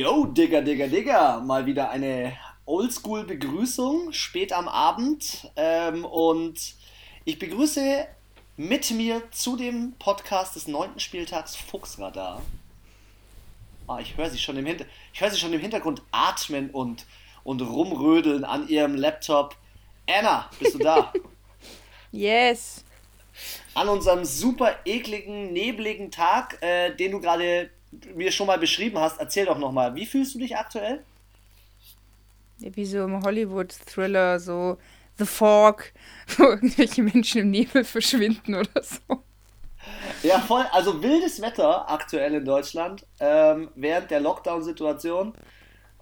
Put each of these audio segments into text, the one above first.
Yo, Digga, Digga, Digga. Mal wieder eine Oldschool-Begrüßung, spät am Abend. Ähm, und ich begrüße mit mir zu dem Podcast des neunten Spieltags Fuchsradar. Ah, ich höre sie schon im Hinter ich höre sie schon im Hintergrund atmen und, und rumrödeln an ihrem Laptop. Anna, bist du da? yes. An unserem super ekligen, nebligen Tag, äh, den du gerade mir schon mal beschrieben hast, erzähl doch nochmal, wie fühlst du dich aktuell? Wie so im Hollywood-Thriller, so The Fog, wo irgendwelche Menschen im Nebel verschwinden oder so. Ja, voll. Also wildes Wetter aktuell in Deutschland ähm, während der Lockdown-Situation.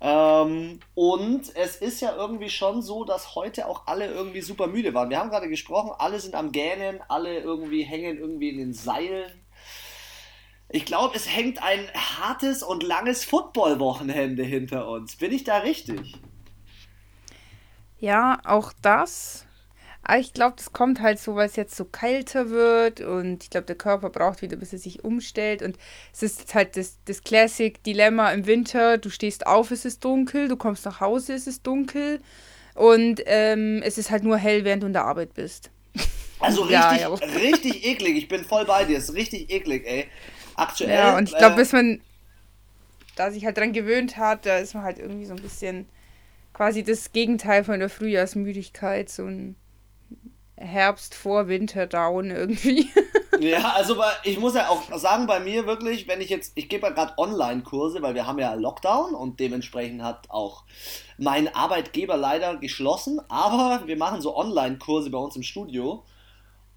Ähm, und es ist ja irgendwie schon so, dass heute auch alle irgendwie super müde waren. Wir haben gerade gesprochen, alle sind am Gähnen, alle irgendwie hängen irgendwie in den Seilen. Ich glaube, es hängt ein hartes und langes Football-Wochenende hinter uns. Bin ich da richtig? Ja, auch das. Aber ich glaube, das kommt halt so, weil es jetzt so kälter wird und ich glaube, der Körper braucht wieder, bis er sich umstellt. Und es ist halt das, das Classic-Dilemma im Winter. Du stehst auf, es ist dunkel, du kommst nach Hause, es ist dunkel. Und ähm, es ist halt nur hell, während du in der Arbeit bist. Also richtig, ja, ja. richtig eklig. Ich bin voll bei dir. Es ist richtig eklig, ey aktuell. Ja, und ich glaube, bis man da sich halt dran gewöhnt hat, da ist man halt irgendwie so ein bisschen quasi das Gegenteil von der Frühjahrsmüdigkeit, so ein Herbst vor Winter Down irgendwie. Ja, also ich muss ja auch sagen, bei mir wirklich, wenn ich jetzt, ich gebe ja gerade Online-Kurse, weil wir haben ja Lockdown und dementsprechend hat auch mein Arbeitgeber leider geschlossen, aber wir machen so Online-Kurse bei uns im Studio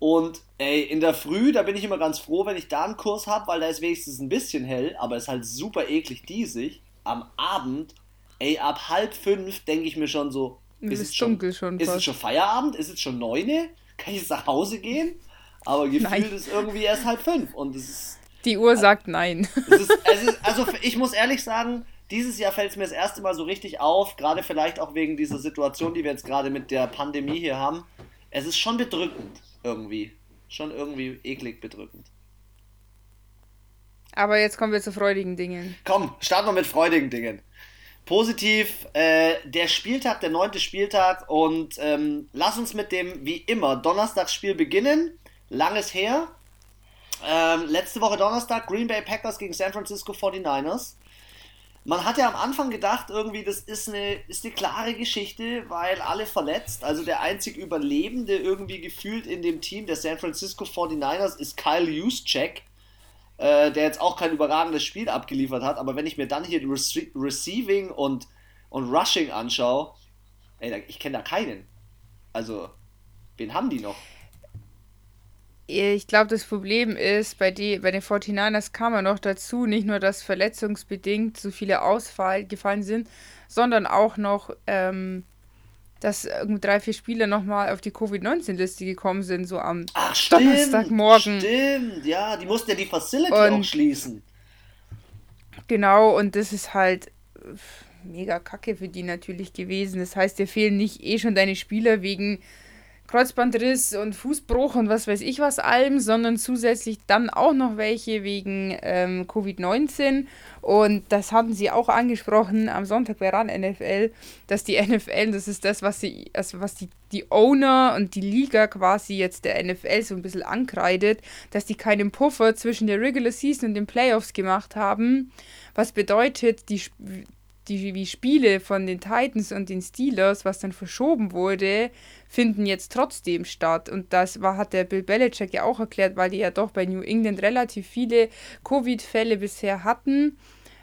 und ey, in der Früh, da bin ich immer ganz froh, wenn ich da einen Kurs habe, weil da ist wenigstens ein bisschen hell, aber es ist halt super eklig diesig. Am Abend, ey, ab halb fünf denke ich mir schon so, ist, es schon, schon ist es schon Feierabend? Ist es schon neune? Kann ich jetzt nach Hause gehen? Aber gefühlt nein. ist irgendwie erst halb fünf und es ist. Die Uhr sagt nein. Es ist, es ist, also ich muss ehrlich sagen, dieses Jahr fällt es mir das erste Mal so richtig auf, gerade vielleicht auch wegen dieser Situation, die wir jetzt gerade mit der Pandemie hier haben. Es ist schon bedrückend irgendwie. Schon irgendwie eklig bedrückend. Aber jetzt kommen wir zu freudigen Dingen. Komm, starten wir mit freudigen Dingen. Positiv, äh, der Spieltag, der neunte Spieltag und ähm, lass uns mit dem, wie immer, Donnerstagsspiel beginnen. Langes her. Ähm, letzte Woche Donnerstag, Green Bay Packers gegen San Francisco 49ers man hat ja am Anfang gedacht, irgendwie, das ist eine, ist eine klare Geschichte, weil alle verletzt. Also der einzig Überlebende irgendwie gefühlt in dem Team der San Francisco 49ers ist Kyle Juszczyk, äh, der jetzt auch kein überragendes Spiel abgeliefert hat. Aber wenn ich mir dann hier Rece Receiving und, und Rushing anschaue, ey, ich kenne da keinen. Also, wen haben die noch? Ich glaube, das Problem ist, bei, die, bei den 49ers kam ja noch dazu, nicht nur, dass verletzungsbedingt so viele ausgefallen sind, sondern auch noch, ähm, dass drei, vier Spieler nochmal auf die Covid-19-Liste gekommen sind, so am Ach, stimmt, Donnerstagmorgen. Stimmt, ja, die mussten ja die Facility und, auch schließen. Genau, und das ist halt mega kacke für die natürlich gewesen. Das heißt, dir fehlen nicht eh schon deine Spieler wegen Kreuzbandriss und Fußbruch und was weiß ich was allem, sondern zusätzlich dann auch noch welche wegen ähm, Covid-19. Und das hatten sie auch angesprochen am Sonntag bei RAN NFL, dass die NFL, das ist das, was sie, also was die, die Owner und die Liga quasi jetzt der NFL so ein bisschen ankreidet, dass die keinen Puffer zwischen der Regular Season und den Playoffs gemacht haben. Was bedeutet, die die wie Spiele von den Titans und den Steelers, was dann verschoben wurde, finden jetzt trotzdem statt. Und das war, hat der Bill Belichick ja auch erklärt, weil die ja doch bei New England relativ viele Covid-Fälle bisher hatten.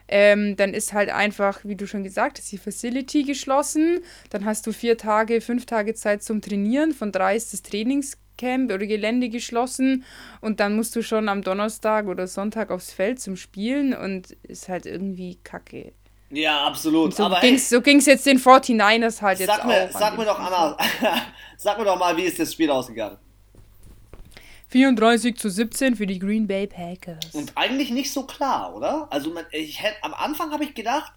Ähm, dann ist halt einfach, wie du schon gesagt hast, die Facility geschlossen. Dann hast du vier Tage, fünf Tage Zeit zum Trainieren. Von drei ist das Trainingscamp oder Gelände geschlossen. Und dann musst du schon am Donnerstag oder Sonntag aufs Feld zum Spielen. Und ist halt irgendwie kacke. Ja, absolut. so ging es so jetzt den 49ers halt sag jetzt mir, auch. Sag mir doch, Anna, sag mir doch mal, wie ist das Spiel ausgegangen? 34 zu 17 für die Green Bay Packers. Und eigentlich nicht so klar, oder? Also ich hätte, am Anfang habe ich gedacht,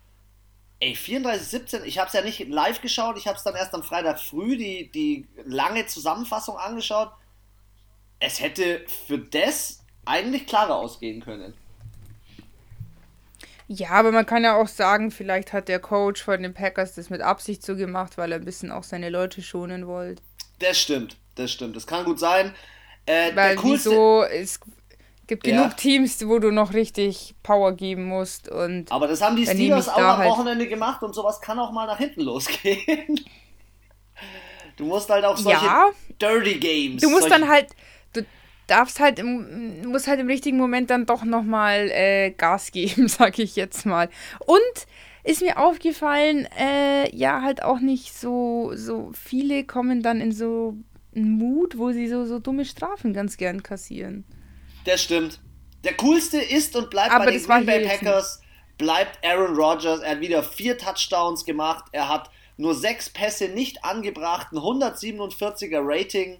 ey, 34 17, ich habe es ja nicht live geschaut, ich habe es dann erst am Freitag früh die, die lange Zusammenfassung angeschaut. Es hätte für das eigentlich klarer ausgehen können. Ja, aber man kann ja auch sagen, vielleicht hat der Coach von den Packers das mit Absicht so gemacht, weil er ein bisschen auch seine Leute schonen wollte. Das stimmt, das stimmt. Das kann gut sein. Äh, weil wieso, es gibt ja. genug Teams, wo du noch richtig Power geben musst. Und aber das haben die Steelers auch am halt Wochenende gemacht und sowas kann auch mal nach hinten losgehen. Du musst halt auch solche ja, Dirty Games. Du musst dann halt, darfst halt im, musst halt im richtigen Moment dann doch nochmal äh, Gas geben, sag ich jetzt mal. Und ist mir aufgefallen, äh, ja, halt auch nicht so, so viele kommen dann in so einen Mut, wo sie so, so dumme Strafen ganz gern kassieren. Das stimmt. Der coolste ist und bleibt Aber bei den Green Bay Packers, bleibt Aaron Rodgers. Er hat wieder vier Touchdowns gemacht. Er hat nur sechs Pässe nicht angebracht, ein 147er Rating.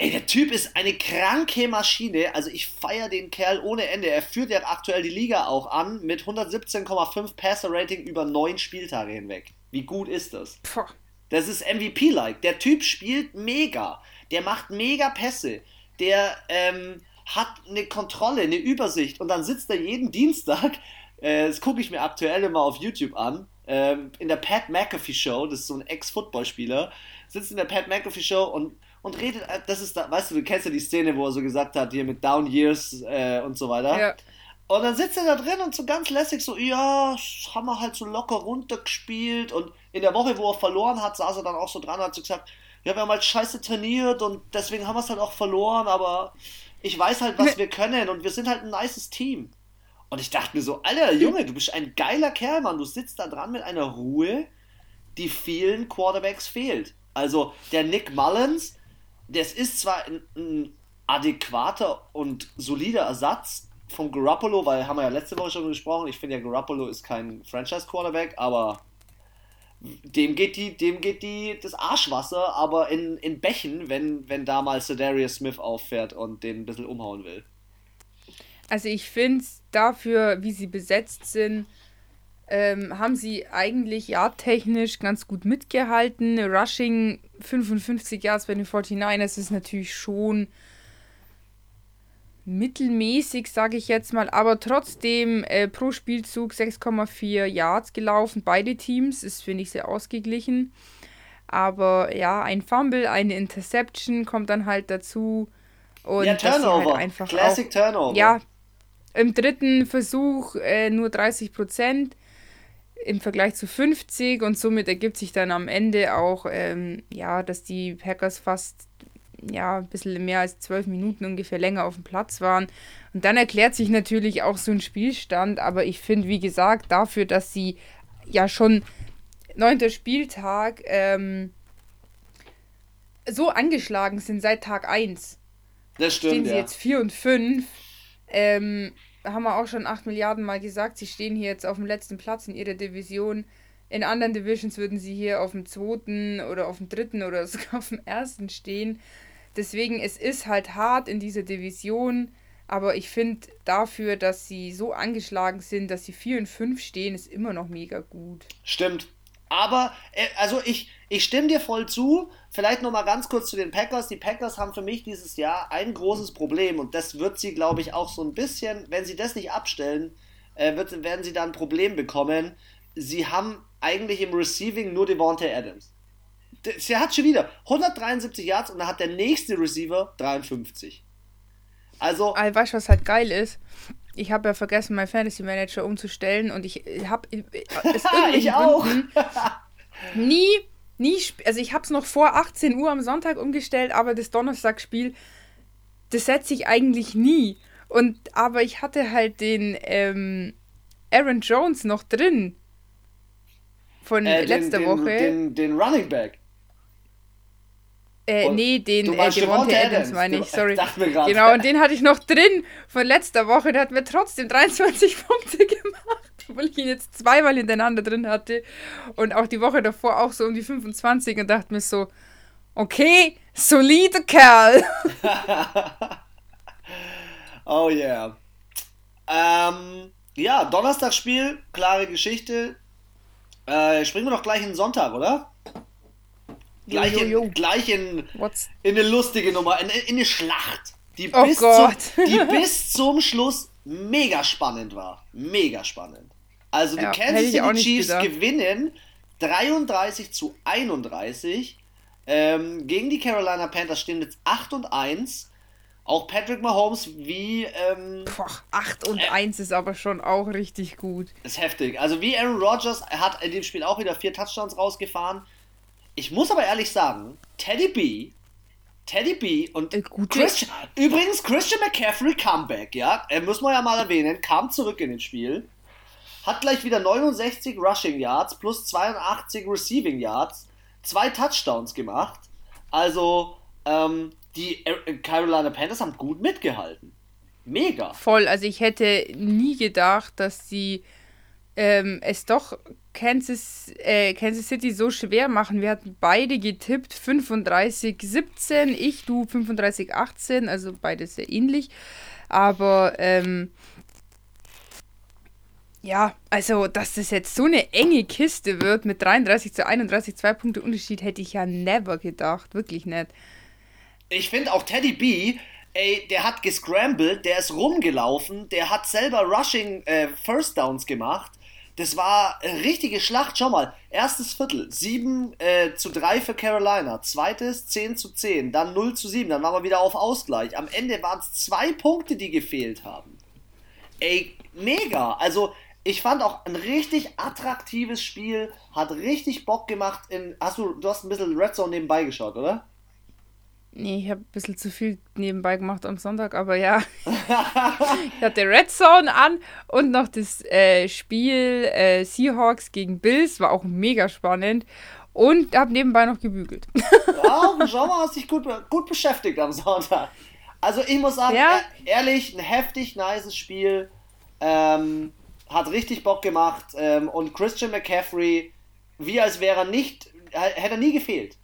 Ey, der Typ ist eine kranke Maschine. Also ich feiere den Kerl ohne Ende. Er führt ja aktuell die Liga auch an mit 117,5 Passer-Rating über neun Spieltage hinweg. Wie gut ist das? Puh. Das ist MVP-like. Der Typ spielt mega. Der macht mega Pässe. Der ähm, hat eine Kontrolle, eine Übersicht. Und dann sitzt er jeden Dienstag, äh, das gucke ich mir aktuell immer auf YouTube an, ähm, in der Pat McAfee Show, das ist so ein Ex-Footballspieler, sitzt in der Pat McAfee Show und, und redet, äh, das ist da, weißt du, du kennst ja die Szene, wo er so gesagt hat, hier mit Down Years äh, und so weiter. Ja. Und dann sitzt er da drin und so ganz lässig so, ja, haben wir halt so locker runtergespielt und in der Woche, wo er verloren hat, saß er dann auch so dran und hat so gesagt, ja, wir haben halt scheiße trainiert und deswegen haben wir es halt auch verloren, aber ich weiß halt, was wir können und wir sind halt ein nices Team. Und ich dachte mir so, Alter, Junge, du bist ein geiler Kerl, Mann. Du sitzt da dran mit einer Ruhe, die vielen Quarterbacks fehlt. Also der Nick Mullins, das ist zwar ein, ein adäquater und solider Ersatz von Garoppolo, weil haben wir ja letzte Woche schon gesprochen. Ich finde ja Garoppolo ist kein Franchise Quarterback, aber dem geht die, dem geht die das Arschwasser, aber in, in Bächen, wenn, wenn da mal Darius Smith auffährt und den ein bisschen umhauen will. Also ich finde dafür, wie sie besetzt sind, ähm, haben sie eigentlich technisch ganz gut mitgehalten. Rushing 55 Yards bei den 49ers ist natürlich schon mittelmäßig, sage ich jetzt mal, aber trotzdem äh, pro Spielzug 6,4 Yards gelaufen. Beide Teams ist, finde ich, sehr ausgeglichen. Aber ja, ein Fumble, eine Interception kommt dann halt dazu. Und ja, Turnover. Halt einfach Classic auch, Turnover. Ja, im dritten Versuch äh, nur 30 Prozent im Vergleich zu 50 und somit ergibt sich dann am Ende auch, ähm, ja, dass die Packers fast ja, ein bisschen mehr als zwölf Minuten ungefähr länger auf dem Platz waren. Und dann erklärt sich natürlich auch so ein Spielstand, aber ich finde, wie gesagt, dafür, dass sie ja schon neunter Spieltag ähm, so angeschlagen sind seit Tag 1. Das stimmt. Stehen sie ja. jetzt 4 und 5 ähm, haben wir auch schon 8 Milliarden Mal gesagt, sie stehen hier jetzt auf dem letzten Platz in ihrer Division. In anderen Divisions würden sie hier auf dem zweiten oder auf dem dritten oder sogar auf dem ersten stehen. Deswegen, es ist halt hart in dieser Division. Aber ich finde dafür, dass sie so angeschlagen sind, dass sie 4 und 5 stehen, ist immer noch mega gut. Stimmt. Aber, äh, also ich, ich stimme dir voll zu. Vielleicht noch mal ganz kurz zu den Packers. Die Packers haben für mich dieses Jahr ein großes Problem und das wird sie, glaube ich, auch so ein bisschen, wenn sie das nicht abstellen, äh, wird, werden sie da ein Problem bekommen. Sie haben eigentlich im Receiving nur Devontae Adams. Sie hat schon wieder 173 Yards und dann hat der nächste Receiver 53. Also. Also, weißt du, was halt geil ist? ich habe ja vergessen, meinen Fantasy Manager umzustellen und ich habe ich auch nie nie also ich habe es noch vor 18 Uhr am Sonntag umgestellt, aber das Donnerstagsspiel das setze ich eigentlich nie und aber ich hatte halt den ähm, Aaron Jones noch drin von äh, letzter den, Woche. Den, den Running Back. Äh, nee, den äh, Devontae Adams, Adams meine ich, sorry. Genau, und den hatte ich noch drin von letzter Woche. Der hat mir trotzdem 23 Punkte gemacht, obwohl ich ihn jetzt zweimal hintereinander drin hatte. Und auch die Woche davor auch so um die 25 und dachte mir so, okay, solider Kerl. oh yeah. Ähm, ja, Donnerstagsspiel, klare Geschichte. Äh, springen wir doch gleich in den Sonntag, oder? Gleich, jo, jo, jo. In, gleich in, in eine lustige Nummer, in, in eine Schlacht, die, oh bis, zum, die bis zum Schluss mega spannend war. Mega spannend. Also die ja, Kansas City Chiefs gedacht. gewinnen 33 zu 31 ähm, gegen die Carolina Panthers stehen jetzt 8 und 1. Auch Patrick Mahomes wie. Ähm, Boah, 8 und äh, 1 ist aber schon auch richtig gut. Ist heftig. Also wie Aaron Rodgers hat in dem Spiel auch wieder vier Touchdowns rausgefahren. Ich muss aber ehrlich sagen, Teddy B Teddy B und äh, Christian, übrigens Christian McCaffrey Comeback, ja, äh, muss man ja mal erwähnen, kam zurück in den Spiel, hat gleich wieder 69 Rushing Yards plus 82 Receiving Yards, zwei Touchdowns gemacht. Also ähm, die Carolina Panthers haben gut mitgehalten. Mega. Voll, also ich hätte nie gedacht, dass sie ähm, es doch Kansas, äh, Kansas City so schwer machen. Wir hatten beide getippt 35-17, ich, du 35-18, also beide sehr ähnlich. Aber ähm, ja, also, dass das jetzt so eine enge Kiste wird mit 33 zu 31, zwei Punkte Unterschied, hätte ich ja never gedacht. Wirklich nicht. Ich finde auch Teddy B, ey, der hat gescrambled, der ist rumgelaufen, der hat selber Rushing äh, First Downs gemacht. Das war eine richtige Schlacht. Schau mal, erstes Viertel, 7 äh, zu 3 für Carolina. Zweites 10 zu 10, dann 0 zu 7, dann waren wir wieder auf Ausgleich. Am Ende waren es zwei Punkte, die gefehlt haben. Ey, mega. Also, ich fand auch ein richtig attraktives Spiel, hat richtig Bock gemacht. In, hast du, du hast ein bisschen Red Zone nebenbei geschaut, oder? Nee, ich habe ein bisschen zu viel nebenbei gemacht am Sonntag, aber ja. ich hatte Red Zone an und noch das äh, Spiel äh, Seahawks gegen Bills, war auch mega spannend. Und habe nebenbei noch gebügelt. ja, schau mal, hast dich gut, gut beschäftigt am Sonntag. Also ich muss sagen, ja. ehrlich, ein heftig nices Spiel. Ähm, hat richtig Bock gemacht. Ähm, und Christian McCaffrey, wie als wäre er nicht, hätte er nie gefehlt.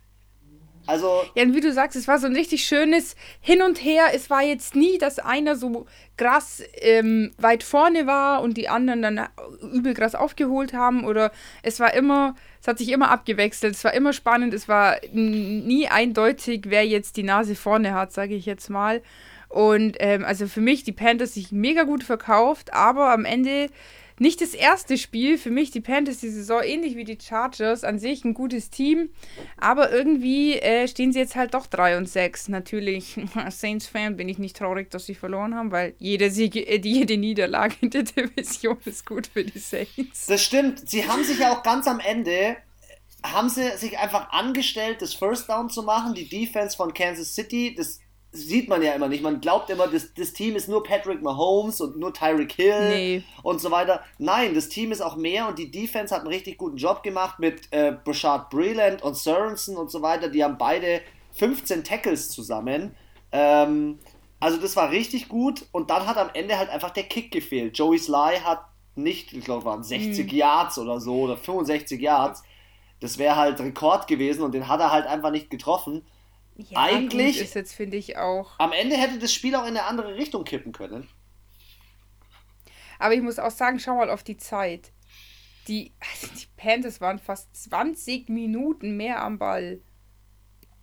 Also. Ja, und wie du sagst, es war so ein richtig schönes Hin und Her. Es war jetzt nie, dass einer so krass ähm, weit vorne war und die anderen dann übel krass aufgeholt haben. Oder es war immer, es hat sich immer abgewechselt. Es war immer spannend. Es war nie eindeutig, wer jetzt die Nase vorne hat, sage ich jetzt mal. Und ähm, also für mich, die Panthers sich mega gut verkauft, aber am Ende nicht das erste Spiel. Für mich die Panthers die Saison ähnlich wie die Chargers. An sich ein gutes Team. Aber irgendwie äh, stehen sie jetzt halt doch 3 und 6. Natürlich, als Saints-Fan bin ich nicht traurig, dass sie verloren haben, weil jede, Sieg, äh, jede Niederlage in der Division ist gut für die Saints. Das stimmt. Sie haben sich ja auch ganz am Ende haben sie sich einfach angestellt, das First Down zu machen. Die Defense von Kansas City, das sieht man ja immer nicht. Man glaubt immer, das, das Team ist nur Patrick Mahomes und nur Tyreek Hill nee. und so weiter. Nein, das Team ist auch mehr und die Defense hat einen richtig guten Job gemacht mit äh, Bashard Breland und Sorensen und so weiter. Die haben beide 15 Tackles zusammen. Ähm, also das war richtig gut und dann hat am Ende halt einfach der Kick gefehlt. Joey Sly hat nicht, ich glaube, waren 60 mhm. Yards oder so oder 65 Yards. Das wäre halt Rekord gewesen und den hat er halt einfach nicht getroffen. Ja, eigentlich ist jetzt, finde ich, auch. Am Ende hätte das Spiel auch in eine andere Richtung kippen können. Aber ich muss auch sagen, schau mal auf die Zeit. Die, also die Panthers waren fast 20 Minuten mehr am Ball.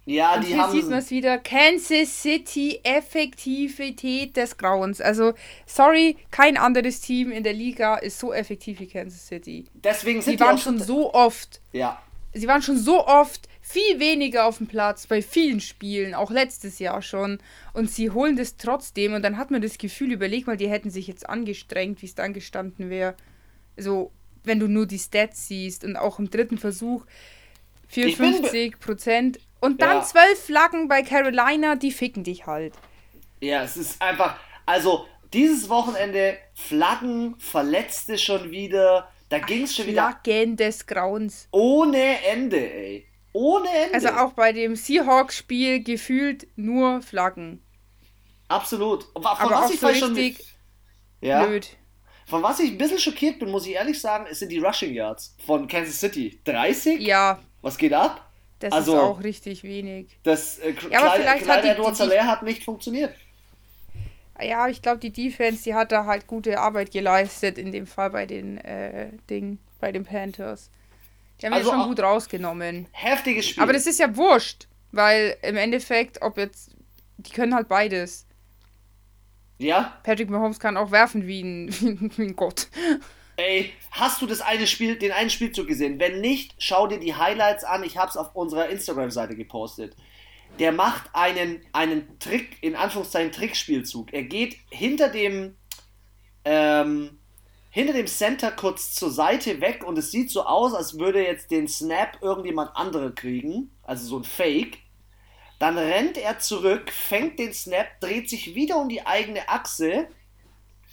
Ja, Und die hier haben. sieht man es wieder. Kansas City, Effektivität des Grauens. Also, sorry, kein anderes Team in der Liga ist so effektiv wie Kansas City. Deswegen sind die, die waren schon so oft. Ja. Sie waren schon so oft viel weniger auf dem Platz bei vielen Spielen, auch letztes Jahr schon. Und sie holen das trotzdem. Und dann hat man das Gefühl, überleg mal, die hätten sich jetzt angestrengt, wie es dann gestanden wäre. So, wenn du nur die Stats siehst und auch im dritten Versuch 54 Prozent. Und dann ja. zwölf Flaggen bei Carolina, die ficken dich halt. Ja, es ist einfach. Also, dieses Wochenende Flaggen, Verletzte schon wieder. Da ging es schon wieder. Flaggen des Grauens. Ohne Ende, ey. Ohne Ende. Also auch bei dem Seahawks-Spiel gefühlt nur Flaggen. Absolut. Von Aber was ich so richtig schon ja. blöd. Von was ich ein bisschen schockiert bin, muss ich ehrlich sagen, sind die Rushing Yards von Kansas City. 30? Ja. Was geht ab? Das also, ist auch richtig wenig. Das äh, ja, aber vielleicht hat die, Edward die, hat nicht funktioniert. Ja, ich glaube, die Defense, die hat da halt gute Arbeit geleistet, in dem Fall bei den äh, Ding, bei den Panthers. Die haben also ja schon gut rausgenommen. Heftiges Spiel. Aber das ist ja wurscht, weil im Endeffekt, ob jetzt, die können halt beides. Ja? Patrick Mahomes kann auch werfen wie ein, wie ein Gott. Ey, hast du das eine Spiel, den einen Spielzug gesehen? Wenn nicht, schau dir die Highlights an. Ich hab's auf unserer Instagram-Seite gepostet. Der macht einen, einen Trick, in Anführungszeichen Trickspielzug. Er geht hinter dem, ähm, hinter dem Center kurz zur Seite weg und es sieht so aus, als würde jetzt den Snap irgendjemand andere kriegen. Also so ein Fake. Dann rennt er zurück, fängt den Snap, dreht sich wieder um die eigene Achse,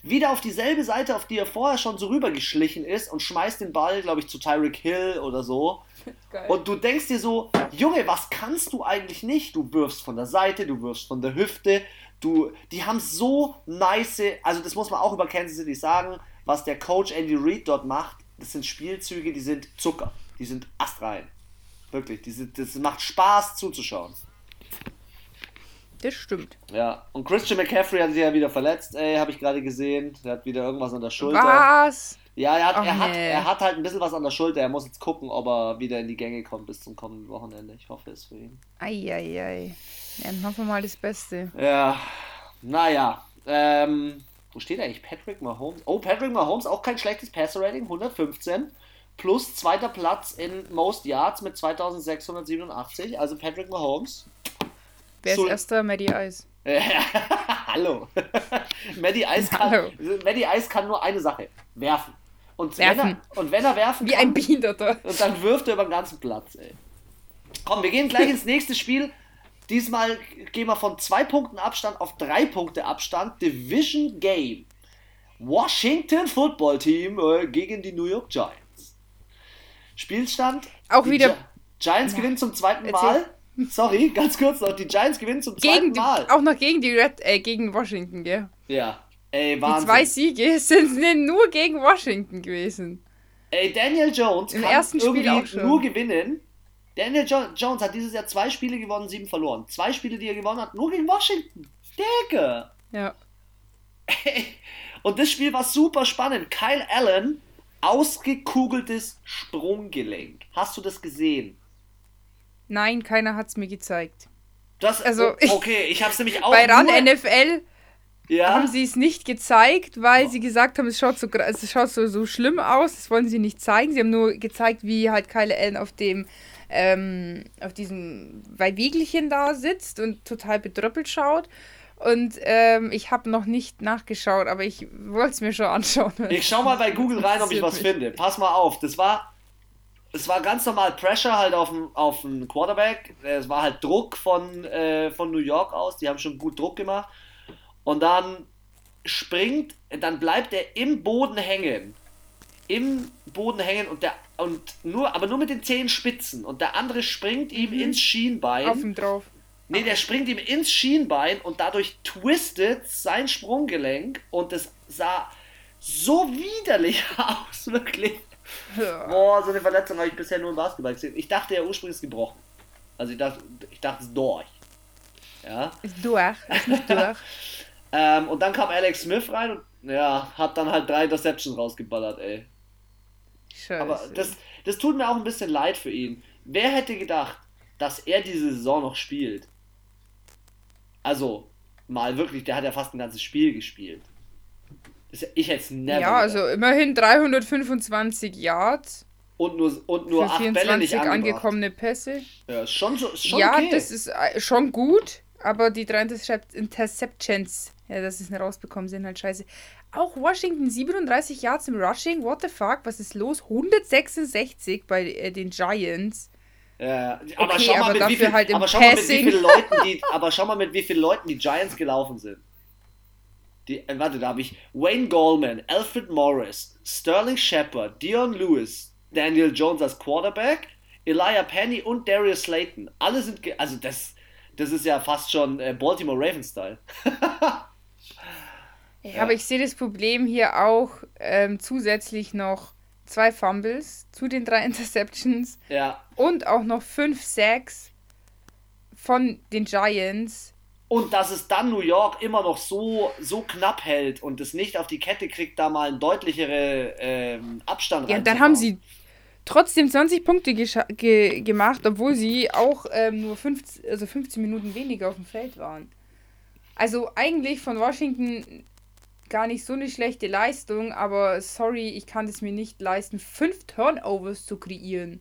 wieder auf dieselbe Seite, auf die er vorher schon so rübergeschlichen ist und schmeißt den Ball, glaube ich, zu Tyreek Hill oder so. Geil. Und du denkst dir so, Junge, was kannst du eigentlich nicht? Du wirfst von der Seite, du wirfst von der Hüfte, du, die haben so nice, also das muss man auch über Kansas City sagen, was der Coach Andy Reid dort macht, das sind Spielzüge, die sind Zucker, die sind astrein. Wirklich, die sind, das macht Spaß zuzuschauen. Das stimmt. Ja, und Christian McCaffrey hat sich ja wieder verletzt, ey, habe ich gerade gesehen. Der hat wieder irgendwas an der Schulter. Was? Ja, er hat, er, nee. hat, er hat halt ein bisschen was an der Schulter. Er muss jetzt gucken, ob er wieder in die Gänge kommt bis zum kommenden Wochenende. Ich hoffe es für ihn. Eieiei. Ei, ei. Ja, dann hoffen wir mal das Beste. Ja, naja. Ähm, wo steht eigentlich Patrick Mahomes? Oh, Patrick Mahomes, auch kein schlechtes Passer-Rating, 115. Plus zweiter Platz in Most Yards mit 2687. Also Patrick Mahomes Wer ist erster? Maddie Ice. Hallo. Maddie Ice, kann, Hallo. Maddie Ice kann nur eine Sache: werfen. Und, werfen. Wenn, er, und wenn er werfen Wie kann, ein Behinderter. Und dann wirft er über den ganzen Platz, ey. Komm, wir gehen gleich ins nächste Spiel. Diesmal gehen wir von zwei Punkten Abstand auf drei Punkte Abstand. Division Game. Washington Football Team äh, gegen die New York Giants. Spielstand. Auch wieder. Gi Giants ja. gewinnen zum zweiten Erzähl. Mal. Sorry, ganz kurz noch. Die Giants gewinnen zum gegen zweiten Mal. Die, auch noch gegen die Red, äh, gegen Washington, gell? Ja. Ey, Wahnsinn. Die zwei Siege sind nur gegen Washington gewesen. Ey, Daniel Jones Im kann ersten Spiel irgendwie nur gewinnen. Daniel jo Jones hat dieses Jahr zwei Spiele gewonnen, sieben verloren. Zwei Spiele, die er gewonnen hat, nur gegen Washington. Digga. Ja. Ey. Und das Spiel war super spannend. Kyle Allen, ausgekugeltes Sprunggelenk. Hast du das gesehen? Nein, keiner hat es mir gezeigt. Das, also, okay, ich habe es nämlich auch. Bei RAN NFL ja? haben sie es nicht gezeigt, weil sie gesagt haben, es schaut so, es schaut so, so schlimm aus, das wollen sie nicht zeigen. Sie haben nur gezeigt, wie halt Kyle Allen auf dem ähm, auf diesem Weiwiegelchen da sitzt und total bedröppelt schaut. Und ähm, ich habe noch nicht nachgeschaut, aber ich wollte es mir schon anschauen. Ich schau mal bei Google rein, ob ich was finde. Pass mal auf, das war es war ganz normal Pressure halt auf den, auf den Quarterback. Es war halt Druck von, äh, von New York aus. Die haben schon gut Druck gemacht. Und dann springt, dann bleibt er im Boden hängen. Im Boden hängen und der und nur, aber nur mit den Zehenspitzen. Und der andere springt ihm mhm. ins Schienbein. Auf ihm drauf. Nee, der springt ihm ins Schienbein und dadurch twistet sein Sprunggelenk und das sah so widerlich aus, wirklich. Ja. Boah, so eine Verletzung habe ich bisher nur im Basketball gesehen. Ich dachte ja ursprünglich ist gebrochen. Also ich dachte, ich dachte es ist durch. Ja. Ist durch, ist nicht durch. ähm, und dann kam Alex Smith rein und ja, hat dann halt drei Interceptions rausgeballert, ey. Scheiße. Aber das, das tut mir auch ein bisschen leid für ihn. Wer hätte gedacht, dass er diese Saison noch spielt? Also, mal wirklich, der hat ja fast ein ganzes Spiel gespielt. Ich hätte es never. Ja, also immerhin 325 Yards. Und nur, und nur für 8 Bälle nicht angekommene Pässe. Ja, schon, schon Ja, okay. das ist äh, schon gut, aber die drei Interceptions, ja, dass sie es nicht rausbekommen, sind halt scheiße. Auch Washington 37 Yards im Rushing, what the fuck, was ist los? 166 bei äh, den Giants. Ja, aber okay, schau mal, aber mit, wie viel, halt aber schau mal mit wie vielen Leuten die, aber schau mal mit wie vielen Leuten die Giants gelaufen sind. Die, äh, warte, da habe ich Wayne Goldman, Alfred Morris, Sterling Shepard, Dion Lewis, Daniel Jones als Quarterback, Elijah Penny und Darius Slayton. Alle sind, also das, das ist ja fast schon äh, Baltimore Ravens-Style. ja, aber ich sehe das Problem hier auch ähm, zusätzlich noch zwei Fumbles zu den drei Interceptions. Ja. Und auch noch fünf Sacks von den Giants. Und dass es dann New York immer noch so, so knapp hält und es nicht auf die Kette kriegt, da mal einen deutlichere ähm, Abstand Ja, dann haben sie trotzdem 20 Punkte ge gemacht, obwohl sie auch ähm, nur 15, also 15 Minuten weniger auf dem Feld waren. Also eigentlich von Washington gar nicht so eine schlechte Leistung, aber sorry, ich kann es mir nicht leisten, fünf Turnovers zu kreieren.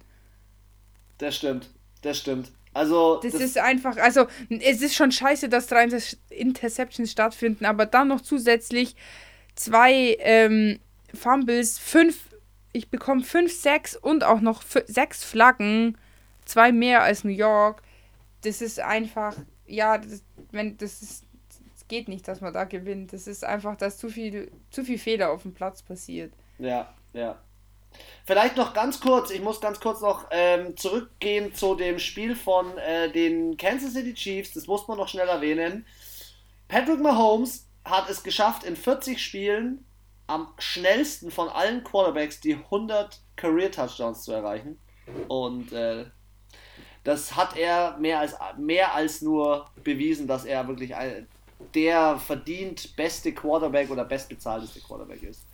Das stimmt, das stimmt. Also das, das, ist einfach, also es ist schon scheiße, dass drei Interceptions stattfinden, aber dann noch zusätzlich zwei ähm, Fumbles, fünf, ich bekomme fünf, sechs und auch noch sechs Flaggen, zwei mehr als New York. Das ist einfach, ja, das, wenn das ist, geht nicht, dass man da gewinnt. Das ist einfach, dass zu viel, zu viel Fehler auf dem Platz passiert. Ja, ja. Vielleicht noch ganz kurz, ich muss ganz kurz noch ähm, zurückgehen zu dem Spiel von äh, den Kansas City Chiefs, das muss man noch schnell erwähnen. Patrick Mahomes hat es geschafft, in 40 Spielen am schnellsten von allen Quarterbacks die 100 Career Touchdowns zu erreichen. Und äh, das hat er mehr als, mehr als nur bewiesen, dass er wirklich ein, der verdient beste Quarterback oder bestbezahlteste Quarterback ist.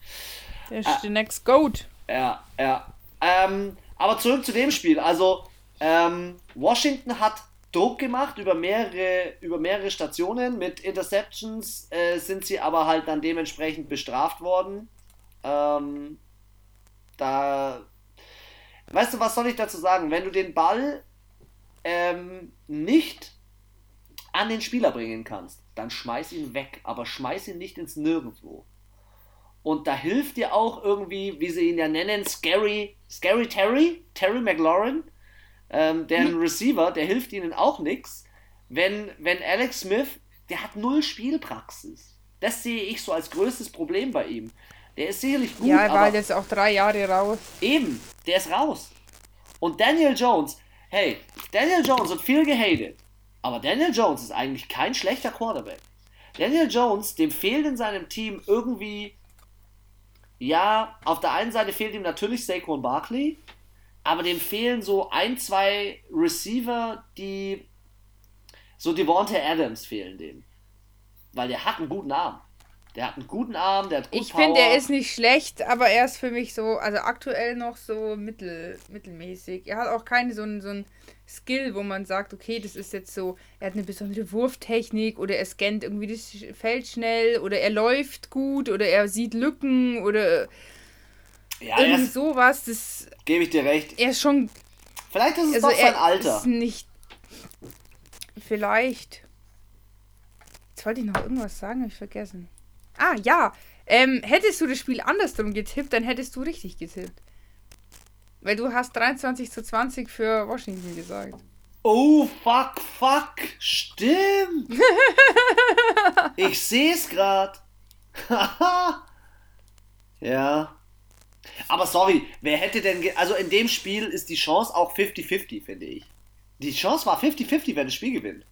Der ist äh, der Next Goat. Ja, ja. Ähm, aber zurück zu dem Spiel. Also, ähm, Washington hat Druck gemacht über mehrere, über mehrere Stationen. Mit Interceptions äh, sind sie aber halt dann dementsprechend bestraft worden. Ähm, da. Weißt du, was soll ich dazu sagen? Wenn du den Ball ähm, nicht an den Spieler bringen kannst, dann schmeiß ihn weg, aber schmeiß ihn nicht ins Nirgendwo. Und da hilft dir auch irgendwie, wie sie ihn ja nennen, Scary, Scary Terry, Terry McLaurin, ähm, der hm. Receiver, der hilft ihnen auch nichts. Wenn, wenn Alex Smith, der hat null Spielpraxis. Das sehe ich so als größtes Problem bei ihm. Der ist sicherlich gut. Ja, er war jetzt auch drei Jahre raus. Eben, der ist raus. Und Daniel Jones, hey, Daniel Jones wird viel gehatet. Aber Daniel Jones ist eigentlich kein schlechter Quarterback. Daniel Jones, dem fehlt in seinem Team irgendwie ja, auf der einen Seite fehlt ihm natürlich Saquon Barkley, aber dem fehlen so ein, zwei Receiver, die so Devontae Adams fehlen dem. Weil der hat einen guten Arm. Der hat einen guten Arm, der hat gut Ich finde, er ist nicht schlecht, aber er ist für mich so, also aktuell noch so mittel, mittelmäßig. Er hat auch keine so ein, so Skill, wo man sagt, okay, das ist jetzt so, er hat eine besondere Wurftechnik oder er scannt irgendwie das Feld schnell oder er läuft gut oder er sieht Lücken oder ja, irgendwie sowas. Das gebe ich dir recht. Er ist schon. Vielleicht ist es also doch sein Alter. Ist nicht. Vielleicht. Jetzt wollte ich noch irgendwas sagen, habe ich vergessen. Ah, ja. Ähm, hättest du das Spiel andersrum getippt, dann hättest du richtig getippt. Weil du hast 23 zu 20 für Washington gesagt. Oh, fuck, fuck. Stimmt. ich sehe es gerade. ja. Aber sorry, wer hätte denn. Also in dem Spiel ist die Chance auch 50-50, finde ich. Die Chance war 50-50, wer das Spiel gewinnt.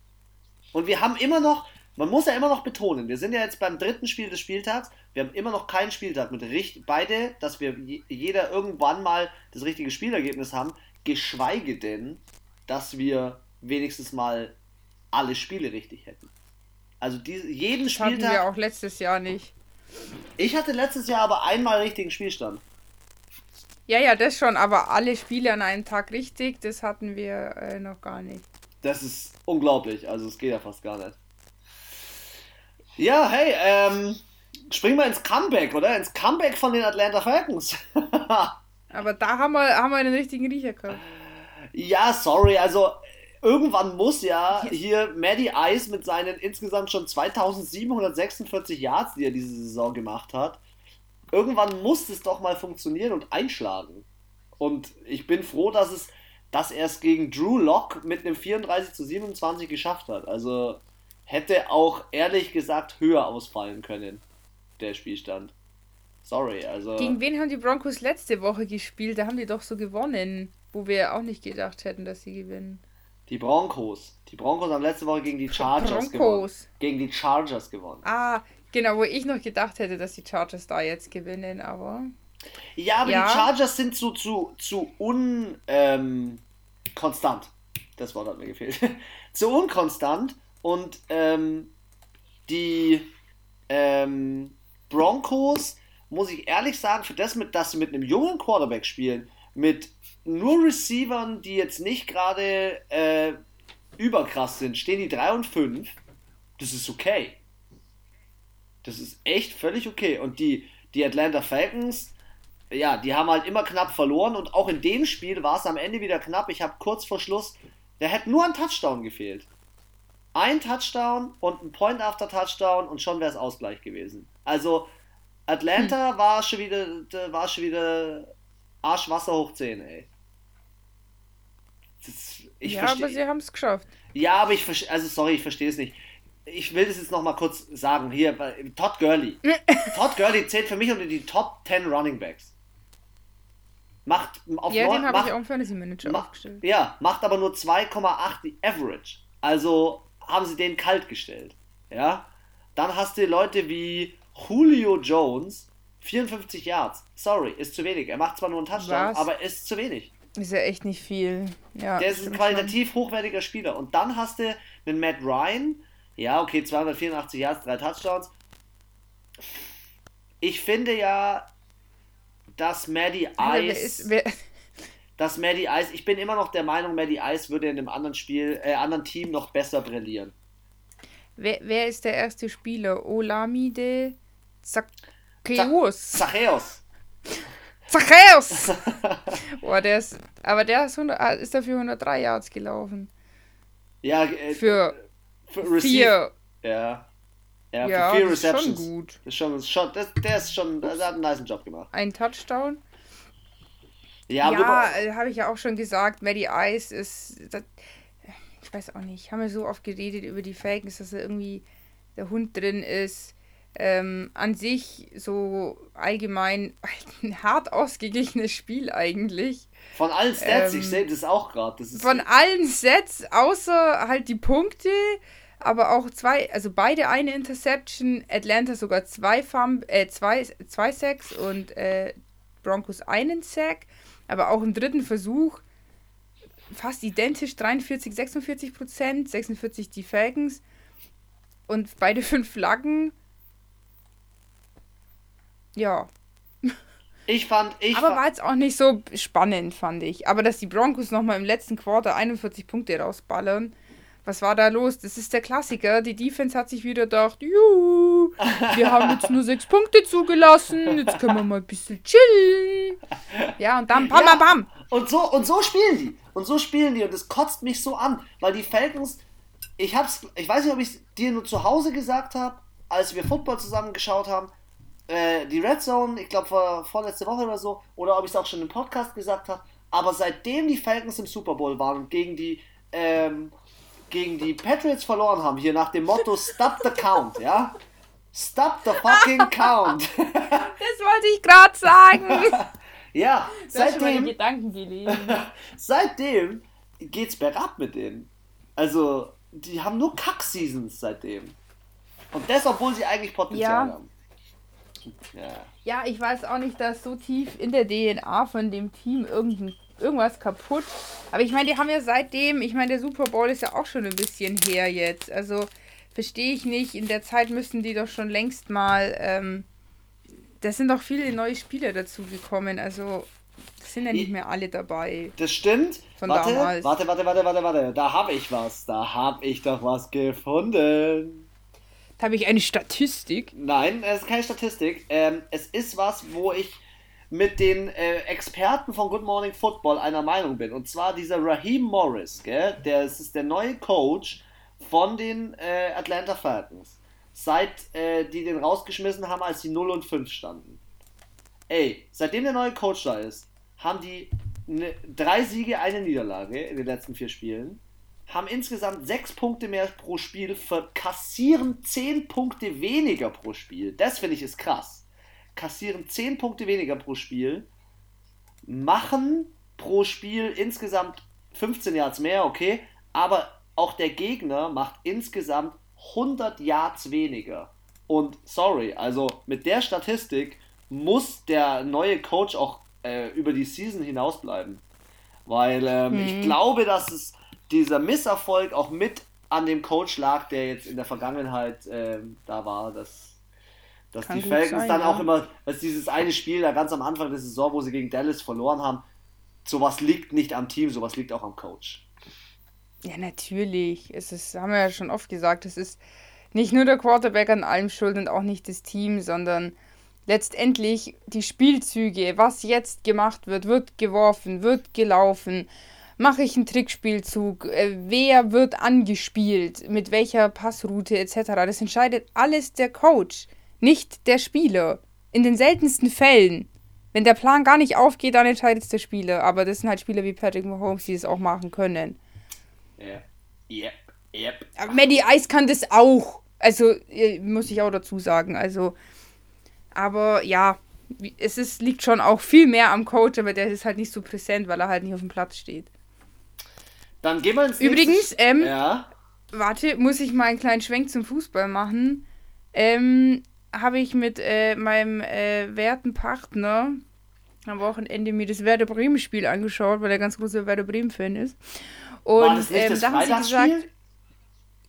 Und wir haben immer noch man muss ja immer noch betonen, wir sind ja jetzt beim dritten Spiel des Spieltags, wir haben immer noch keinen Spieltag mit richtig, beide, dass wir jeder irgendwann mal das richtige Spielergebnis haben, geschweige denn, dass wir wenigstens mal alle Spiele richtig hätten. Also die, jeden das Spieltag. Hatten wir auch letztes Jahr nicht. Ich hatte letztes Jahr aber einmal richtigen Spielstand. Ja, ja, das schon, aber alle Spiele an einem Tag richtig, das hatten wir äh, noch gar nicht. Das ist unglaublich, also es geht ja fast gar nicht. Ja, hey, ähm, springen wir ins Comeback, oder? Ins Comeback von den Atlanta Falcons. Aber da haben wir, haben wir einen richtigen Riecher gehabt. Ja, sorry, also irgendwann muss ja hier Maddie Ice mit seinen insgesamt schon 2746 Yards, die er diese Saison gemacht hat, irgendwann muss es doch mal funktionieren und einschlagen. Und ich bin froh, dass es, dass er es gegen Drew Locke mit einem 34 zu 27 geschafft hat. Also hätte auch ehrlich gesagt höher ausfallen können, der Spielstand. Sorry, also. Gegen wen haben die Broncos letzte Woche gespielt? Da haben die doch so gewonnen, wo wir auch nicht gedacht hätten, dass sie gewinnen. Die Broncos. Die Broncos haben letzte Woche gegen die Chargers Broncos. gewonnen. Gegen die Chargers gewonnen. Ah, genau, wo ich noch gedacht hätte, dass die Chargers da jetzt gewinnen, aber. Ja, aber ja. die Chargers sind so zu, zu unkonstant. Ähm, das Wort hat mir gefehlt. zu unkonstant und ähm, die ähm, Broncos, muss ich ehrlich sagen, für das, mit, dass sie mit einem jungen Quarterback spielen, mit nur Receivern, die jetzt nicht gerade äh, überkrass sind, stehen die 3 und 5. Das ist okay. Das ist echt völlig okay. Und die, die Atlanta Falcons, ja, die haben halt immer knapp verloren und auch in dem Spiel war es am Ende wieder knapp. Ich habe kurz vor Schluss, da hätte nur ein Touchdown gefehlt. Ein Touchdown und ein Point after Touchdown und schon wäre es Ausgleich gewesen. Also Atlanta hm. war schon wieder war schon wieder Arschwasser hoch 10, ey. Das, ja, aber sie haben es geschafft. Ja, aber ich verstehe, also sorry, ich verstehe es nicht. Ich will das jetzt noch mal kurz sagen. Hier, Todd Gurley. Todd Gurley zählt für mich unter die Top 10 Running Backs. Macht auf Ja, 9, den habe ich auch im Fantasy Manager macht, aufgestellt. Ja, macht aber nur 2,8 die Average. Also haben sie den kalt gestellt. Ja? Dann hast du Leute wie Julio Jones, 54 Yards. Sorry, ist zu wenig. Er macht zwar nur einen Touchdown, Was? aber ist zu wenig. Ist ja echt nicht viel. Ja, der ist ein qualitativ hochwertiger Spieler. Und dann hast du einen Matt Ryan, ja, okay, 284 Yards, drei Touchdowns. Ich finde ja, dass Maddie Ice. Wer, wer, dass Maddie Ice, ich bin immer noch der Meinung, Maddie Ice würde in einem anderen Spiel, äh, anderen Team noch besser brillieren. Wer, wer ist der erste Spieler? Olamide Zacchaeus. Zacchaeus. Zachäus! Boah, der ist. Aber der ist, 100, ah, ist dafür 103 Yards gelaufen. Ja, äh, für, für vier. Ja. Ja, ja für vier Receptions. Ist schon gut. Das ist schon, schon, das, der ist schon, der hat einen nice Job gemacht. Ein Touchdown. Ja, ja äh, habe ich ja auch schon gesagt, Maddie Ice ist. Das, ich weiß auch nicht, haben wir so oft geredet über die Falcons, dass da irgendwie der Hund drin ist ähm, an sich so allgemein ein hart ausgeglichenes Spiel eigentlich. Von allen Sets, ähm, ich sehe das auch gerade. Von allen Sets, außer halt die Punkte, aber auch zwei, also beide eine Interception, Atlanta sogar zwei, Fum äh, zwei, zwei Sacks und äh, Broncos einen Sack, aber auch im dritten Versuch fast identisch, 43, 46 Prozent, 46 die Falcons und beide fünf Flaggen ja. Ich fand, ich Aber war jetzt auch nicht so spannend, fand ich. Aber dass die Broncos nochmal im letzten Quarter 41 Punkte rausballern, was war da los? Das ist der Klassiker. Die Defense hat sich wieder gedacht, juhu, wir haben jetzt nur sechs Punkte zugelassen, jetzt können wir mal ein bisschen chillen. Ja, und dann bam, bam, bam. Und so, und so spielen die. Und so spielen die. Und das kotzt mich so an, weil die Falcons, ich hab's, ich weiß nicht, ob ich es dir nur zu Hause gesagt habe, als wir Football zusammen geschaut haben, äh, die Red Zone, ich glaube vor, vorletzte Woche oder so, oder ob ich es auch schon im Podcast gesagt habe, aber seitdem die Falcons im Super Bowl waren und gegen die, ähm, gegen die Patriots verloren haben, hier nach dem Motto Stop the Count, ja? Stop the fucking count. das wollte ich gerade sagen. ja, du seitdem. Gedanken gelesen. seitdem geht's bergab mit denen. Also, die haben nur Kack-Seasons seitdem. Und das, obwohl sie eigentlich Potenzial ja. haben. Ja. ja, ich weiß auch nicht, dass so tief in der DNA von dem Team irgendein, irgendwas kaputt. Aber ich meine, die haben ja seitdem, ich meine, der Super Bowl ist ja auch schon ein bisschen her jetzt. Also verstehe ich nicht. In der Zeit müssten die doch schon längst mal. Ähm, da sind doch viele neue Spieler dazugekommen. Also sind ja nicht mehr alle dabei. Das stimmt. Von warte, damals. warte, warte, warte, warte, warte. Da habe ich was. Da habe ich doch was gefunden. Habe ich eine Statistik? Nein, es ist keine Statistik. Ähm, es ist was, wo ich mit den äh, Experten von Good Morning Football einer Meinung bin. Und zwar dieser Raheem Morris, gell? Der ist der neue Coach von den äh, Atlanta Falcons. Seit äh, die den rausgeschmissen haben, als die 0 und 5 standen. Ey, seitdem der neue Coach da ist, haben die ne, drei Siege, eine Niederlage in den letzten vier Spielen haben insgesamt sechs Punkte mehr pro Spiel, kassieren zehn Punkte weniger pro Spiel. Das finde ich ist krass. Kassieren zehn Punkte weniger pro Spiel, machen pro Spiel insgesamt 15 Yards mehr, okay, aber auch der Gegner macht insgesamt 100 Yards weniger. Und sorry, also mit der Statistik muss der neue Coach auch äh, über die Season hinaus bleiben. Weil ähm, mhm. ich glaube, dass es dieser Misserfolg auch mit an dem Coach lag, der jetzt in der Vergangenheit ähm, da war, dass, dass die Falcons sein, dann ja. auch immer, dass dieses eine Spiel da ganz am Anfang der Saison, wo sie gegen Dallas verloren haben, sowas liegt nicht am Team, sowas liegt auch am Coach. Ja, natürlich. Es ist, haben wir ja schon oft gesagt, es ist nicht nur der Quarterback an allem schuld und auch nicht das Team, sondern letztendlich die Spielzüge, was jetzt gemacht wird, wird geworfen, wird gelaufen, mache ich einen Trickspielzug, äh, wer wird angespielt, mit welcher Passroute etc. Das entscheidet alles der Coach, nicht der Spieler. In den seltensten Fällen. Wenn der Plan gar nicht aufgeht, dann entscheidet es der Spieler. Aber das sind halt Spieler wie Patrick Mahomes, die es auch machen können. Ja. Yep. Yep. Aber Maddie Ice kann das auch. Also, äh, muss ich auch dazu sagen. Also, aber ja, es ist, liegt schon auch viel mehr am Coach, aber der ist halt nicht so präsent, weil er halt nicht auf dem Platz steht. Dann gehen wir ins Übrigens, ähm, ja. warte, muss ich mal einen kleinen Schwenk zum Fußball machen. Ähm, habe ich mit äh, meinem äh, werten Partner am Wochenende mir das Werder Bremen Spiel angeschaut, weil er ganz großer Werder Bremen Fan ist. Und War das nicht ähm, das da haben sie gesagt,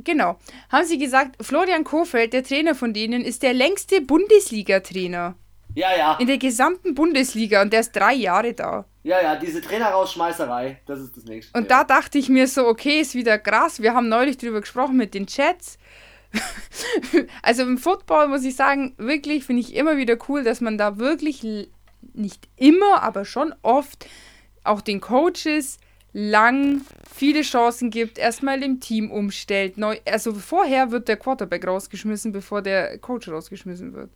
genau, haben sie gesagt, Florian Kofeld, der Trainer von denen, ist der längste Bundesliga-Trainer Ja, ja. in der gesamten Bundesliga und der ist drei Jahre da. Ja, ja, diese Trainerausschmeißerei, das ist das nächste. Und da dachte ich mir so, okay, ist wieder krass. Wir haben neulich drüber gesprochen mit den Chats. also im Football muss ich sagen, wirklich finde ich immer wieder cool, dass man da wirklich nicht immer, aber schon oft auch den Coaches lang viele Chancen gibt, erstmal im Team umstellt. Neu, also vorher wird der Quarterback rausgeschmissen, bevor der Coach rausgeschmissen wird.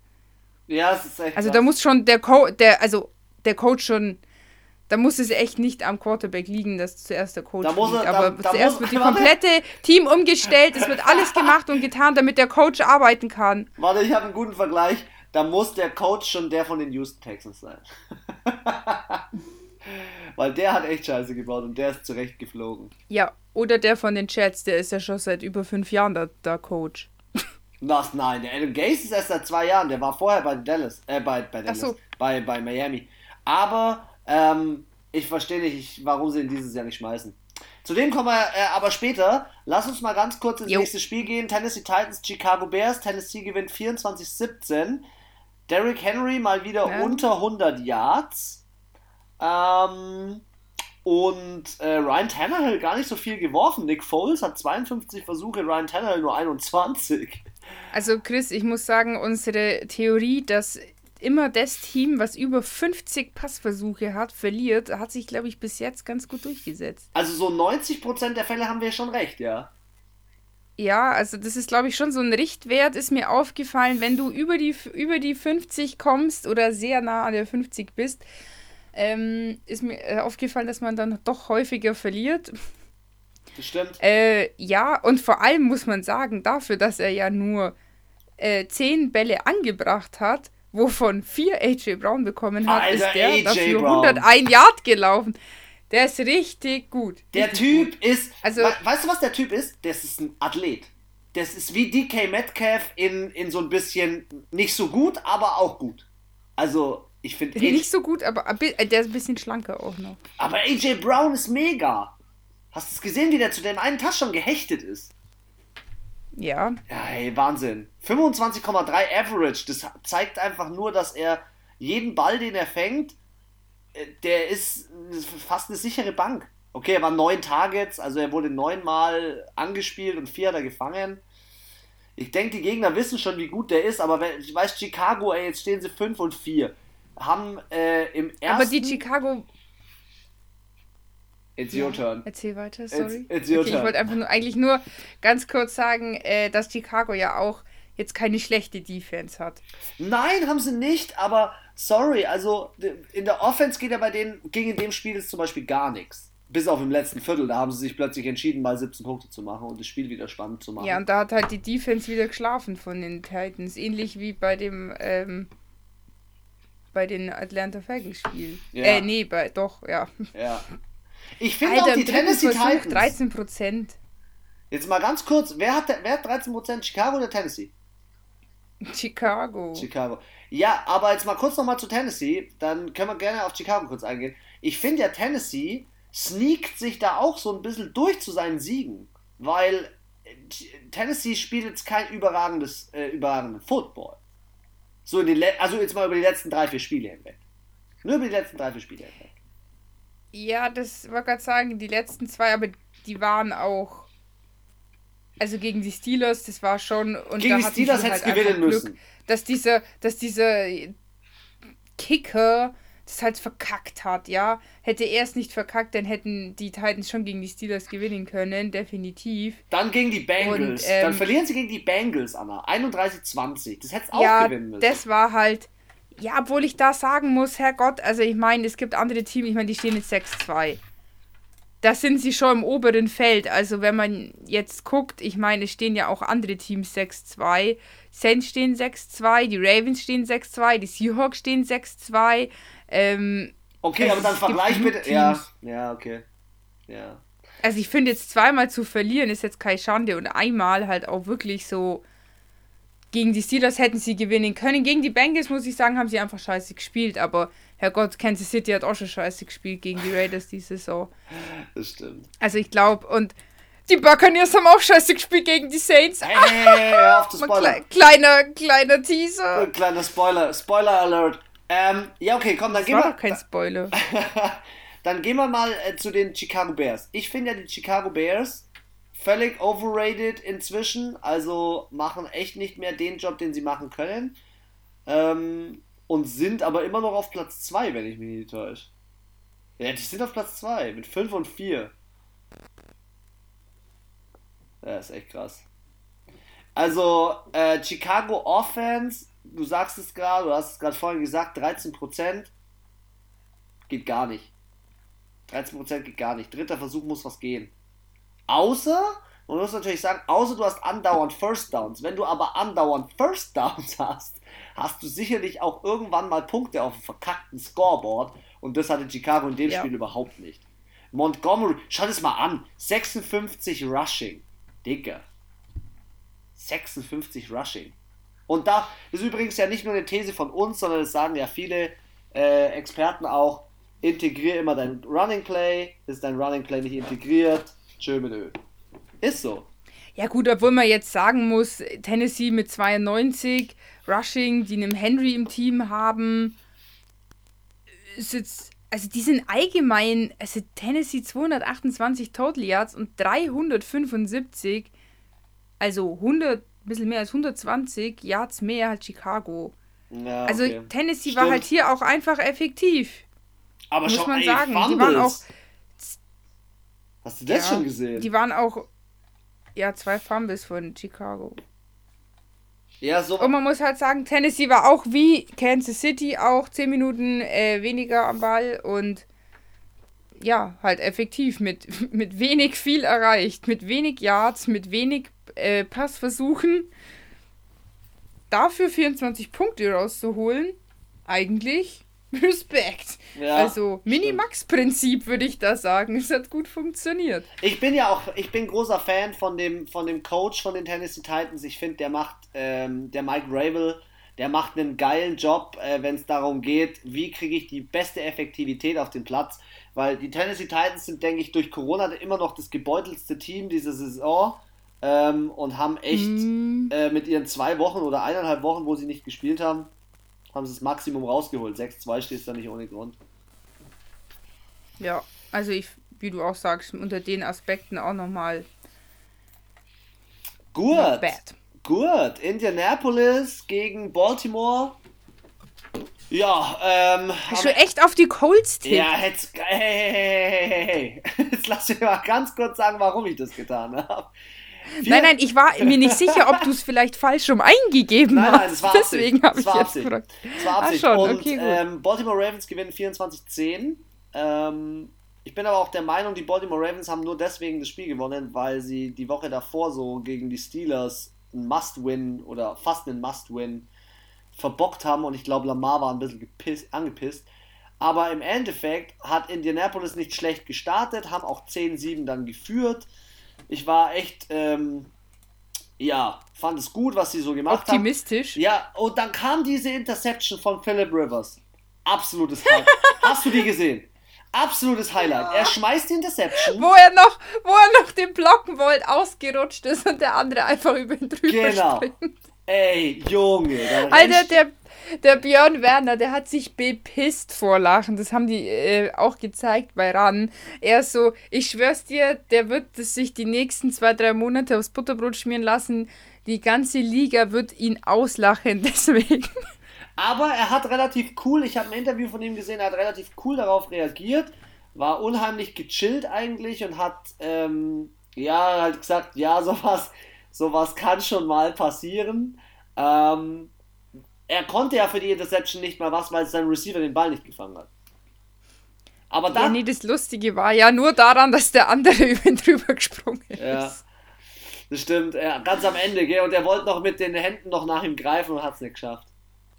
Ja, es ist echt. Also krass. da muss schon der Co der also der Coach schon da muss es echt nicht am Quarterback liegen, dass zuerst der Coach Da muss liegt. er- da- aber da zuerst muss- wird die warte. komplette Team umgestellt, es wird alles gemacht und getan, damit der Coach arbeiten kann. Warte, ich habe einen guten Vergleich. Da muss der Coach schon der von den Houston Texans sein. Weil der hat echt Scheiße gebaut und der ist zurecht geflogen. Ja, oder der von den Chats, der ist ja schon seit über fünf Jahren der, der Coach. Was? Nein, der Adam Gase ist erst seit zwei Jahren. Der war vorher bei Dallas. Äh, bei, bei Dallas. so. Bei, bei Miami. Aber, ähm, ich verstehe nicht, ich- warum sie ihn dieses Jahr nicht schmeißen. Zu dem kommen wir äh, aber später. Lass uns mal ganz kurz ins Jo. nächste Spiel gehen. Tennessee Titans, Chicago Bears. Tennessee gewinnt 24-17. Derrick Henry mal wieder Ja. unter 100 Yards. Ähm, und äh, Ryan Tannehill gar nicht so viel geworfen. Nick Foles hat 52 Versuche, Ryan Tannehill nur 21. Also Chris, ich muss sagen, unsere Theorie, dass immer das Team, was über 50 Passversuche hat, verliert, hat sich, glaube ich, bis jetzt ganz gut durchgesetzt. Also so 90% der Fälle haben wir schon recht, ja. Ja, also das ist, glaube ich, schon so ein Richtwert, ist mir aufgefallen, wenn du über die, über die 50 kommst oder sehr nah an der 50 bist, ähm, ist mir äh, aufgefallen, dass man dann doch häufiger verliert. Das stimmt. Äh, ja, und vor allem muss man sagen, dafür, dass er ja nur äh, 10 Bälle angebracht hat, wovon 4 AJ Brown bekommen hat, Alter, ist der AJ dafür Brown. 101 Yard gelaufen. Der ist richtig gut. Der Typ gut. ist. Also- we weißt du, was der Typ ist? Das ist ein Athlet. Das ist wie DK Metcalf in, in so ein bisschen nicht so gut, aber auch gut. Also, ich finde. Nicht so gut, aber äh, der ist ein bisschen schlanker auch noch. Aber AJ Brown ist mega. Hast du es gesehen, wie der zu dem einen Touchdown gehechtet ist? Ja, Ja, hey, Wahnsinn. 25,3 Average. Das zeigt einfach nur, dass er jeden Ball, den er fängt, äh, der ist fast eine sichere Bank. Okay, er war neun Targets, also er wurde neunmal angespielt und vier hat er gefangen. Ich denke, die Gegner wissen schon, wie gut der ist, aber wenn, ich weiß, Chicago, ey, jetzt stehen sie 5 und 4. Haben äh, im ersten. aber die Chicago. It's your turn. Erzähl weiter, sorry. it's your okay, ich turn. wollte einfach nur eigentlich nur ganz kurz sagen, äh, dass Chicago ja auch jetzt keine schlechte Defense hat. Nein, haben sie nicht, aber sorry, also in der Offense geht ja bei denen, ging in dem Spiel jetzt zum Beispiel gar nichts. Bis auf im letzten Viertel, da haben sie sich plötzlich entschieden, mal 17 Punkte zu machen und das Spiel wieder spannend zu machen. Ja, und da hat halt die Defense wieder geschlafen von den Titans. Ähnlich wie bei dem, ähm, bei den Atlanta Falcons Spiel. Ja. Äh, nee, bei, doch, ja. Ja. Ich finde auch die Tennessee Titans. 13 Prozent. Jetzt mal ganz kurz, wer hat, wer hat 13%? Chicago oder Tennessee? Chicago. Chicago. Ja, aber jetzt mal kurz nochmal zu Tennessee, dann können wir gerne auf Chicago kurz eingehen. Ich finde ja, Tennessee sneakt sich da auch so ein bisschen durch zu seinen Siegen, weil äh, Tennessee spielt jetzt kein überragendes, äh, überragenden Football. So in den Le also jetzt mal über die letzten drei, vier Spiele hinweg. Nur über die letzten drei, vier Spiele hinweg. Ja, das wollte gerade sagen, die letzten zwei, aber die waren auch. also gegen die Steelers, das war schon. Und gegen die Steelers hätte es halt gewinnen müssen. Glück, dass dieser, dass dieser Kicker das halt verkackt hat, ja. Hätte er es nicht verkackt, dann hätten die Titans schon gegen die Steelers gewinnen können, definitiv. Dann gegen die Bengals. Und, ähm, dann verlieren sie gegen die Bengals, Anna. 31-20. Das hätte es auch ja, gewinnen müssen. Das war halt. Ja, obwohl ich da sagen muss, Herrgott, also ich meine, es gibt andere Teams, ich meine, die stehen jetzt 6-2 da sind sie schon im oberen Feld. Also wenn man jetzt guckt, ich meine, es stehen ja auch andere Teams 6-2. Saints stehen 6-2, die Ravens stehen 6-2, die Seahawks stehen 6-2. Ähm, okay, aber dann vergleich bitte. Ja, ja, okay. Ja. Also ich finde jetzt zweimal zu verlieren ist jetzt keine Schande und einmal halt auch wirklich so gegen die Steelers hätten sie gewinnen können. Gegen die Bengals, muss ich sagen, haben sie einfach scheiße gespielt, aber Herrgott, Kansas City hat auch schon scheiße gespielt gegen die Raiders diese Saison. Das stimmt. Also ich glaube, und die Buccaneers haben auch scheiße gespielt gegen die Saints. Hey, hey, hey, auf zu Spoiler. kleiner, kleiner Teaser. Äh, kleiner Spoiler. Spoiler Alert. Ähm, ja, okay, komm, dann das gehen wir. War doch kein Spoiler. dann gehen wir mal äh, zu den Chicago Bears. Ich finde ja die Chicago Bears völlig overrated inzwischen. Also machen echt nicht mehr den Job, den sie machen können. Ähm, und sind aber immer noch auf Platz 2, wenn ich mich nicht täusche. Ja, die sind auf Platz 2 mit 5 und 4. Ja, ist echt krass. Also, äh, Chicago Offense, du sagst es gerade, du hast es gerade vorhin gesagt, 13% geht gar nicht. 13% geht gar nicht. Dritter Versuch muss was gehen. Außer, man muss natürlich sagen, außer du hast andauernd First Downs. Wenn du aber andauernd First Downs hast, hast du sicherlich auch irgendwann mal Punkte auf dem verkackten Scoreboard. Und das hatte Chicago in dem ja. Spiel überhaupt nicht. Montgomery, schau das mal an. 56 Rushing. Digga. 56 Rushing. Und da ist übrigens ja nicht nur eine These von uns, sondern das sagen ja viele äh, Experten auch. Integriere immer dein Running Play. Ist dein Running Play nicht integriert? Öl. Ist so. Ja, gut, obwohl man jetzt sagen muss, Tennessee mit 92, Rushing, die einen Henry im Team haben, ist jetzt, also die sind allgemein, also Tennessee 228 Total Yards und 375, also 100, ein bisschen mehr als 120 Yards mehr als Chicago. Ja, also okay. Tennessee Stimmt. war halt hier auch einfach effektiv. Aber muss schon, man ey, sagen, Fumbles. die waren auch. Hast du das ja, schon gesehen? Die waren auch ja, zwei Fumbles von Chicago. Ja, so. Und man muss halt sagen, Tennessee war auch wie Kansas City auch 10 Minuten äh, weniger am Ball und ja, halt effektiv mit, mit wenig viel erreicht, mit wenig Yards, mit wenig äh, Passversuchen. Dafür 24 Punkte rauszuholen, eigentlich Respekt. Ja, also Minimax-Prinzip würde ich da sagen. Es hat gut funktioniert. Ich bin ja auch, ich bin großer Fan von dem, von dem Coach von den Tennessee Titans. Ich finde, der macht, ähm, der Mike Ravel, der macht einen geilen Job, äh, wenn es darum geht, wie kriege ich die beste Effektivität auf den Platz. Weil die Tennessee Titans sind, denke ich, durch Corona immer noch das gebeutelste Team dieser Saison. Ähm, und haben echt mm. äh, mit ihren zwei Wochen oder eineinhalb Wochen, wo sie nicht gespielt haben, haben sie das Maximum rausgeholt. 6-2 steht da nicht ohne Grund. Ja, also ich, wie du auch sagst, unter den Aspekten auch nochmal. Gut. Gut. Indianapolis gegen Baltimore. Ja, ähm. Hast du echt auf die Colts tippt? Ja, jetzt. Hey, hey, hey, hey, hey. Jetzt lass mich mal ganz kurz sagen, warum ich das getan habe. Vier? Nein, nein, ich war mir nicht sicher, ob du es vielleicht falsch rum eingegeben nein, nein, hast. Deswegen habe ich jetzt gefragt. Das war Absicht. Ah, schon, okay, gut. Ähm, Baltimore Ravens gewinnen 24-10. Ähm, ich bin aber auch der Meinung, die Baltimore Ravens haben nur deswegen das Spiel gewonnen, weil sie die Woche davor so gegen die Steelers ein Must-Win oder fast einen Must-Win verbockt haben und ich glaube, Lamar war ein bisschen gepisst, angepisst. Aber im Endeffekt hat Indianapolis nicht schlecht gestartet, haben auch 10-7 dann geführt. Ich war echt, ähm, ja, fand es gut, was sie so gemacht Optimistisch. haben. Optimistisch. Ja, und dann kam diese Interception von Philip Rivers. Absolutes Highlight. Hast du die gesehen? Absolutes Highlight. Er schmeißt die Interception. Wo er noch, wo er noch den blocken wollte, ausgerutscht ist und der andere einfach über ihn drüber genau. springt. Ey, Junge. Alter, der, der Björn Werner, der hat sich bepisst vor Lachen. Das haben die äh, auch gezeigt bei RAN. Er so, ich schwör's dir, der wird sich die nächsten zwei, drei Monate aufs Butterbrot schmieren lassen. Die ganze Liga wird ihn auslachen, deswegen. Aber er hat relativ cool, ich habe ein Interview von ihm gesehen, er hat relativ cool darauf reagiert, war unheimlich gechillt eigentlich und hat, ähm, ja, halt gesagt, ja, sowas, sowas kann schon mal passieren. Ähm, er konnte ja für die Interception nicht mal was, weil sein Receiver den Ball nicht gefangen hat. Aber dann. Ja, nee, das Lustige war ja nur daran, dass der andere über ihn drüber gesprungen ist. Ja. Das stimmt, ja, ganz am Ende, gell? Und er wollte noch mit den Händen noch nach ihm greifen und hat es nicht geschafft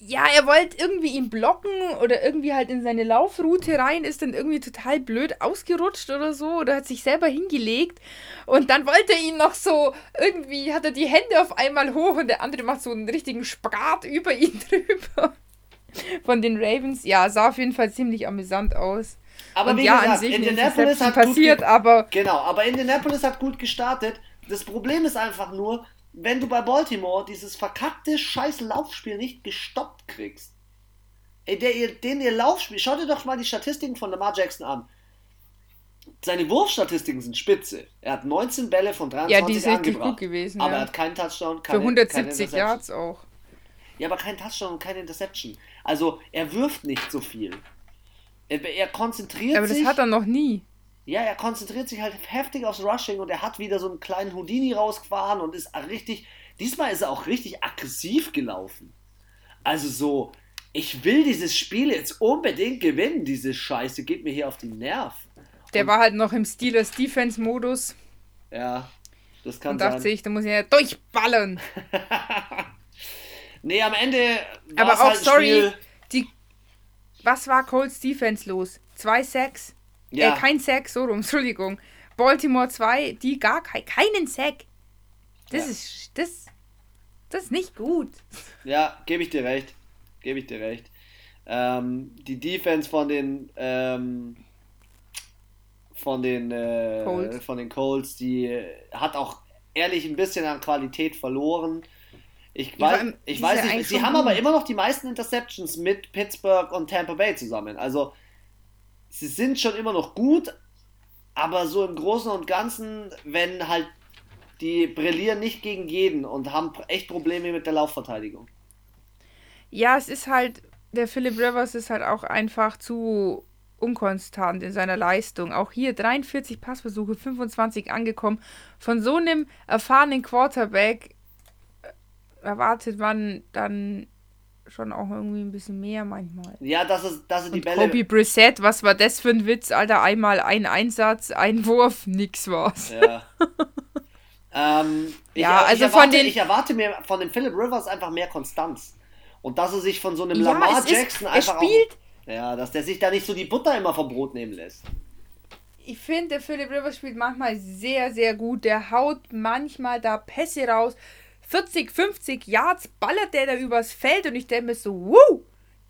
ja, er wollte irgendwie ihn blocken oder irgendwie halt in seine Laufroute rein, ist dann irgendwie total blöd ausgerutscht oder so oder hat sich selber hingelegt und dann wollte er ihn noch so, irgendwie hat er die Hände auf einmal hoch und der andere macht so einen richtigen Spagat über ihn drüber. Von den Ravens, ja, sah auf jeden Fall ziemlich amüsant aus. Aber und wie ja, gesagt, an sich Indianapolis hat passiert, aber genau, aber Indianapolis hat gut gestartet. Das Problem ist einfach nur, wenn du bei Baltimore dieses verkackte scheiß Laufspiel nicht gestoppt kriegst, ey, der, den ihr Laufspiel, schau dir doch mal die Statistiken von Lamar Jackson an. Seine Wurfstatistiken sind spitze. Er hat 19 Bälle von 23 ja, die sind angebracht. gut gewesen. Aber ja. er hat keinen Touchdown, keine, Für 170 keine Yards auch. Ja, aber kein Touchdown und keine Interception. Also, er wirft nicht so viel. Er, er konzentriert sich. Aber das hat er noch nie. Ja, er konzentriert sich halt heftig aufs Rushing und er hat wieder so einen kleinen Houdini rausgefahren und ist richtig. Diesmal ist er auch richtig aggressiv gelaufen. Also so, ich will dieses Spiel jetzt unbedingt gewinnen, diese Scheiße geht mir hier auf den Nerv. Der und, war halt noch im Steelers Defense Modus. Ja, das kann und sein. Und dachte sich, da muss ich ja durchballern. nee, am Ende Aber auch, halt sorry, die, was war Colts Defense los? Zwei Sacks? Ja. Äh, kein Sack, so rum, Entschuldigung. Baltimore 2, die gar kein, keinen Sack. Das ja. ist das, das ist nicht gut. Ja, gebe ich dir recht. Gebe ich dir recht. Ähm, die Defense von den ähm, von den äh, Colts. von den Colts, die hat auch ehrlich ein bisschen an Qualität verloren. Ich weiß, ich weiß nicht, sie haben aber immer noch die meisten Interceptions mit Pittsburgh und Tampa Bay zusammen. Also sie sind schon immer noch gut, aber so im Großen und Ganzen, wenn halt die brillieren nicht gegen jeden und haben echt Probleme mit der Laufverteidigung. Ja, es ist halt, der Philip Rivers ist halt auch einfach zu unkonstant in seiner Leistung. Auch hier 43 Passversuche, 25 angekommen. Von so einem erfahrenen Quarterback erwartet man dann schon auch irgendwie ein bisschen mehr manchmal. Ja, das ist, das ist die Bälle. Kobe Brissett, was war das für ein Witz, Alter? Einmal ein Einsatz, ein Wurf, nix war's. Ja. ähm, ja, ich, also ich erwarte, von den. Ich erwarte mir von dem Philip Rivers einfach mehr Konstanz. Und dass er sich von so einem ja, Lamar Jackson ist, einfach. Spielt, auch, ja, dass der sich da nicht so die Butter immer vom Brot nehmen lässt. Ich finde, der Philip Rivers spielt manchmal sehr, sehr gut. Der haut manchmal da Pässe raus 40, 50 Yards ballert der da übers Feld und ich denke mir so, wow,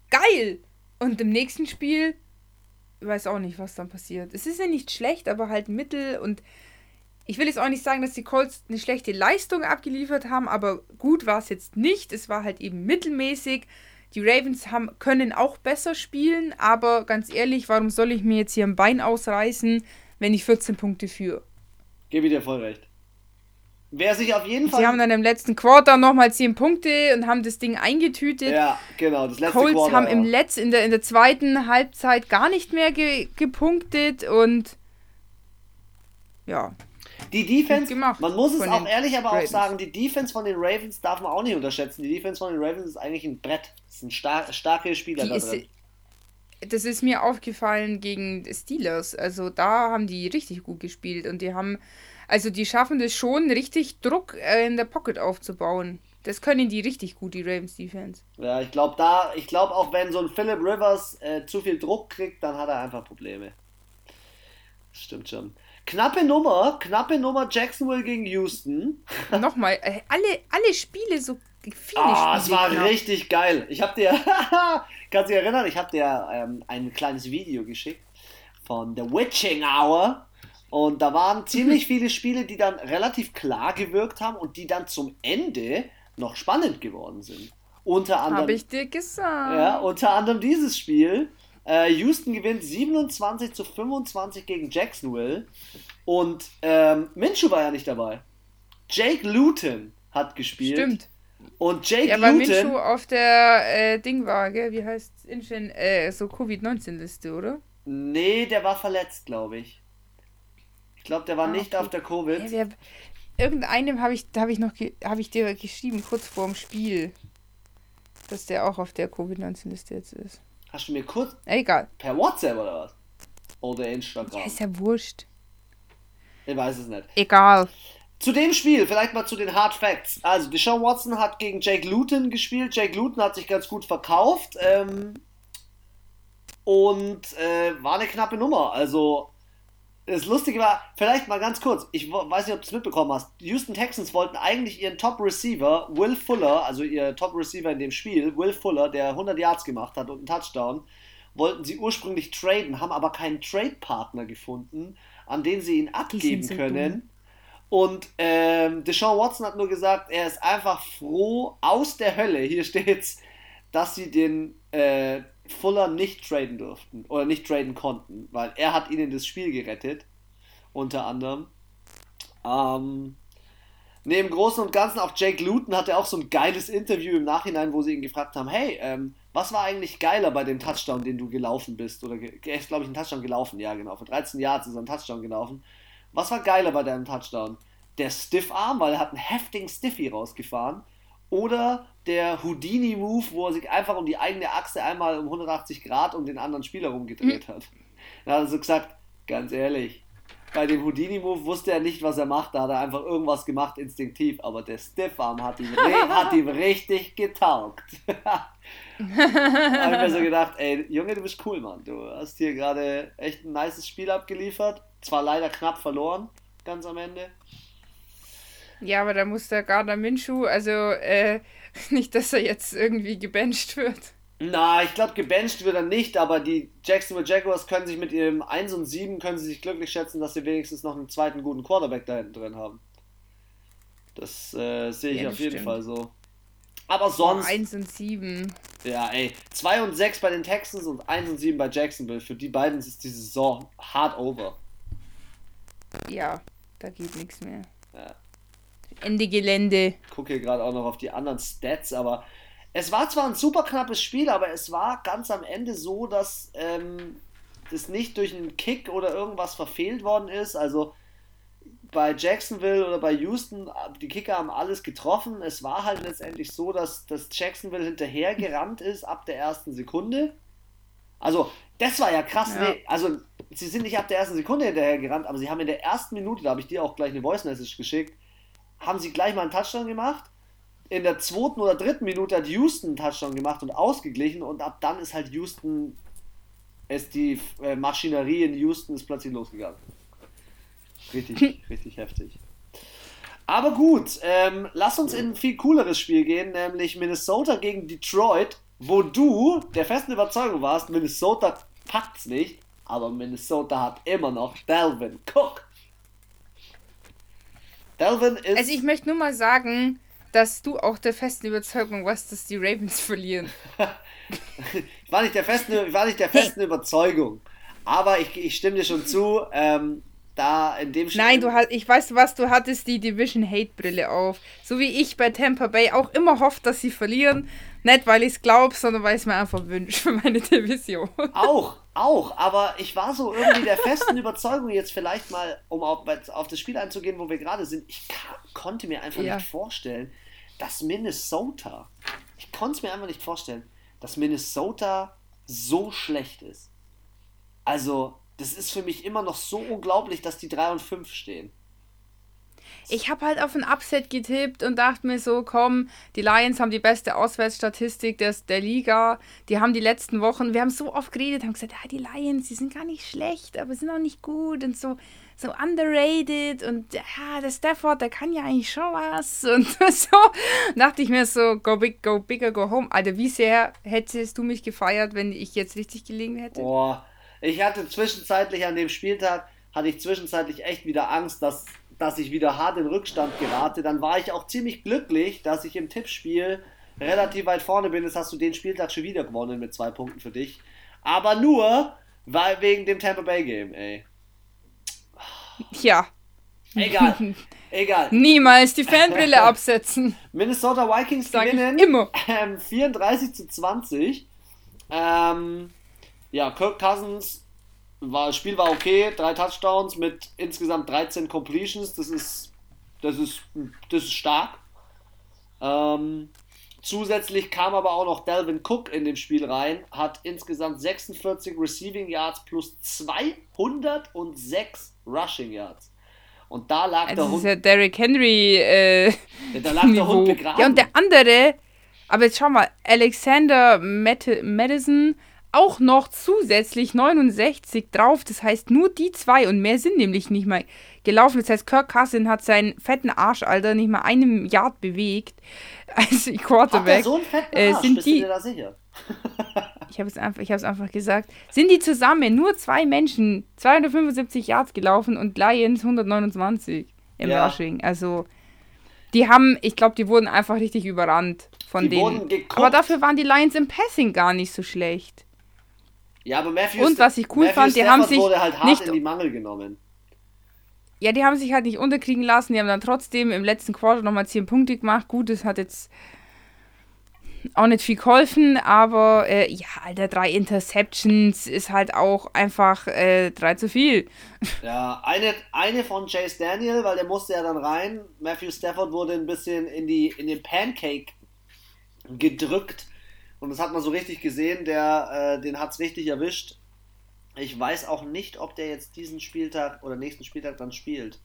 geil. Und im nächsten Spiel, weiß auch nicht, was dann passiert. Es ist ja nicht schlecht, aber halt mittel und ich will jetzt auch nicht sagen, dass die Colts eine schlechte Leistung abgeliefert haben, aber gut war es jetzt nicht. Es war halt eben mittelmäßig. Die Ravens haben, können auch besser spielen, aber ganz ehrlich, warum soll ich mir jetzt hier ein Bein ausreißen, wenn ich 14 Punkte führe? Gebe dir voll recht. Wer sich auf jeden Fall. Sie haben dann im letzten Quarter nochmal 10 Punkte und haben das Ding eingetütet. Ja, genau. Das letzte Colts Quarter, haben im Letz, in, der, in der zweiten Halbzeit gar nicht mehr ge, gepunktet und. Ja. Die Defense, gemacht man muss es auch ehrlich aber Ravens. auch sagen, die Defense von den Ravens darf man auch nicht unterschätzen. Die Defense von den Ravens ist eigentlich ein Brett. Das sind star starke Spieler die da drin. Ist, das ist mir aufgefallen gegen Steelers. Also da haben die richtig gut gespielt und die haben also die schaffen das schon, richtig Druck äh, in der Pocket aufzubauen. Das können die richtig gut, die Ravens Defense. Ja, ich glaube da, ich glaube auch wenn so ein Philip Rivers äh, zu viel Druck kriegt, dann hat er einfach Probleme. Das stimmt schon. Knappe Nummer, knappe Nummer Jacksonville gegen Houston. Nochmal, äh, alle, alle Spiele so viele Ah, es war knapp. richtig geil. Ich habe dir, kannst du dich erinnern, ich habe dir ähm, ein kleines Video geschickt von The Witching Hour. Und da waren ziemlich viele Spiele, die dann relativ klar gewirkt haben und die dann zum Ende noch spannend geworden sind. Unter anderem. Habe ich dir gesagt. Ja, unter anderem dieses Spiel. Äh, Houston gewinnt 27 zu 25 gegen Jacksonville. Und ähm, Minshew war ja nicht dabei. Jake Luton hat gespielt. Stimmt. Und Jake ja, weil Luton. Minshew auf der äh, Ding war, gell? Wie heißt es? Äh, so Covid-19-Liste, oder? Nee, der war verletzt, glaube ich. Ich glaube, der war ah, nicht auf der Covid. Ja, wer, irgendeinem habe ich, hab ich noch hab ich dir geschrieben, kurz vor dem Spiel, dass der auch auf der Covid-19-Liste jetzt ist. Hast du mir kurz. Egal. Per WhatsApp oder was? Oder Instagram? Ja, ist ja wurscht. Ich weiß es nicht. Egal. Zu dem Spiel, vielleicht mal zu den Hard Facts. Also, Deshaun Watson hat gegen Jake Luton gespielt. Jake Luton hat sich ganz gut verkauft. Ähm, und äh, war eine knappe Nummer. Also, das Lustige war, vielleicht mal ganz kurz, ich weiß nicht, ob du es mitbekommen hast. Die Houston Texans wollten eigentlich ihren Top Receiver, Will Fuller, also ihr Top Receiver in dem Spiel, Will Fuller, der 100 Yards gemacht hat und einen Touchdown, wollten sie ursprünglich traden, haben aber keinen Trade-Partner gefunden, an den sie ihn abgeben können. Dumm. Und ähm, Deshaun Watson hat nur gesagt, er ist einfach froh aus der Hölle, hier steht's, dass sie den äh, Fuller nicht traden durften oder nicht traden konnten, weil er hat ihnen das Spiel gerettet, unter anderem. Ähm, neben Großen und Ganzen auch Jake Luton hatte auch so ein geiles Interview im Nachhinein, wo sie ihn gefragt haben, hey, ähm, was war eigentlich geiler bei dem Touchdown, den du gelaufen bist? Oder er ist, glaube ich, ein Touchdown gelaufen, ja genau, für 13 Yards ist er ein Touchdown gelaufen. Was war geiler bei deinem Touchdown? Der Stiff Arm, weil er hat einen heftigen Stiffy rausgefahren oder der Houdini-Move, wo er sich einfach um die eigene Achse einmal um 180 Grad um den anderen Spieler rumgedreht hat. Da hat er so gesagt, ganz ehrlich, bei dem Houdini-Move wusste er nicht, was er macht, da hat er einfach irgendwas gemacht, instinktiv, aber der Stiffarm hat ihm, hat ihm richtig getaugt. da habe ich mir so gedacht, ey, Junge, du bist cool, Mann. Du hast hier gerade echt ein nices Spiel abgeliefert. Zwar leider knapp verloren, ganz am Ende. Ja, aber da muss der Gardner Minshu, also äh, nicht, dass er jetzt irgendwie gebencht wird. Na, ich glaube, gebencht wird er nicht, aber die Jacksonville Jaguars können sich mit ihrem 1 und 7 können sie sich glücklich schätzen, dass sie wenigstens noch einen zweiten guten Quarterback da hinten drin haben. Das äh, sehe ich ja, auf jeden stimmt. Fall so. Aber sonst. Oh, 1 und 7. Ja, ey. 2 und 6 bei den Texans und 1 und 7 bei Jacksonville. Für die beiden ist die Saison hart over. Ja, da geht nichts mehr. Ende Gelände. Ich gucke hier gerade auch noch auf die anderen Stats, aber es war zwar ein super knappes Spiel, aber es war ganz am Ende so, dass ähm, das nicht durch einen Kick oder irgendwas verfehlt worden ist. Also bei Jacksonville oder bei Houston, die Kicker haben alles getroffen. Es war halt letztendlich so, dass, dass Jacksonville hinterher gerannt ist ab der ersten Sekunde. Also, das war ja krass. Ja. Nee, also, sie sind nicht ab der ersten Sekunde hinterher gerannt, aber sie haben in der ersten Minute, da habe ich dir auch gleich eine Voice Message geschickt, haben sie gleich mal einen Touchdown gemacht. In der zweiten oder dritten Minute hat Houston einen Touchdown gemacht und ausgeglichen und ab dann ist halt Houston, ist die äh, Maschinerie in Houston ist plötzlich losgegangen. Richtig, richtig heftig. Aber gut, ähm, lass uns in ein viel cooleres Spiel gehen, nämlich Minnesota gegen Detroit, wo du der festen Überzeugung warst, Minnesota packt's nicht, aber Minnesota hat immer noch Delvin Cook. Delvin ist. Also ich möchte nur mal sagen, dass du auch der festen Überzeugung warst, dass die Ravens verlieren. ich, war nicht der festen, ich war nicht der festen. Überzeugung. Aber ich, ich stimme dir schon zu, ähm, da in dem Spiel. Nein, du hast, ich weiß was, du hattest die Division Hate Brille auf. So wie ich bei Tampa Bay auch immer hofft, dass sie verlieren. Nicht, weil ich es glaube, sondern weil ich es mir einfach wünsche für meine Division. Auch, auch. Aber ich war so irgendwie der festen Überzeugung, jetzt vielleicht mal, um auf, auf das Spiel einzugehen, wo wir gerade sind, ich konnte mir einfach ja. nicht vorstellen, dass Minnesota, ich konnte es mir einfach nicht vorstellen, dass Minnesota so schlecht ist. Also, das ist für mich immer noch so unglaublich, dass die 3 und 5 stehen. Ich habe halt auf ein Upset getippt und dachte mir so, komm, die Lions haben die beste Auswärtsstatistik des, der Liga. Die haben die letzten Wochen, wir haben so oft geredet, haben gesagt, ja, die Lions, die sind gar nicht schlecht, aber sind auch nicht gut und so, so underrated und ja, der Stafford, der kann ja eigentlich schon was und so. dachte ich mir so, go big, go bigger, go home. Alter, wie sehr hättest du mich gefeiert, wenn ich jetzt richtig gelegen hätte? Boah, ich hatte zwischenzeitlich an dem Spieltag, hatte ich zwischenzeitlich echt wieder Angst, dass dass ich wieder hart in Rückstand gerate, dann war ich auch ziemlich glücklich, dass ich im Tippspiel relativ weit vorne bin, jetzt hast du den Spieltag schon wieder gewonnen mit zwei Punkten für dich. Aber nur weil wegen dem Tampa Bay Game, ey. Ja. Egal. Egal. Niemals die Fanbrille absetzen. Minnesota Vikings Sag gewinnen. immer. Ähm, 34 zu 20. Ähm, ja, Kirk Cousins, war, das Spiel war okay, drei Touchdowns mit insgesamt 13 Completions, das ist, das ist, das ist stark. Ähm, zusätzlich kam aber auch noch Delvin Cook in dem Spiel rein, hat insgesamt 46 Receiving Yards plus 206 Rushing Yards. Und da lag der Das ist Hund, ja Derrick Henry. Äh, da lag der. Hund begraben. Ja, und der andere, aber jetzt schau mal, Alexander Madison auch noch zusätzlich 69 drauf. Das heißt, nur die zwei und mehr sind nämlich nicht mal gelaufen. Das heißt, Kirk Cousin hat seinen fetten Arsch, Alter, nicht mal einem Yard bewegt als Hat Quarterback. so einen fetten äh, Arsch? sind Bist die- du dir da sicher? Ich habe es einfach, ich einfach gesagt. Sind die zusammen nur zwei Menschen 275 Yards gelaufen und Lions 129 im Ja. Rushing? Also, die haben, ich glaube, die wurden einfach richtig überrannt von Die denen. Aber dafür waren die Lions im Passing gar nicht so schlecht. Ja, aber Matthew Und was ich cool Matthew fand, die haben Stafford sich wurde halt hart nicht- in die Mangel genommen. Ja, die haben sich halt nicht unterkriegen lassen. Die haben dann trotzdem im letzten Quarter nochmal 10 Punkte gemacht. Gut, das hat jetzt auch nicht viel geholfen, aber äh, ja, Alter, drei Interceptions ist halt auch einfach äh, drei zu viel. Ja, eine, eine von Chase Daniel, weil der musste ja dann rein. Matthew Stafford wurde ein bisschen in, die, in den Pancake gedrückt. Und das hat man so richtig gesehen. Der, äh, den hat es richtig erwischt. Ich weiß auch nicht, ob der jetzt diesen Spieltag oder nächsten Spieltag dann spielt.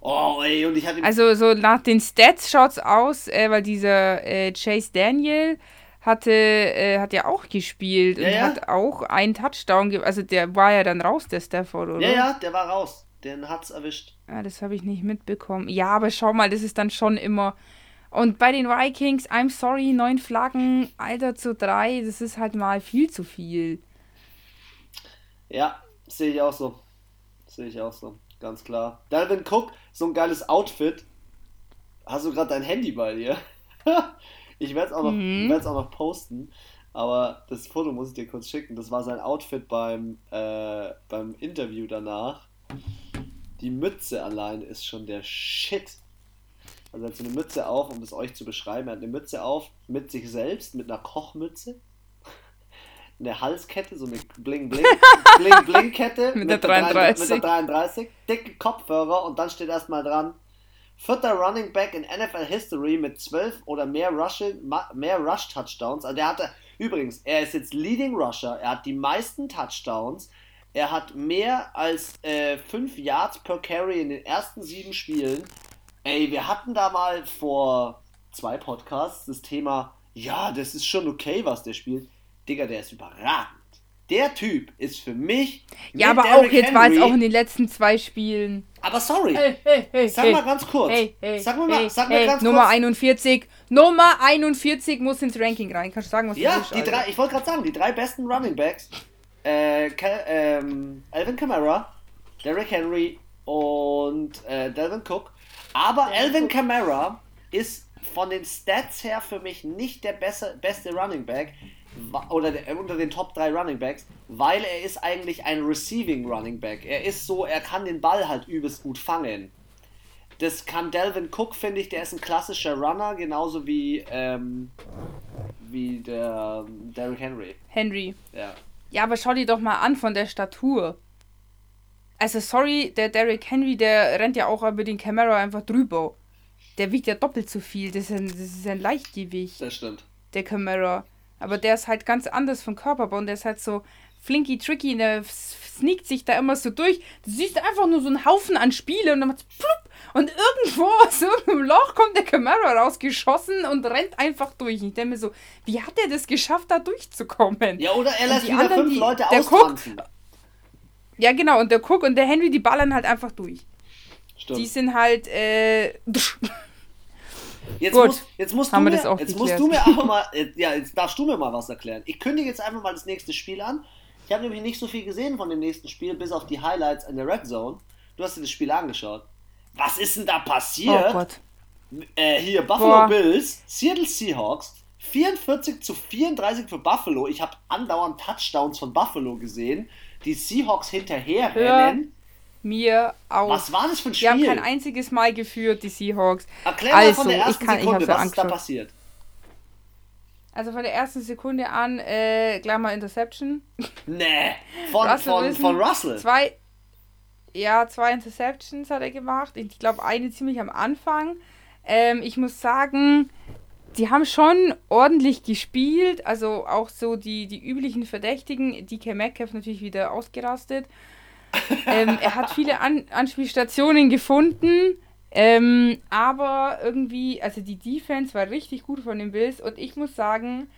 Oh, ey, und ich hatte. Also so nach den Stats schaut's aus, äh, weil dieser äh, Chase Daniel hatte, äh, hat ja auch gespielt Ja, und ja. hat auch einen Touchdown, ge also der war ja dann raus, der Stafford, oder? ja, ja, der war raus. Den hat's erwischt. Ah, das habe ich nicht mitbekommen. Ja, aber schau mal, das ist dann schon immer. Und bei den Vikings, I'm sorry, neun Flaggen, Alter zu drei, das ist halt mal viel zu viel. Ja, sehe ich auch so. Sehe ich auch so. Ganz klar. Dalvin Cook, so ein geiles Outfit. Hast du gerade dein Handy bei dir? ich werde es auch, noch- Mhm. auch noch posten. Aber das Foto muss ich dir kurz schicken. Das war sein Outfit beim, äh, beim Interview danach. Die Mütze allein ist schon der Shit. Also er hat so eine Mütze auf, um das euch zu beschreiben. Er hat eine Mütze auf mit sich selbst, mit einer Kochmütze. Eine Halskette, so eine Bling Bling Bling Bling Kette Mit der 33. Mit der 33. Dicke Kopfhörer und dann steht erstmal dran. Vierter Running Back in NFL History mit 12 oder mehr Rush, mehr Rush Touchdowns. Also der hatte übrigens, er ist jetzt Leading Rusher, er hat die meisten Touchdowns, er hat mehr als 5 Yards per Carry in den ersten sieben Spielen. Ey, wir hatten da mal vor zwei Podcasts das Thema, ja, das ist schon okay, was der spielt. Digga, der ist überragend. Der Typ ist für mich. Ja, aber auch Derrick jetzt war es auch in den letzten zwei Spielen. Aber sorry, Hey, hey, hey, sag mal ganz kurz. Sag mal, hey, sag hey, ganz Nummer kurz. 41. Nummer 41 muss ins Ranking rein. Kannst du sagen, was du Ja, die drei, ich wollte gerade sagen, die drei besten Running Backs. Äh, ähm, Alvin Kamara, Derrick Henry und äh, Delvin Cook. Aber Alvin Kamara ist von den Stats her für mich nicht der beste, beste Running Back oder der, äh, unter den Top 3 Running Backs, weil er ist eigentlich ein Receiving Running Back. Er ist so, er kann den Ball halt übelst gut fangen. Das kann Delvin Cook, finde ich, der ist ein klassischer Runner, genauso wie, ähm, wie der ähm, Derrick Henry. Henry. Ja. Ja, aber schau dir doch mal an von der Statur. Also, sorry, der Derrick Henry, der rennt ja auch über den Camera einfach drüber. Der wiegt ja doppelt so viel. Das ist ein, das ist ein Leichtgewicht, Das stimmt. der Camera. Aber der ist halt ganz anders vom Körperbau und der ist halt so flinky, tricky. Der s- sneakt sich da immer so durch. Du siehst einfach nur so einen Haufen an Spiele und dann macht's plupp. Und irgendwo aus irgendeinem Loch kommt der Camera rausgeschossen und rennt einfach durch. Ich denke mir so, wie hat er das geschafft, da durchzukommen? Ja, oder er Und lässt die anderen, fünf die- Leute der austanzen. Ja, genau. Und der Cook und der Henry, die ballern halt einfach durch. Stimmt. Die sind halt, äh. Jetzt, Gut. Muss, jetzt musst Haben du mir, das auch jetzt musst du mir aber mal, äh, ja, jetzt darfst du mir mal was erklären. Ich kündige jetzt einfach mal das nächste Spiel an. Ich habe nämlich nicht so viel gesehen von dem nächsten Spiel, bis auf die Highlights in der Red Zone. Du hast dir das Spiel angeschaut. Was ist denn da Oh passiert? Gott. äh, hier, Buffalo Boah. Bills, Seattle Seahawks, 44 zu 34 für Buffalo. Ich habe andauernd Touchdowns von Buffalo gesehen. Die Seahawks hinterherrennen. Mir auch. Was war das für ein Die Spiel? haben kein einziges Mal geführt, die Seahawks. Erklär mal also, von der ich ersten kann, ich Sekunde, hab's ja was ist da passiert? Also von der ersten Sekunde an, äh, gleich mal Interception. Nee, von, Russell von, Wilson, von Russell. Zwei, ja, zwei Interceptions hat er gemacht. Ich glaube, eine ziemlich am Anfang. Ähm, ich muss sagen, die haben schon ordentlich gespielt. Also auch so die, die üblichen Verdächtigen. DK Metcalf natürlich wieder ausgerastet. ähm, er hat viele An Anspielstationen gefunden. Ähm, aber irgendwie, also die Defense war richtig gut von den Bills. Und ich muss sagen,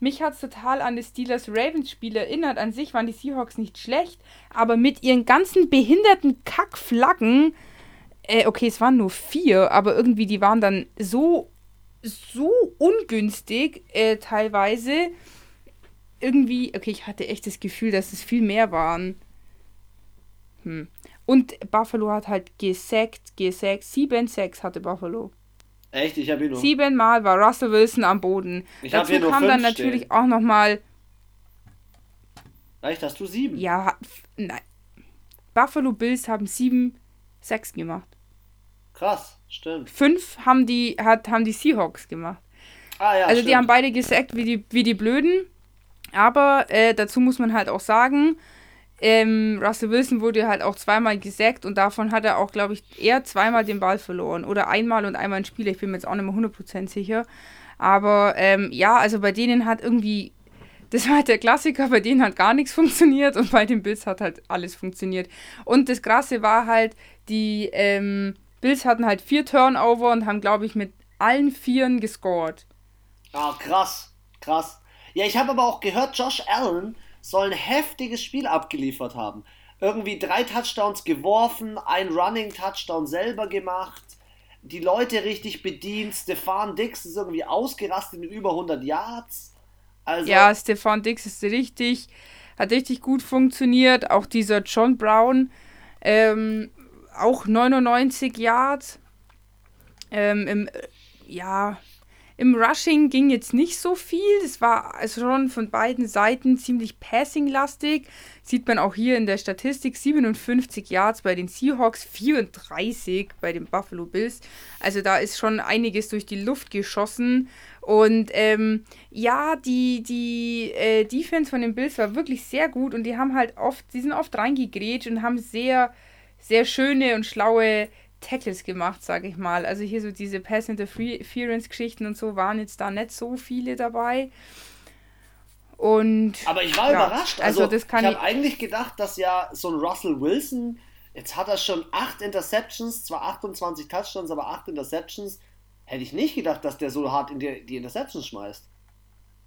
mich hat es total an das Steelers-Ravens-Spiel erinnert. An sich waren die Seahawks nicht schlecht, aber mit ihren ganzen behinderten Kackflaggen, äh, okay, es waren nur vier, aber irgendwie die waren dann so, so ungünstig äh, teilweise. Irgendwie, okay, ich hatte echt das Gefühl, dass es viel mehr waren. Hm. Und Buffalo hat halt gesackt, gesackt. Sieben Sacks hatte Buffalo. Echt, ich habe ihn nur. Siebenmal war Russell Wilson am Boden. Ich Dazu hier nur kam dann natürlich stehen. auch nochmal, Echt, hast du sieben? ja, nein. Buffalo Bills haben sieben Sacks gemacht. Krass, stimmt. Fünf haben die, hat, haben die Seahawks gemacht. Ah ja, also stimmt. die haben beide gesackt wie die, wie die Blöden. Aber äh, dazu muss man halt auch sagen, ähm, Russell Wilson wurde halt auch zweimal gesackt und davon hat er auch, glaube ich, eher zweimal den Ball verloren. Oder einmal und einmal ein Spieler. Ich bin mir jetzt auch nicht mehr 100% sicher. Aber ähm, ja, also bei denen hat irgendwie, das war halt der Klassiker, bei denen hat gar nichts funktioniert und bei den Bills hat halt alles funktioniert. Und das Krasse war halt, die ähm, Bills hatten halt vier Turnover und haben, glaube ich, mit allen Vieren gescored. Ah, krass, krass. Ja, ich habe aber auch gehört, Josh Allen soll ein heftiges Spiel abgeliefert haben. Irgendwie drei Touchdowns geworfen, ein Running Touchdown selber gemacht, die Leute richtig bedient. Stefan Dix ist irgendwie ausgerastet mit über 100 Yards. Also, Ja, Stefan Dix ist richtig, hat richtig gut funktioniert. Auch dieser John Brown, ähm, auch 99 Yards. Ähm, im, ja, im Rushing ging jetzt nicht so viel. Es war also schon von beiden Seiten ziemlich passing-lastig. Sieht man auch hier in der Statistik. 57 Yards bei den Seahawks, 34 bei den Buffalo Bills. Also da ist schon einiges durch die Luft geschossen. Und ähm, ja, die, die äh, Defense von den Bills war wirklich sehr gut und die haben halt oft, die sind oft reingegrätscht und haben sehr, sehr schöne und schlaue Tackles gemacht, sage ich mal. Also hier so diese Pass Interference-Geschichten und so waren jetzt da nicht so viele dabei. Und aber ich war ja, überrascht. also Also, das kann ich habe eigentlich gedacht, dass ja so ein Russell Wilson, jetzt hat er schon acht Interceptions, zwar 28 Touchdowns, aber acht Interceptions. Hätte ich nicht gedacht, dass der so hart in die, die Interceptions schmeißt.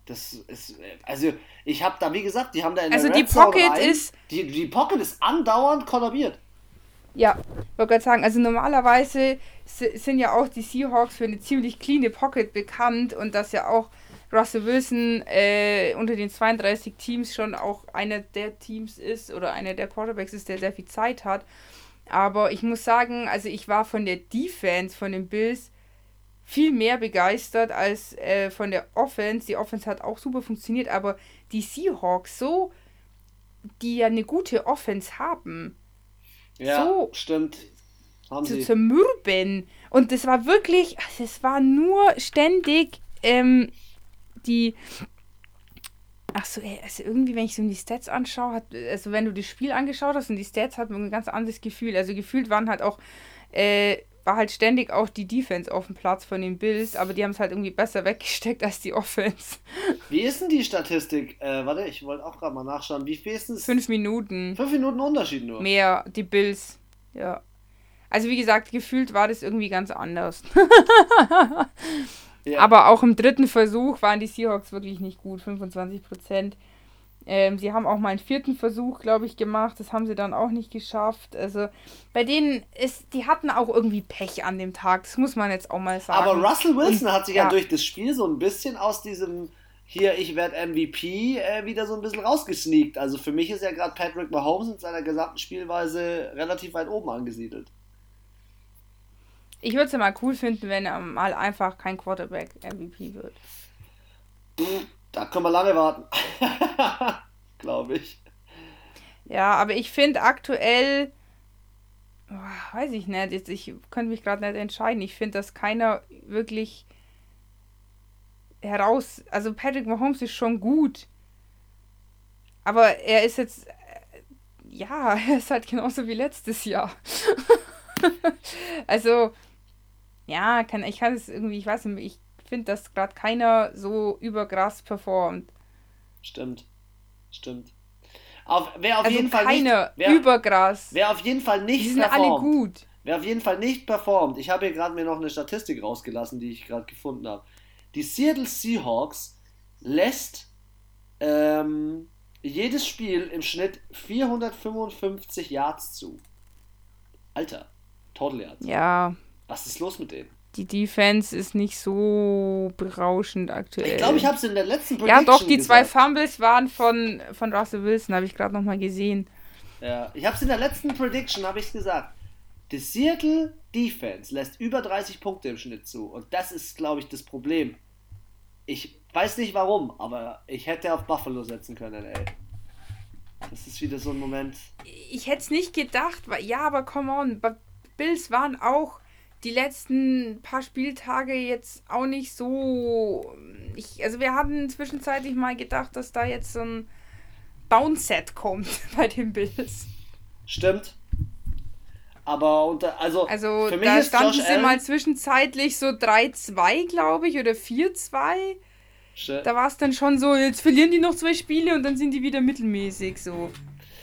Das ist, also ich habe da, wie gesagt, die haben da in Also der die Red Pocket rein, ist- Die, die Pocket ist andauernd kollabiert. Ja, wollte gerade sagen, also normalerweise si- sind ja auch die Seahawks für eine ziemlich cleane Pocket bekannt und dass ja auch Russell Wilson äh, unter den 32 Teams schon auch einer der Teams ist oder einer der Quarterbacks ist, der sehr viel Zeit hat. Aber ich muss sagen, also ich war von der Defense von den Bills viel mehr begeistert als äh, von der Offense. Die Offense hat auch super funktioniert, aber die Seahawks so, die ja eine gute Offense haben, Ja, So. stimmt. Haben zu sie. zermürben. Und das war wirklich, also es war nur ständig ähm, die. Ach so, ey, also irgendwie, wenn ich so die Stats anschaue, hat, also wenn du das Spiel angeschaut hast und die Stats, hat man ein ganz anderes Gefühl. Also gefühlt waren halt auch, äh, war halt ständig auch die Defense auf dem Platz von den Bills, aber die haben es halt irgendwie besser weggesteckt als die Offense. Wie ist denn die Statistik? Äh, warte, ich wollte auch gerade mal nachschauen. Wie viel ist es? Fünf Minuten. Fünf Minuten Unterschied nur. Mehr, die Bills. Ja. Also wie gesagt, gefühlt war das irgendwie ganz anders. Ja. Aber auch im dritten Versuch waren die Seahawks wirklich nicht gut, 25 Prozent. Ähm, sie haben auch mal einen vierten Versuch, glaube ich, gemacht. Das haben sie dann auch nicht geschafft. Also bei denen ist, die hatten auch irgendwie Pech an dem Tag. Das muss man jetzt auch mal sagen. Aber Russell Wilson Und- hat sich ja. ja. durch das Spiel so ein bisschen aus diesem hier, ich werde MVP, äh, wieder so ein bisschen rausgesneakt. Also für mich ist ja gerade Patrick Mahomes in seiner gesamten Spielweise relativ weit oben angesiedelt. Ich würde es ja mal cool finden, wenn er mal einfach kein Quarterback MVP wird. Da können wir lange warten. Glaube ich. Ja, aber ich finde aktuell, weiß ich nicht, ich könnte mich gerade nicht entscheiden. Ich finde, dass keiner wirklich heraus, also Patrick Mahomes ist schon gut, aber er ist jetzt, ja, er ist halt genauso wie letztes Jahr. also, ja, kann, ich kann es irgendwie, ich weiß nicht, ich finde, dass gerade keiner so über Gras performt. Stimmt. Stimmt. Auf, wer auf also jeden Fall keine nicht, wer, Übergras. Wer auf jeden Fall nicht Die sind performt, alle gut. Wer auf jeden Fall nicht performt, ich habe hier gerade mir noch eine Statistik rausgelassen, die ich gerade gefunden habe. Die Seattle Seahawks lässt ähm, jedes Spiel im Schnitt 455 Yards zu. Alter, Total Yards. Ja. Was ist los mit denen? Die Defense ist nicht so berauschend aktuell. Ich glaube, ich habe es in der letzten Prediction Ja, doch, die gesagt. zwei Fumbles waren von, von Russell Wilson, habe ich gerade nochmal gesehen. Ja, ich habe es in der letzten Prediction, habe ich gesagt. Die Seattle Defense lässt über 30 Punkte im Schnitt zu. Und das ist, glaube ich, das Problem. Ich weiß nicht warum, aber ich hätte auf Buffalo setzen können, ey. Das ist wieder so ein Moment. Ich hätte es nicht gedacht, weil, ja, aber come on, Bills waren auch die letzten paar Spieltage jetzt auch nicht so. Ich, also wir hatten zwischenzeitlich mal gedacht, dass da jetzt so ein Downset kommt bei den Bills. Stimmt. Aber unter, also, also für mich da standen Josh sie Allen, mal zwischenzeitlich so 3-2, glaube ich, oder 4-2. Da war es dann schon so, jetzt verlieren die noch zwei Spiele und dann sind die wieder mittelmäßig so.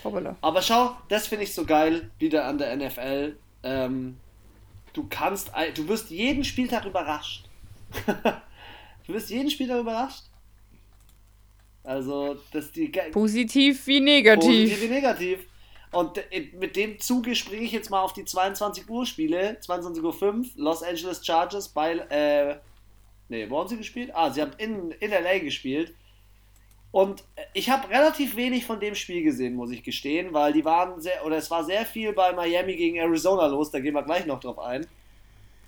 Hoppala. Aber schau, das finde ich so geil, wieder an der NFL. Ähm, du kannst, du wirst jeden Spieltag überrascht. du wirst jeden Spieltag überrascht. Also, dass die. Positiv wie negativ. Positiv wie negativ. Und mit dem Zuge springe ich jetzt mal auf die 22 Uhr Spiele. 22.05 Uhr, Los Angeles Chargers bei. Äh, ne, wo haben sie gespielt? Ah, sie haben in, in LA gespielt. Und ich habe relativ wenig von dem Spiel gesehen, muss ich gestehen, weil die waren sehr, oder es war sehr viel bei Miami gegen Arizona los, da gehen wir gleich noch drauf ein.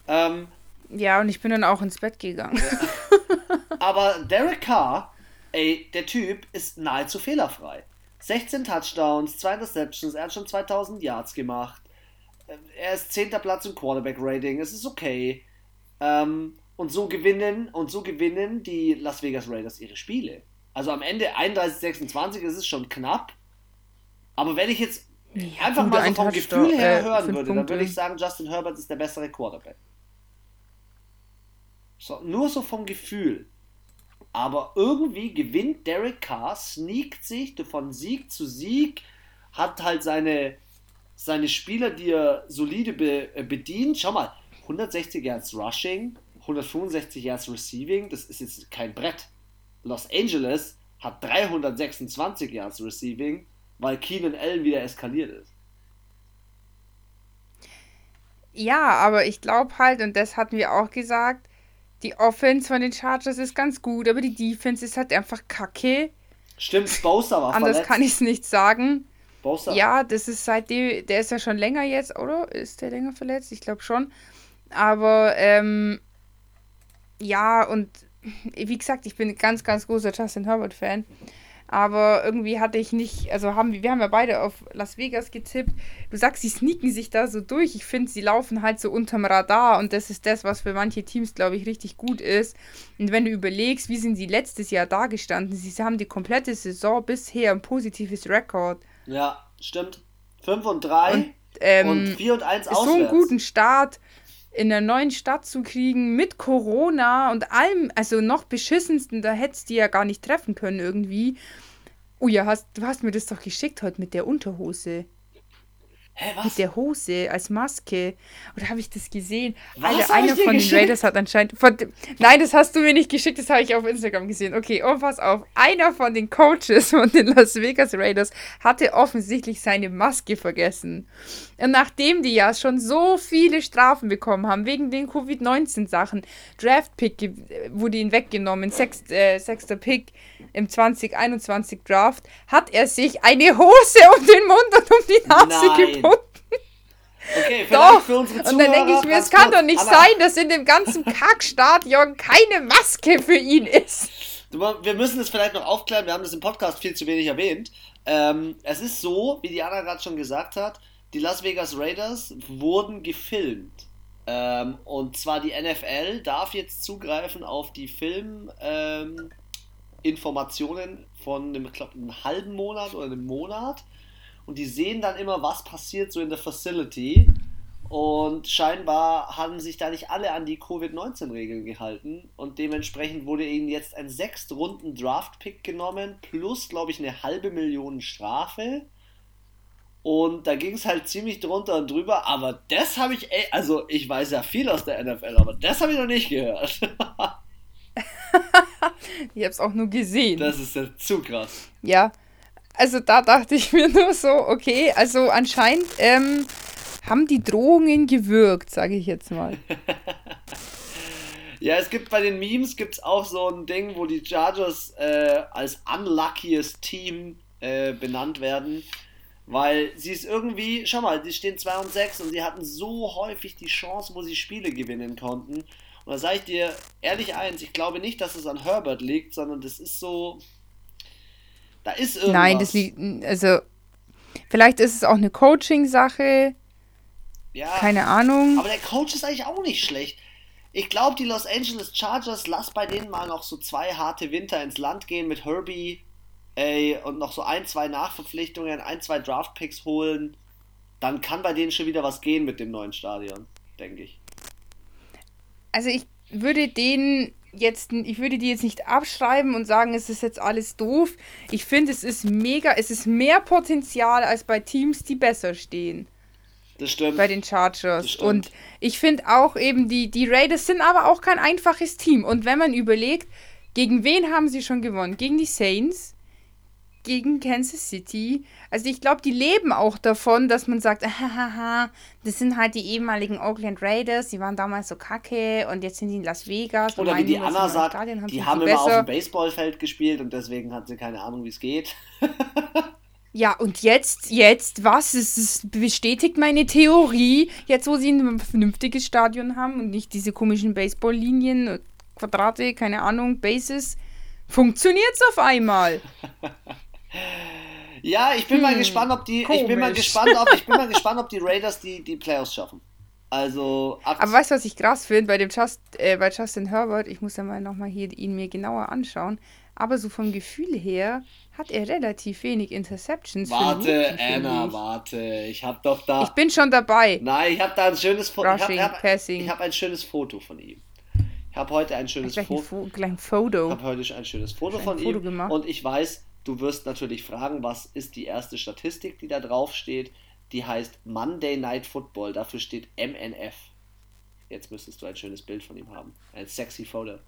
Ähm, ja, und ich bin dann auch ins Bett gegangen. Ja. Aber Derek Carr, ey, der Typ ist nahezu fehlerfrei. 16 Touchdowns, 2 Interceptions, er hat schon 2000 Yards gemacht. Er ist 10. Platz im Quarterback-Rating, es ist okay. Ähm, und so gewinnen, und so gewinnen die Las Vegas Raiders ihre Spiele. Also am Ende 31-26 ist es schon knapp. Aber wenn ich jetzt ja, einfach mal so vom Gefühl her äh, hören würde, Punkte. dann würde ich sagen, Justin Herbert ist der bessere Quarterback. So, nur so vom Gefühl. Aber irgendwie gewinnt Derek Carr, sneakt sich von Sieg zu Sieg, hat halt seine, seine Spieler, die er solide be, äh, bedient. Schau mal, 160 Yards Rushing, 165 Yards Receiving, das ist jetzt kein Brett. Los Angeles hat 326 Yards Receiving, weil Keenan Allen wieder eskaliert ist. Ja, aber ich glaube halt, und das hatten wir auch gesagt, die Offense von den Chargers ist ganz gut, aber die Defense ist halt einfach kacke. Stimmt, Bowser war Anders verletzt. kann ich es nicht sagen. Bowser. Ja, das ist seitdem, der ist ja schon länger jetzt, oder? Ist der länger verletzt? Ich glaube schon. Aber, ähm, ja, und wie gesagt, ich bin ein ganz, ganz großer Justin Herbert-Fan. Aber irgendwie hatte ich nicht, also haben wir, wir haben ja beide auf Las Vegas getippt. Du sagst, sie sneaken sich da so durch. Ich finde, sie laufen halt so unterm Radar und das ist das, was für manche Teams, glaube ich, richtig gut ist. Und wenn du überlegst, wie sind sie letztes Jahr dagestanden? Sie haben die komplette Saison bisher ein positives Rekord. Ja, stimmt. 5 und 3 und, ähm, und 4 und 1 auswärts. So einen guten Start in der neuen Stadt zu kriegen mit Corona und allem, also noch beschissensten, da hättest du ja gar nicht treffen können irgendwie. Oh ja, hast, du hast mir das doch geschickt heute mit der Unterhose. Hä, was? Mit der Hose als Maske. Oder habe ich das gesehen? Was Alter, einer von geschickt? den Raiders hat anscheinend. Von, nein, das hast du mir nicht geschickt, das habe ich auf Instagram gesehen. Okay, oh, pass auf. Einer von den Coaches von den Las Vegas Raiders hatte offensichtlich seine Maske vergessen. Und nachdem die ja schon so viele Strafen bekommen haben, wegen den Covid-19-Sachen, Draft-Pick wurde ihn weggenommen, sechst, äh, sechster Pick im 2021 Draft, hat er sich eine Hose um den Mund und um die Nase gebunden. Okay, doch. Für unsere Zuhörer, und dann denke ich mir, es kann doch nicht Anna. sein, dass in dem ganzen Kackstadion keine Maske für ihn ist. wir müssen es vielleicht noch aufklären, wir haben das im Podcast viel zu wenig erwähnt. Ähm, es ist so, wie Diana gerade schon gesagt hat, die Las Vegas Raiders wurden gefilmt. Ähm, und zwar die NFL darf jetzt zugreifen auf die Filminformationen ähm, von einem, ich glaube, einem halben Monat oder einem Monat. Und die sehen dann immer, was passiert so in der Facility. Und scheinbar haben sich da nicht alle an die Covid-19-Regeln gehalten. Und dementsprechend wurde ihnen jetzt ein sechs Runden Draft-Pick genommen, plus, glaube ich, eine halbe Million Strafe. Und da ging es halt ziemlich drunter und drüber. Aber das habe ich, ey, also ich weiß ja viel aus der NFL, aber das habe ich noch nicht gehört. ich habe es auch nur gesehen. Das ist ja zu krass. Ja, also da dachte ich mir nur so, okay, also anscheinend ähm, haben die Drohungen gewirkt, sage ich jetzt mal. ja, es gibt bei den Memes gibt's auch so ein Ding, wo die Chargers äh, als unluckiest Team äh, benannt werden. Weil sie ist irgendwie, schau mal, sie stehen 2 und 6 und sie hatten so häufig die Chance, wo sie Spiele gewinnen konnten. Und da sage ich dir ehrlich eins, ich glaube nicht, dass es an Herbert liegt, sondern das ist so. Da ist irgendwas. Nein, das liegt. Also, vielleicht ist es auch eine Coaching-Sache. Ja. Keine Ahnung. Aber der Coach ist eigentlich auch nicht schlecht. Ich glaube, die Los Angeles Chargers, lass bei denen mal noch so zwei harte Winter ins Land gehen mit Herbie ey, und noch so ein, zwei Nachverpflichtungen, ein, zwei Draftpicks holen. Dann kann bei denen schon wieder was gehen mit dem neuen Stadion, denke ich. Also ich würde den jetzt, ich würde die jetzt nicht abschreiben und sagen, es ist jetzt alles doof. Ich finde, es ist mega, es ist mehr Potenzial als bei Teams, die besser stehen. Das stimmt. Bei den Chargers. Und ich finde auch eben, die, die Raiders sind aber auch kein einfaches Team. Und wenn man überlegt, gegen wen haben sie schon gewonnen? Gegen die Saints, gegen Kansas City. Also ich glaube, die leben auch davon, dass man sagt, hahaha, das sind halt die ehemaligen Oakland Raiders, die waren damals so kacke und jetzt sind die in Las Vegas. Oder wie die Anna sagt, haben die haben immer besser. auf dem Baseballfeld gespielt und deswegen hat sie keine Ahnung, wie es geht. Ja, und jetzt, jetzt, was? Es, es bestätigt meine Theorie, jetzt wo sie ein vernünftiges Stadion haben und nicht diese komischen Baseballlinien, Quadrate, keine Ahnung, Bases, funktioniert es auf einmal. ja, ich bin hm, mal gespannt, ob die, ich bin mal gespannt, ob, ich bin mal gespannt, ob die Raiders die, die Playoffs schaffen. Also, aber weißt du, was ich krass finde bei dem Just, äh, bei Justin Herbert? Ich muss ja mal nochmal hier ihn mir genauer anschauen. Aber so vom Gefühl her hat er relativ wenig Interceptions. Warte, Anna, warte. Ich habe doch da. Ich bin schon dabei. Nein, ich habe da ein schönes Foto. Ich habe hab, hab ein schönes Foto von ihm. Ich habe heute ein schönes Fo Fo Foto. Ich habe heute ein schönes Foto von Foto ihm. Gemacht. Und ich weiß, du wirst natürlich fragen, was ist die erste Statistik, die da drauf steht. Die heißt Monday Night Football. Dafür steht MNF. Jetzt müsstest du ein schönes Bild von ihm haben. Ein sexy Foto.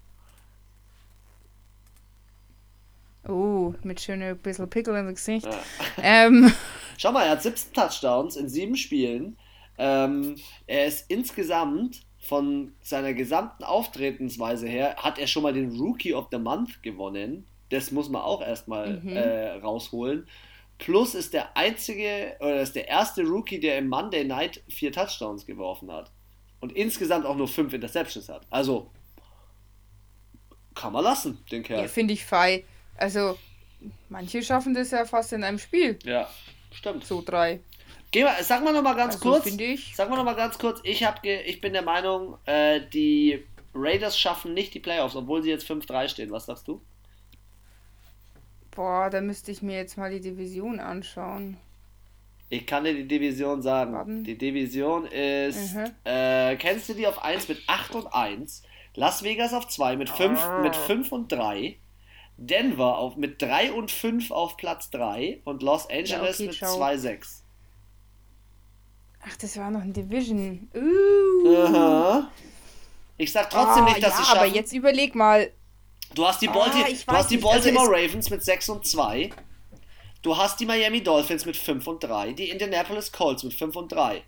Oh, mit schönem bisschen Pickel im Gesicht. Ja. Ähm. Schau mal, er hat 17 Touchdowns in sieben Spielen. Ähm, er ist insgesamt von seiner gesamten Auftretensweise her, hat er schon mal den Rookie of the Month gewonnen. Das muss man auch erstmal mhm. äh, rausholen. Plus ist der einzige, oder ist der erste Rookie, der im Monday Night vier Touchdowns geworfen hat. Und insgesamt auch nur fünf Interceptions hat. Also, kann man lassen, den Kerl. Ja, finde ich fei. Also, manche schaffen das ja fast in einem Spiel. Ja, stimmt. So drei. Geh mal, sag mal noch mal ganz also, kurz. Ich. Sag mal noch mal ganz kurz. Ich, hab ich bin der Meinung, äh, die Raiders schaffen nicht die Playoffs, obwohl sie jetzt 5-3 stehen. Was sagst du? Boah, da müsste ich mir jetzt mal die Division anschauen. Ich kann dir die Division sagen. Warten. Die Division ist. Mhm. Äh, kennst du die auf 1 mit 8 und 1? Las Vegas auf 2 mit 5 oh. mit 5 und 3. Denver auf, mit 3 und 5 auf Platz 3 und Los Angeles ja, okay, mit 2-6. Ach, das war noch ein Division. Uh. Ich sag trotzdem oh, nicht, dass ja, sie schaffen. aber jetzt überleg mal. Du hast die, Balti ah, du hast die also Baltimore also Ravens mit 6 und 2. Du hast die Miami Dolphins mit 5 und 3. Die Indianapolis Colts mit 5 und 3.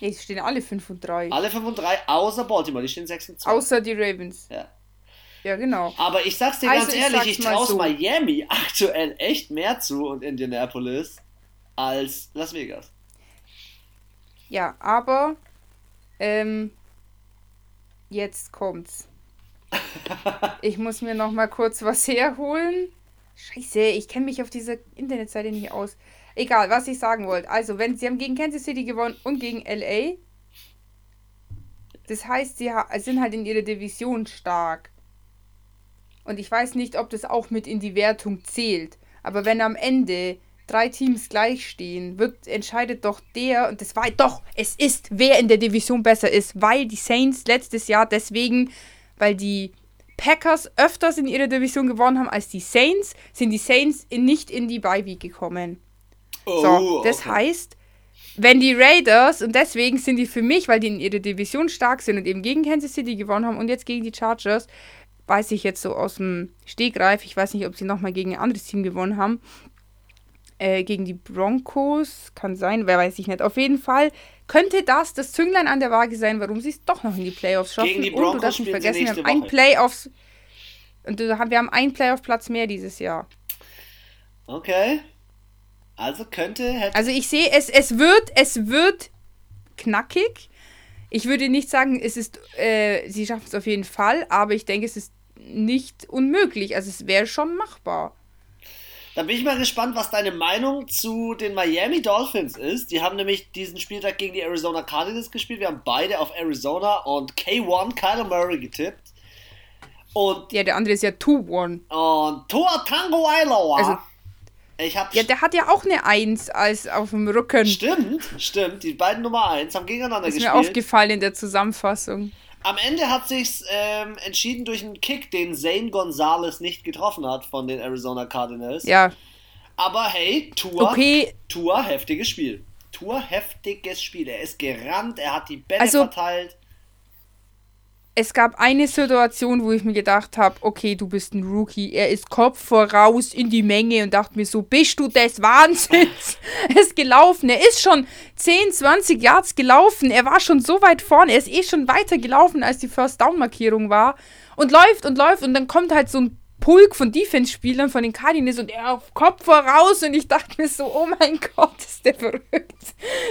Jetzt stehen alle 5 und 3. Alle 5 und 3, außer Baltimore, die stehen 6 und 2. Außer die Ravens. Ja. Ja, genau. Aber ich sag's dir also ganz ehrlich, ich traue so. Miami aktuell echt mehr zu und Indianapolis als Las Vegas. Ja, aber ähm, jetzt kommt's. Ich muss mir noch mal kurz was herholen. Scheiße, ich kenne mich auf dieser Internetseite nicht aus. Egal, was ich sagen wollte. Also, wenn sie haben gegen Kansas City gewonnen und gegen LA. Das heißt, sie sind halt in ihrer Division stark. Und ich weiß nicht, ob das auch mit in die Wertung zählt. Aber wenn am Ende drei Teams gleich stehen, wird, entscheidet doch der, und das war doch, es ist, wer in der Division besser ist, weil die Saints letztes Jahr deswegen, weil die Packers öfters in ihrer Division gewonnen haben als die Saints, sind die Saints in, nicht in die Bye Week gekommen. Oh, so, das okay. heißt, wenn die Raiders, und deswegen sind die für mich, weil die in ihrer Division stark sind und eben gegen Kansas City gewonnen haben und jetzt gegen die Chargers, weiß ich jetzt so aus dem Stegreif, ich weiß nicht, ob sie nochmal gegen ein anderes Team gewonnen haben, äh, gegen die Broncos, kann sein, wer weiß ich nicht. Auf jeden Fall könnte das das Zünglein an der Waage sein, warum sie es doch noch in die Playoffs schaffen. Gegen die Broncos und du darfst nicht vergessen, wir haben ein Playoffs und wir haben einen Playoff-Platz mehr dieses Jahr. Okay. Also könnte. Also ich sehe, es, es wird, es wird knackig. Ich würde nicht sagen, es ist, äh, sie schaffen es auf jeden Fall, aber ich denke, es ist nicht unmöglich. Also es wäre schon machbar. Da bin ich mal gespannt, was deine Meinung zu den Miami Dolphins ist. Die haben nämlich diesen Spieltag gegen die Arizona Cardinals gespielt. Wir haben beide auf Arizona und K1 Kyler Murray getippt. Und ja, der andere ist ja 2-1. Und Tua Tango Ailoa. Also, ich hab ja, der hat ja auch eine 1 als auf dem Rücken. Stimmt, stimmt. Die beiden Nummer 1 haben gegeneinander ist gespielt. Ist mir aufgefallen in der Zusammenfassung. Am Ende hat sich ähm, entschieden durch einen Kick, den Zane Gonzalez nicht getroffen hat von den Arizona Cardinals. Ja. Aber hey, Tour, okay. Tour heftiges Spiel. Tour heftiges Spiel. Er ist gerannt, er hat die Bälle also, verteilt es gab eine Situation, wo ich mir gedacht habe, okay, du bist ein Rookie. Er ist Kopf voraus in die Menge und dachte mir so, bist du des Wahnsinns? er ist gelaufen. Er ist schon 10, 20 Yards gelaufen. Er war schon so weit vorne. Er ist eh schon weiter gelaufen, als die First Down Markierung war. Und läuft und läuft und dann kommt halt so ein Pulk von Defense-Spielern von den Cardinals und er auf Kopf voraus und ich dachte mir so, oh mein Gott, ist der verrückt.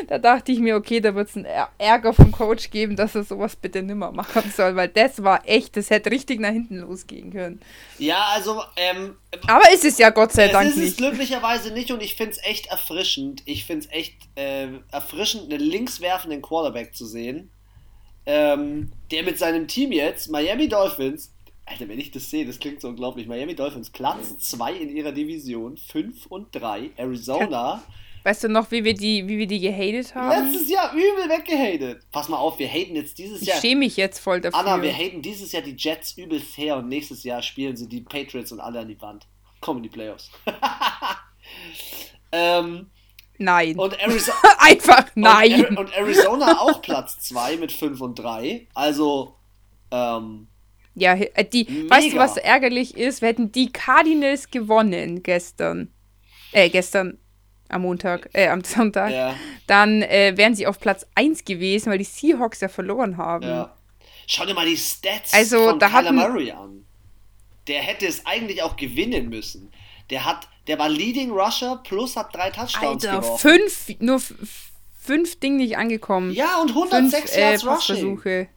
Da dachte ich mir, okay, da wird es einen Ärger vom Coach geben, dass er sowas bitte nimmer machen soll, weil das war echt, das hätte richtig nach hinten losgehen können. Ja, also, ähm, Aber ist es ja Gott sei Dank nicht. Es ist es glücklicherweise nicht und ich finde es echt erfrischend. Ich finde es echt äh, erfrischend, einen linkswerfenden Quarterback zu sehen, ähm, der mit seinem Team jetzt, Miami Dolphins, Alter, wenn ich das sehe, das klingt so unglaublich. Miami Dolphins, Platz 2 in ihrer Division, 5 und 3. Arizona. Weißt du noch, wie wir die, wie wir die gehatet haben? Letztes Jahr übel weggehatet. Pass mal auf, wir haten jetzt dieses Jahr. Ich schäme mich jetzt voll dafür. Anna, wir haten dieses Jahr die Jets übelst her und nächstes Jahr spielen sie die Patriots und alle an die Wand. Kommen die Playoffs. ähm, nein. Und Arizona. Einfach nein. Und, und Arizona auch Platz 2 mit 5 und 3. Also, ähm, ja, äh, die, Mega. weißt du, was ärgerlich ist? Wir hätten die Cardinals gewonnen gestern. Äh, gestern am Montag, äh, am Sonntag. Ja. Dann äh, wären sie auf Platz 1 gewesen, weil die Seahawks ja verloren haben. Ja. Schau dir mal die Stats also, von da Kyler Murray an. Der hätte es eigentlich auch gewinnen müssen. Der hat, der war Leading Rusher plus hat drei Touchdowns Alter, geworfen. fünf, nur fünf Ding nicht angekommen. Ja, und 106 fünf, Yards äh, Rushing. Versuche.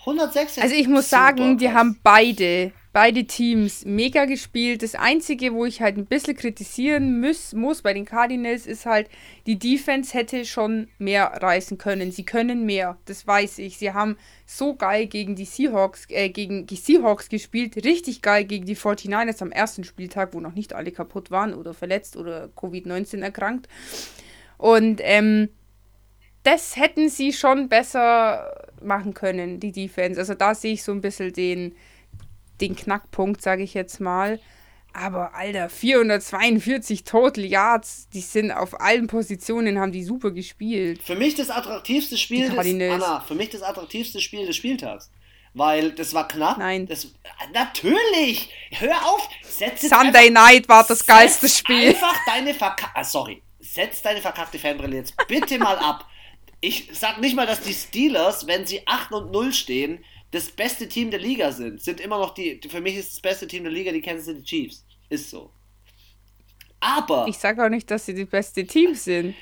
106 Also ich muss sagen, die haben beide, beide Teams mega gespielt. Das Einzige, wo ich halt ein bisschen kritisieren muss, muss bei den Cardinals, ist halt, die Defense hätte schon mehr reißen können. Sie können mehr, das weiß ich. Sie haben so geil gegen die Seahawks, äh, gegen die Seahawks gespielt, richtig geil gegen die 49ers am ersten Spieltag, wo noch nicht alle kaputt waren oder verletzt oder Covid-19 erkrankt. Und ähm, das hätten sie schon besser machen können, die Defense. Also da sehe ich so ein bisschen den, den Knackpunkt, sage ich jetzt mal. Aber Alter, 442 Total Yards, die sind auf allen Positionen, haben die super gespielt. Für mich das attraktivste Spiel des, Anna, für mich das attraktivste Spiel des Spieltags. Weil das war knapp. Nein. Das, natürlich! Hör auf! Setz Sunday einfach, Night war das geilste Spiel. Einfach deine verkackte. Ah, sorry. Setz deine verkackte Fanbrille jetzt bitte mal ab ich sag nicht mal, dass die Steelers, wenn sie 8 und 0 stehen, das beste Team der Liga sind. Sind immer noch die, für mich ist das beste Team der Liga die Kansas City Chiefs. Ist so. Aber. Ich sage auch nicht, dass sie die beste Team sind.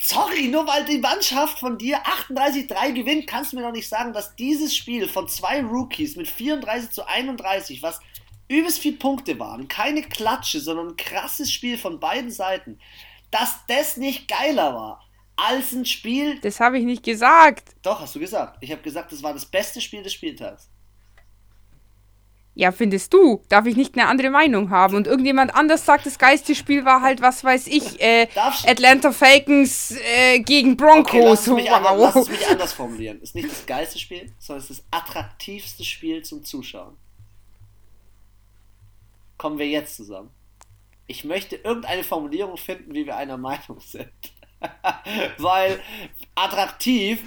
Sorry, nur weil die Mannschaft von dir 38-3 gewinnt, kannst du mir doch nicht sagen, dass dieses Spiel von zwei Rookies mit 34 zu 31, was übelst viele Punkte waren, keine Klatsche, sondern ein krasses Spiel von beiden Seiten, dass das nicht geiler war als ein Spiel. Das habe ich nicht gesagt. Doch, hast du gesagt. Ich habe gesagt, das war das beste Spiel des Spieltags. Ja, findest du? Darf ich nicht eine andere Meinung haben? Und irgendjemand anders sagt, das geilste Spiel war halt, was weiß ich, äh, Atlanta Falcons äh, gegen Broncos. Okay, lass, es mich wow. anders, lass es mich anders formulieren. Ist nicht das geilste Spiel, sondern es ist das attraktivste Spiel zum Zuschauen. Kommen wir jetzt zusammen. Ich möchte irgendeine Formulierung finden, wie wir einer Meinung sind. Weil attraktiv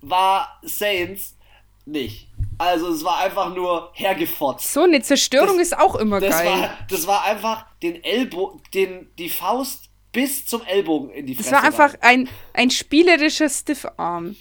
war Saints nicht. Also es war einfach nur hergefotzt. So eine Zerstörung das, ist auch immer das geil. War, das war einfach den Ellbogen, den, die Faust bis zum Ellbogen in die Fresse. Das war einfach ein, ein spielerischer Stiffarm.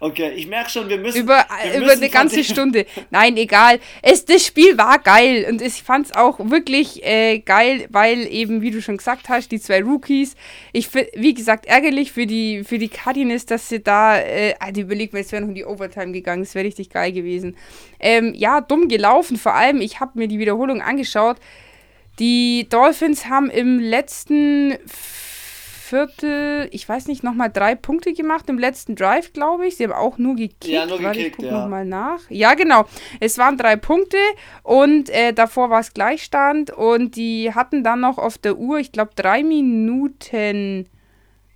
Okay, ich merke schon, wir müssen. Über, wir über eine ganze Stunde. Nein, egal. Es, das Spiel war geil und ich fand es auch wirklich äh, geil, weil eben, wie du schon gesagt hast, die zwei Rookies. Ich wie gesagt, ärgerlich für die, für die Cardinals, dass sie da. Äh, also überleg mir, es wäre noch in die Overtime gegangen. Es wäre richtig geil gewesen. Ähm, ja, dumm gelaufen. Vor allem, ich habe mir die Wiederholung angeschaut. Die Dolphins haben im letzten Viertel, ich weiß nicht, nochmal drei Punkte gemacht im letzten Drive, glaube ich. Sie haben auch nur gekickt. Ja, nur gekickt, ich gucke ja. nochmal nach. Ja, genau. Es waren drei Punkte und äh, davor war es Gleichstand und die hatten dann noch auf der Uhr, ich glaube, drei Minuten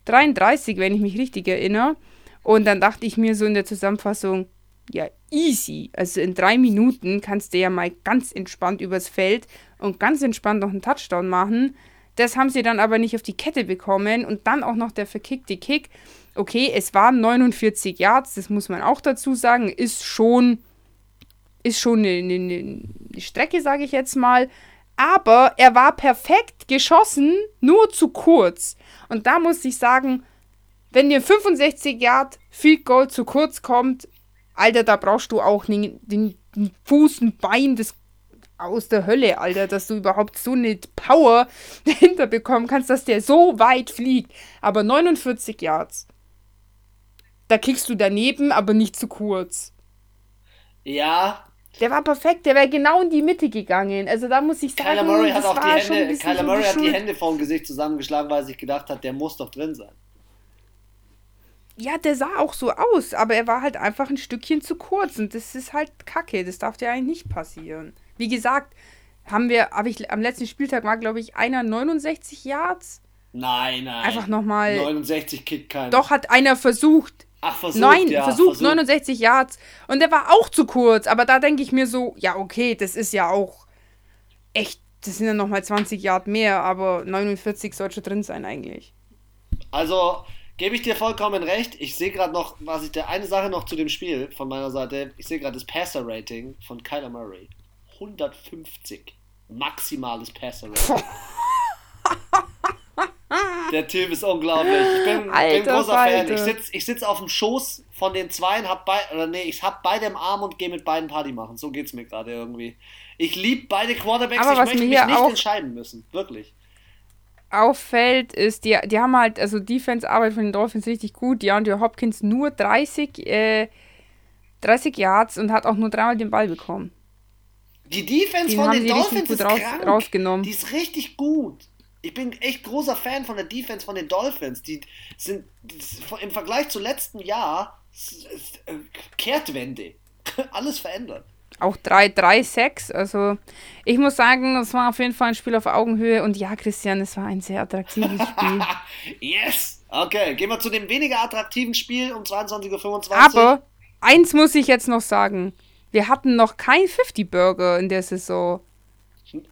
33, wenn ich mich richtig erinnere. Und dann dachte ich mir so in der Zusammenfassung, ja, easy. Also in drei Minuten kannst du ja mal ganz entspannt übers Feld und ganz entspannt noch einen Touchdown machen. Das haben sie dann aber nicht auf die Kette bekommen und dann auch noch der verkickte Kick. Okay, es waren 49 Yards, das muss man auch dazu sagen, ist schon, ist schon eine, eine, eine Strecke, sage ich jetzt mal. Aber er war perfekt geschossen, nur zu kurz. Und da muss ich sagen, wenn dir 65 Yard Field Goal zu kurz kommt, Alter, da brauchst du auch den, den Fuß, ein Bein, das aus der Hölle, Alter, dass du überhaupt so eine Power dahinter bekommen kannst, dass der so weit fliegt. Aber 49 Yards. Da kriegst du daneben, aber nicht zu kurz. Ja. Der war perfekt, der wäre genau in die Mitte gegangen. Also da muss ich sagen, Kyler Murray hat auch die Hände, Kyler Murray hat die Hände vor dem Gesicht zusammengeschlagen, weil er sich gedacht hat, der muss doch drin sein. Ja, der sah auch so aus, aber er war halt einfach ein Stückchen zu kurz und das ist halt kacke. Das darf dir eigentlich nicht passieren. Wie gesagt, haben wir, habe ich am letzten Spieltag war, glaube ich, einer 69 Yards. Nein, nein. Einfach nochmal. 69 kickt keiner. Doch, hat einer versucht. Ach, versucht. Nein, ja, versucht, versucht, 69 Yards. Und der war auch zu kurz. Aber da denke ich mir so, ja, okay, das ist ja auch echt, das sind ja nochmal 20 Yards mehr, aber 49 sollte drin sein eigentlich. Also, gebe ich dir vollkommen recht. Ich sehe gerade noch, was ich, der eine Sache noch zu dem Spiel von meiner Seite, ich sehe gerade das Passer-Rating von Kyler Murray. 150 maximales Passer Der Typ ist unglaublich. Ich bin, Alter, bin großer Fan. Ich sitze ich sitz auf dem Schoß von den Zweien, hab bei, oder nee, ich hab beide im Arm und gehe mit beiden Party machen. So geht's mir gerade irgendwie. Ich liebe beide Quarterbacks, Aber ich möchte mich nicht entscheiden müssen. Wirklich. Auffällt ist, die, die haben halt, also Defense-Arbeit von den Dolphins richtig gut. Die Andrew Hopkins nur 30, äh, 30 Yards und hat auch nur dreimal den Ball bekommen. Die Defense den von den Dolphins ist raus, krank. rausgenommen. Die ist richtig gut. Ich bin echt großer Fan von der Defense von den Dolphins. Die sind im Vergleich zu letzten Jahr äh, Kehrtwende. Alles verändert. Auch 3-3-6. Also ich muss sagen, es war auf jeden Fall ein Spiel auf Augenhöhe. Und ja, Christian, es war ein sehr attraktives Spiel. yes! Okay, gehen wir zu dem weniger attraktiven Spiel um 22.25 Uhr. Aber eins muss ich jetzt noch sagen. Wir hatten noch kein 50-Burger in der Saison.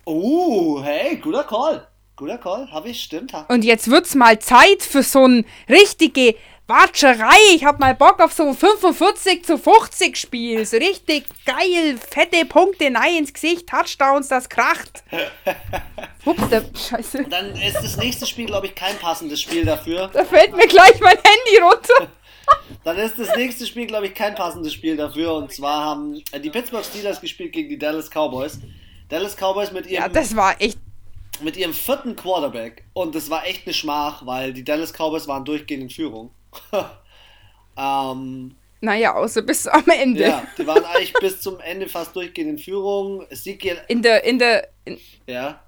Oh, hey, guter Call. Guter Call, habe ich, stimmt. Hab. Und jetzt wird's mal Zeit für so ein richtige Watscherei. Ich hab mal Bock auf so ein 45 zu 50 Spiel. So richtig geil, fette Punkte, nein ins Gesicht, Touchdowns, das kracht. Ups, der Scheiße. Dann ist das nächste Spiel, glaube ich, kein passendes Spiel dafür. Da fällt mir gleich mein Handy runter. Dann ist das nächste Spiel, glaube ich, kein passendes Spiel dafür. Und zwar haben äh, die Pittsburgh Steelers gespielt gegen die Dallas Cowboys. Dallas Cowboys mit ihrem. Ja, das war echt. mit ihrem vierten Quarterback. Und das war echt eine Schmach, weil die Dallas Cowboys waren durchgehend in Führung. ähm, naja, außer bis am Ende. Ja, die waren eigentlich bis zum Ende fast durchgehend in Führung. Ezekiel, in der, in der, in ja.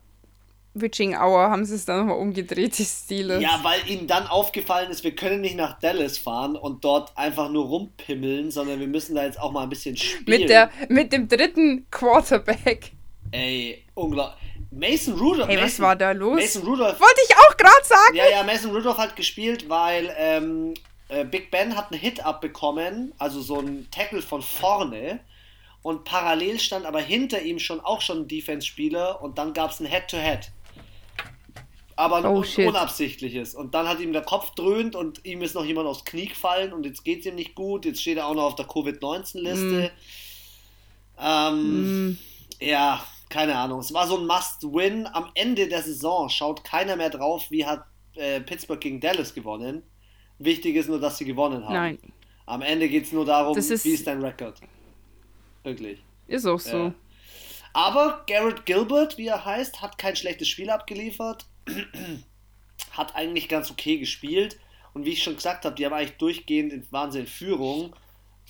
Witching Hour haben sie es dann nochmal umgedreht, die Stile. Ja, weil ihnen dann aufgefallen ist, wir können nicht nach Dallas fahren und dort einfach nur rumpimmeln, sondern wir müssen da jetzt auch mal ein bisschen spielen. Mit, der, mit dem dritten Quarterback. Ey, unglaublich. Mason Rudolph. Hey, Mason, was war da los? Mason Rudolph. Wollte ich auch gerade sagen. Ja, ja, Mason Rudolph hat gespielt, weil ähm, äh, Big Ben hat einen Hit abbekommen, also so ein Tackle von vorne. Und parallel stand aber hinter ihm schon auch schon ein Defense-Spieler und dann gab es ein Head-to-Head. Aber ein Oh, un shit. unabsichtliches. Und dann hat ihm der Kopf dröhnt und ihm ist noch jemand aufs Knie gefallen und jetzt geht es ihm nicht gut. Jetzt steht er auch noch auf der Covid-19-Liste. Ähm, Mm, ja, keine Ahnung. Es war so ein Must-Win. Am Ende der Saison schaut keiner mehr drauf, wie hat äh, Pittsburgh gegen Dallas gewonnen. Wichtig ist nur, dass sie gewonnen haben. nein, Am Ende geht es nur darum, ist- wie ist dein Rekord. Wirklich. ist auch so. Ja. Aber Garrett Gilbert, wie er heißt, hat kein schlechtes Spiel abgeliefert. hat eigentlich ganz okay gespielt. Und wie ich schon gesagt habe, die haben eigentlich durchgehend in Wahnsinn Führung.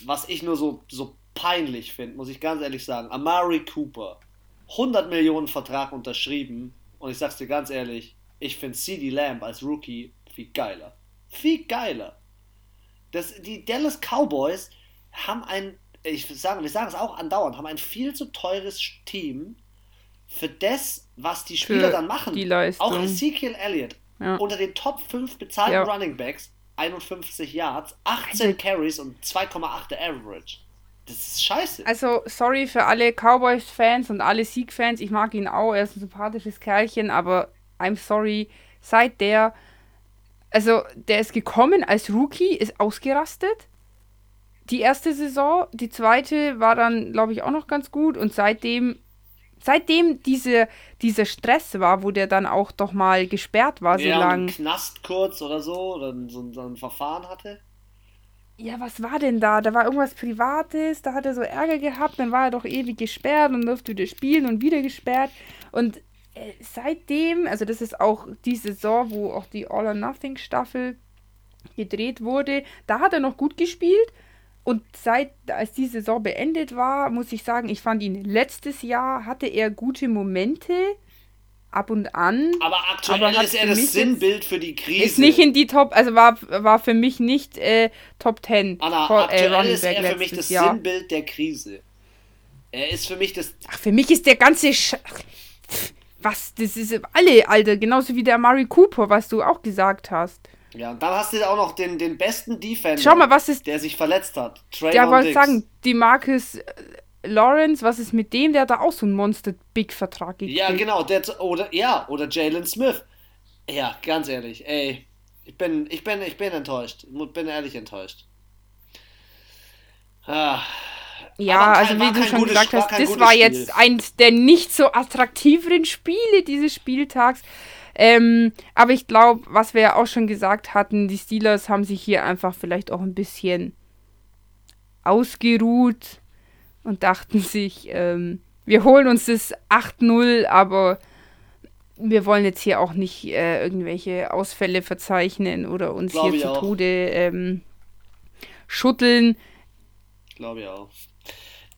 Was ich nur so, so peinlich finde, muss ich ganz ehrlich sagen. Amari Cooper, 100 Millionen Vertrag unterschrieben. Und ich sag's dir ganz ehrlich, ich finde CD Lamb als Rookie viel geiler. Viel geiler. Das, die Dallas Cowboys haben ein, ich sagen, wir sagen es auch andauernd, haben ein viel zu teures Team für das, was die Spieler Für dann machen. Auch Ezekiel Elliott Ja. unter den Top 5 bezahlten Ja. Running Backs, 51 Yards, 18 Also- Carries und 2,8 Average. Das ist scheiße. Also, sorry für alle Cowboys-Fans und alle Sieg-Fans. Ich mag ihn auch. Er ist ein sympathisches Kerlchen, aber I'm sorry. Seit der, also, der ist gekommen als Rookie, ist ausgerastet. Die erste Saison, die zweite war dann, glaube ich, auch noch ganz gut. Und seitdem, seitdem diese, dieser Stress war, wo der dann auch doch mal gesperrt war, so ja, und lang. im Knast kurz oder so, oder so, so ein Verfahren hatte. Ja, was war denn da? Da war irgendwas Privates, da hat er so Ärger gehabt, dann war er doch ewig gesperrt und durfte wieder spielen und wieder gesperrt. Und äh, seitdem, also das ist auch die Saison, wo auch die All or Nothing Staffel gedreht wurde, da hat er noch gut gespielt. Und seit, als die Saison beendet war, muss ich sagen, ich fand ihn letztes Jahr, hatte er gute Momente, ab und an. Aber aktuell Aber ist er das Sinnbild für die Krise. Ist nicht in die Top, also war, war für mich nicht äh, Top 10 Anna, vor, aktuell ist er für mich das Jahr. Sinnbild der Krise. Er ist für mich das. Ach, für mich ist der ganze Sch Was? Das ist alle, Alter. Genauso wie der Murray Cooper, was du auch gesagt hast. Ja, und dann hast du auch noch den, den besten Defender, Schau mal, was ist. der sich verletzt hat. Trayvon Ja, wollte sagen, die Marcus äh, Lawrence, was ist mit dem? Der hat da auch so einen Monster-Big-Vertrag gekriegt. Ja, genau, der, oder ja, oder Jalen Smith. Ja, ganz ehrlich, ey, ich bin, ich bin, ich bin enttäuscht. Ich bin ehrlich enttäuscht. Ah, Ja, also wie du schon gutes- gesagt hast, das war Spiel. jetzt eins der nicht so attraktiveren Spiele dieses Spieltags. Ähm, aber ich glaube, was wir ja auch schon gesagt hatten, die Steelers haben sich hier einfach vielleicht auch ein bisschen ausgeruht und dachten sich, ähm, wir holen uns das 8-0, aber wir wollen jetzt hier auch nicht äh, irgendwelche Ausfälle verzeichnen oder uns Glaub hier zu auch. Tode ähm, schütteln. glaube ich auch.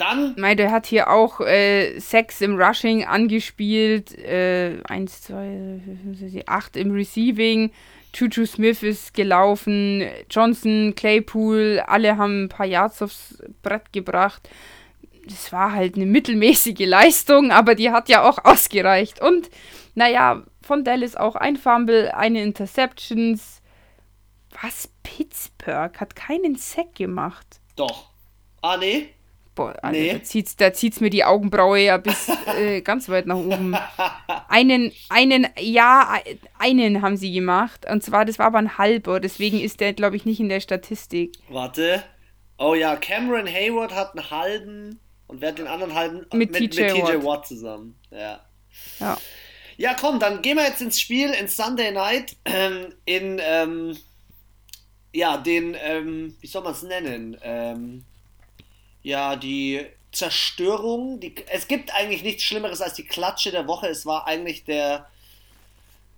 Dann, meine, der hat hier auch äh, sechs im Rushing angespielt, äh, eins, zwei, vier, acht im Receiving. Juju Smith ist gelaufen, Johnson, Claypool, alle haben ein paar Yards aufs Brett gebracht. Das war halt eine mittelmäßige Leistung, aber die hat ja auch ausgereicht. Und naja, von Dallas auch ein Fumble, eine Interceptions. Was? Pittsburgh hat keinen Sack gemacht. doch. Ah, nee. Boah, Alter, Nee. da zieht's, da zieht's mir die Augenbraue ja bis äh, ganz weit nach oben. Einen, einen, ja, ein- einen haben sie gemacht. Und zwar, das war aber ein halber. Deswegen ist der, glaube ich, nicht in der Statistik. Warte. Oh ja, Cameron Hayward hat einen halben und wer hat den anderen halben? Mit mit, TJ mit TJ Watt. Watt zusammen. Ja. Ja. Ja, komm, dann gehen wir jetzt ins Spiel, ins Sunday Night, ähm, in, ähm, ja, den, ähm, wie soll man es nennen? Ähm, ja, die Zerstörung. Die, es gibt eigentlich nichts Schlimmeres als die Klatsche der Woche. Es war eigentlich der,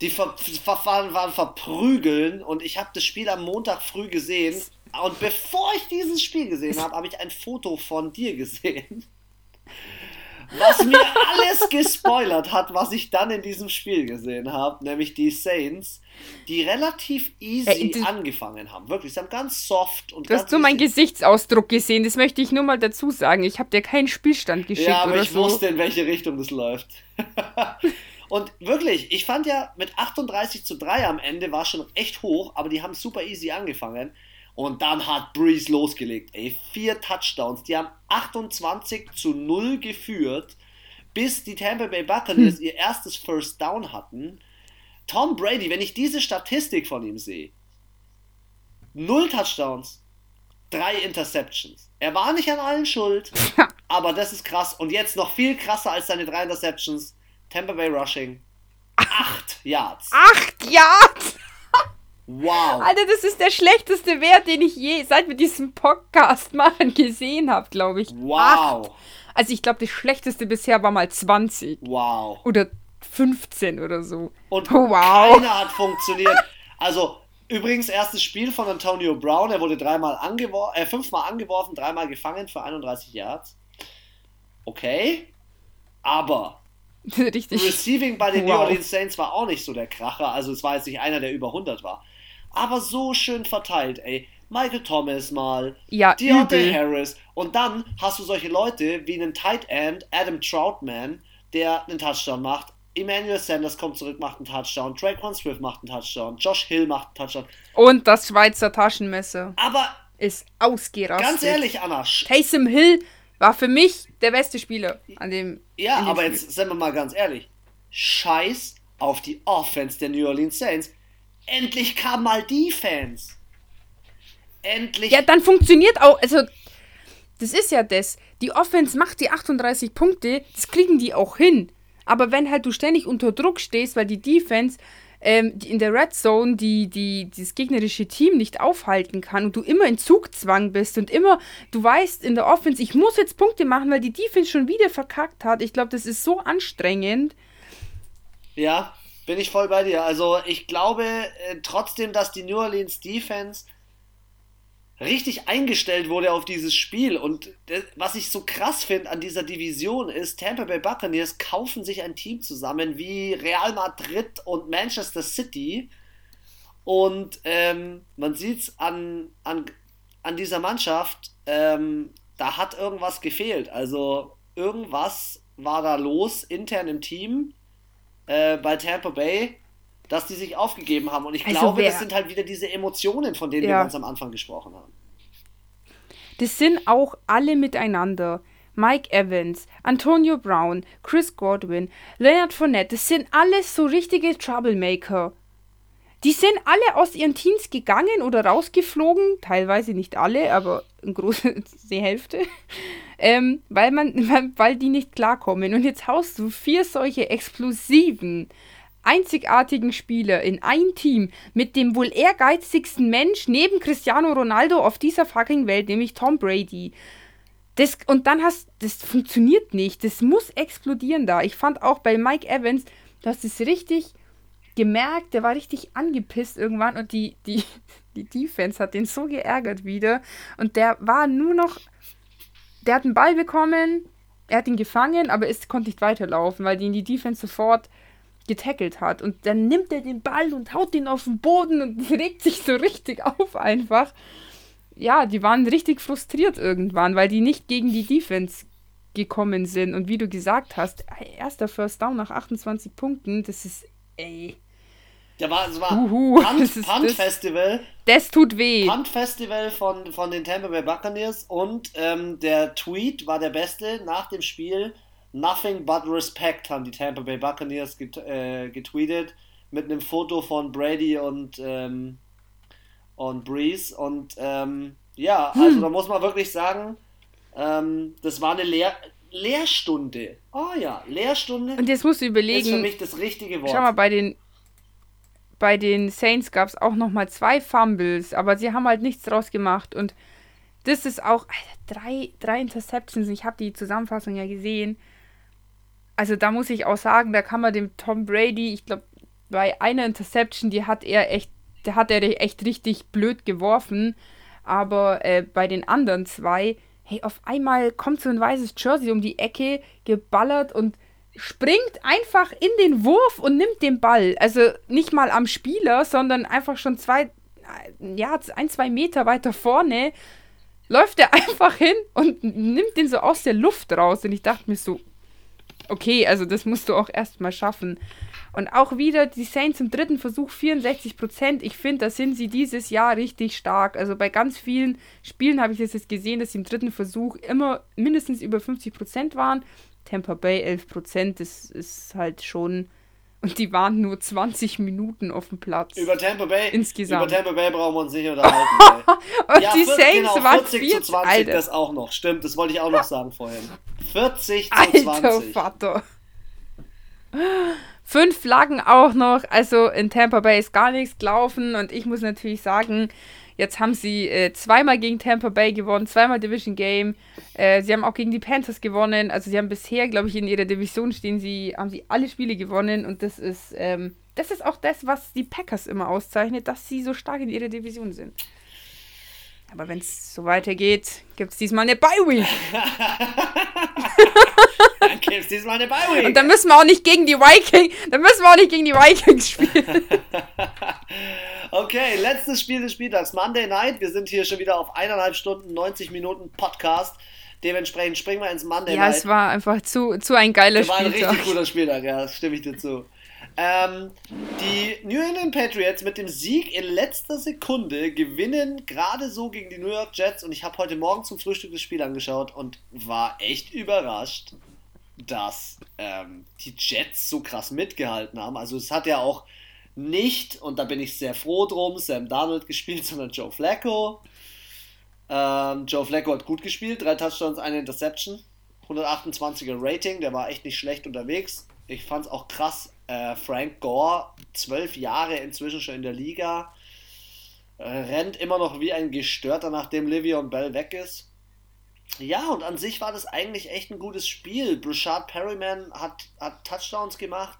Die ver ver waren verprügeln und ich habe das Spiel am Montag früh gesehen. Und bevor ich dieses Spiel gesehen habe, habe ich ein Foto von dir gesehen was mir alles gespoilert hat, was ich dann in diesem Spiel gesehen habe, nämlich die Saints, die relativ easy Ey, angefangen haben. Wirklich, sie haben ganz soft und Du hast nur meinen Gesichtsausdruck gesehen, das möchte ich nur mal dazu sagen. Ich habe dir keinen Spielstand geschickt. Ja, aber ich so. wusste, in welche Richtung das läuft. und wirklich, ich fand ja mit 38 zu 3 am Ende war schon echt hoch, aber die haben super easy angefangen. Und dann hat Breeze losgelegt. Ey, vier Touchdowns. Die haben 28 zu 0 geführt, bis die Tampa Bay Buccaneers hm. ihr erstes First Down hatten. Tom Brady, wenn ich diese Statistik von ihm sehe, null Touchdowns, drei Interceptions. Er war nicht an allen schuld, aber das ist krass. Und jetzt noch viel krasser als seine drei Interceptions. Tampa Bay Rushing. Acht Yards. Acht Yards? Wow. Alter, das ist der schlechteste Wert, den ich je seit wir diesen Podcast machen gesehen habe, glaube ich. Wow. Acht. Also ich glaube, das schlechteste bisher war mal 20. Wow. Oder 15 oder so. Und oh, wow. keiner hat funktioniert. Also übrigens erstes Spiel von Antonio Brown. Er wurde dreimal angeworfen, äh, fünfmal angeworfen, dreimal gefangen für 31 Yards. Okay. Aber Richtig. Receiving bei den wow. New Orleans Saints war auch nicht so der Kracher. Also es war jetzt nicht einer, der über 100 war aber so schön verteilt, ey. Michael Thomas mal, ja, Deontay. Harris und dann hast du solche Leute wie einen Tight End, Adam Troutman, der einen Touchdown macht. Emmanuel Sanders kommt zurück, macht einen Touchdown. Traquan Swift macht einen Touchdown. Josh Hill macht einen Touchdown. Und das Schweizer Taschenmesser. Aber ist ausgerastet. Ganz ehrlich, Anna. Taysom Hill war für mich der beste Spieler an dem. Ja, aber Spiel. jetzt sind wir mal ganz ehrlich. Scheiß auf die Offense der New Orleans Saints. Endlich kam mal Defense. Endlich. Ja, dann funktioniert auch. Also, das ist ja das. Die Offense macht die 38 Punkte, das kriegen die auch hin. Aber wenn halt du ständig unter Druck stehst, weil die Defense ähm, die in der Red Zone die, die, das gegnerische Team nicht aufhalten kann und du immer in Zugzwang bist und immer, du weißt in der Offense, ich muss jetzt Punkte machen, weil die Defense schon wieder verkackt hat. Ich glaube, das ist so anstrengend. Ja, bin ich voll bei dir. Also ich glaube äh, trotzdem, dass die New Orleans Defense richtig eingestellt wurde auf dieses Spiel. Und äh, was ich so krass finde an dieser Division ist, Tampa Bay Buccaneers kaufen sich ein Team zusammen wie Real Madrid und Manchester City. Und ähm, man sieht es an, an, an dieser Mannschaft, ähm, da hat irgendwas gefehlt. Also irgendwas war da los intern im Team äh, bei Tampa Bay, dass die sich aufgegeben haben. Und ich also glaube, wer... das sind halt wieder diese Emotionen, von denen ja. wir ganz am Anfang gesprochen haben. Das sind auch alle miteinander. Mike Evans, Antonio Brown, Chris Godwin, Leonard Fournette, das sind alles so richtige Troublemaker. Die sind alle aus ihren Teams gegangen oder rausgeflogen, teilweise nicht alle, aber eine große die Hälfte, ähm, weil, man, weil die nicht klarkommen. Und jetzt haust du vier solche explosiven, einzigartigen Spieler in ein Team mit dem wohl ehrgeizigsten Mensch neben Cristiano Ronaldo auf dieser fucking Welt, nämlich Tom Brady. Das, und dann hast, das funktioniert nicht. Das muss explodieren da. Ich fand auch bei Mike Evans, du hast es richtig gemerkt, der war richtig angepisst irgendwann und die, die, die Defense hat den so geärgert wieder. Und der war nur noch. Der hat einen Ball bekommen, er hat ihn gefangen, aber es konnte nicht weiterlaufen, weil die in die Defense sofort getackelt hat. Und dann nimmt er den Ball und haut ihn auf den Boden und regt sich so richtig auf einfach. Ja, die waren richtig frustriert irgendwann, weil die nicht gegen die Defense gekommen sind. Und wie du gesagt hast, erster First Down nach 28 Punkten, das ist, ey, da war, es war Uhu, Punt, Punt das, Festival. Das tut weh. Punt Festival von, von den Tampa Bay Buccaneers und ähm, der Tweet war der beste nach dem Spiel. Nothing but respect haben die Tampa Bay Buccaneers get, äh, getweetet mit einem Foto von Brady und, ähm, und Breeze. Und ähm, ja, also hm. da muss man wirklich sagen, ähm, das war eine Lehr Lehrstunde. Oh ja, Lehrstunde. Und jetzt musst du überlegen. Ist für mich das richtige Wort. Schau mal, bei den bei den Saints gab es auch nochmal zwei Fumbles, aber sie haben halt nichts draus gemacht. Und das ist auch Alter, drei, drei Interceptions. Ich habe die Zusammenfassung ja gesehen. Also da muss ich auch sagen, da kann man dem Tom Brady, ich glaube, bei einer Interception, die hat er echt, der hat er echt richtig blöd geworfen. Aber äh, bei den anderen zwei, hey, auf einmal kommt so ein weißes Jersey um die Ecke, geballert und springt einfach in den Wurf und nimmt den Ball. Also nicht mal am Spieler, sondern einfach schon zwei, ja, ein, zwei Meter weiter vorne läuft er einfach hin und nimmt den so aus der Luft raus. Und ich dachte mir so, okay, also das musst du auch erstmal schaffen. Und auch wieder die Saints im dritten Versuch 64 Prozent. Ich finde, da sind sie dieses Jahr richtig stark. Also bei ganz vielen Spielen habe ich das jetzt gesehen, dass sie im dritten Versuch immer mindestens über 50 Prozent waren. Tampa Bay 11 Prozent, das ist halt schon. Und die waren nur 20 Minuten auf dem Platz. Über Tampa Bay? Insgesamt. Über Tampa Bay brauchen wir uns nicht unterhalten. und ja, die 40, Saints genau, waren 40 zu 20, Alter. das auch noch. Stimmt, das wollte ich auch noch sagen vorhin. 40 zu Alter 20. Vater. Fünf Flaggen auch noch. Also in Tampa Bay ist gar nichts gelaufen. Und ich muss natürlich sagen, Jetzt haben sie äh, zweimal gegen Tampa Bay gewonnen, zweimal Division Game. Äh, sie haben auch gegen die Panthers gewonnen. Also sie haben bisher, glaube ich, in ihrer Division stehen sie, haben sie alle Spiele gewonnen und das ist, ähm, das ist auch das, was die Packers immer auszeichnet, dass sie so stark in ihrer Division sind. Aber wenn es so weitergeht, gibt es diesmal eine Bye-Week. dann gibt es diesmal eine Bye-Week. Und dann müssen wir auch nicht gegen die Vikings, dann müssen wir auch nicht gegen die Vikings spielen. okay, letztes Spiel des Spieltags, Monday Night. Wir sind hier schon wieder auf eineinhalb Stunden, 90 Minuten Podcast. Dementsprechend springen wir ins Monday ja, Night. Ja, es war einfach zu, zu ein geiler Spieltag. Spieltag. War ein richtig guter Spieltag, ja, stimme ich dir zu. Ähm, die New England Patriots mit dem Sieg in letzter Sekunde gewinnen gerade so gegen die New York Jets und ich habe heute Morgen zum Frühstück das Spiel angeschaut und war echt überrascht, dass ähm, die Jets so krass mitgehalten haben. Also es hat ja auch nicht, und da bin ich sehr froh drum, Sam Darnold gespielt, sondern Joe Flacco. Ähm, Joe Flacco hat gut gespielt, drei Touchdowns, eine Interception, 128er Rating, der war echt nicht schlecht unterwegs. Ich fand es auch krass, äh, Frank Gore, zwölf Jahre inzwischen schon in der Liga, äh, rennt immer noch wie ein Gestörter, nachdem Livion Bell weg ist. Ja, und an sich war das eigentlich echt ein gutes Spiel. Brashard Perryman hat, hat Touchdowns gemacht.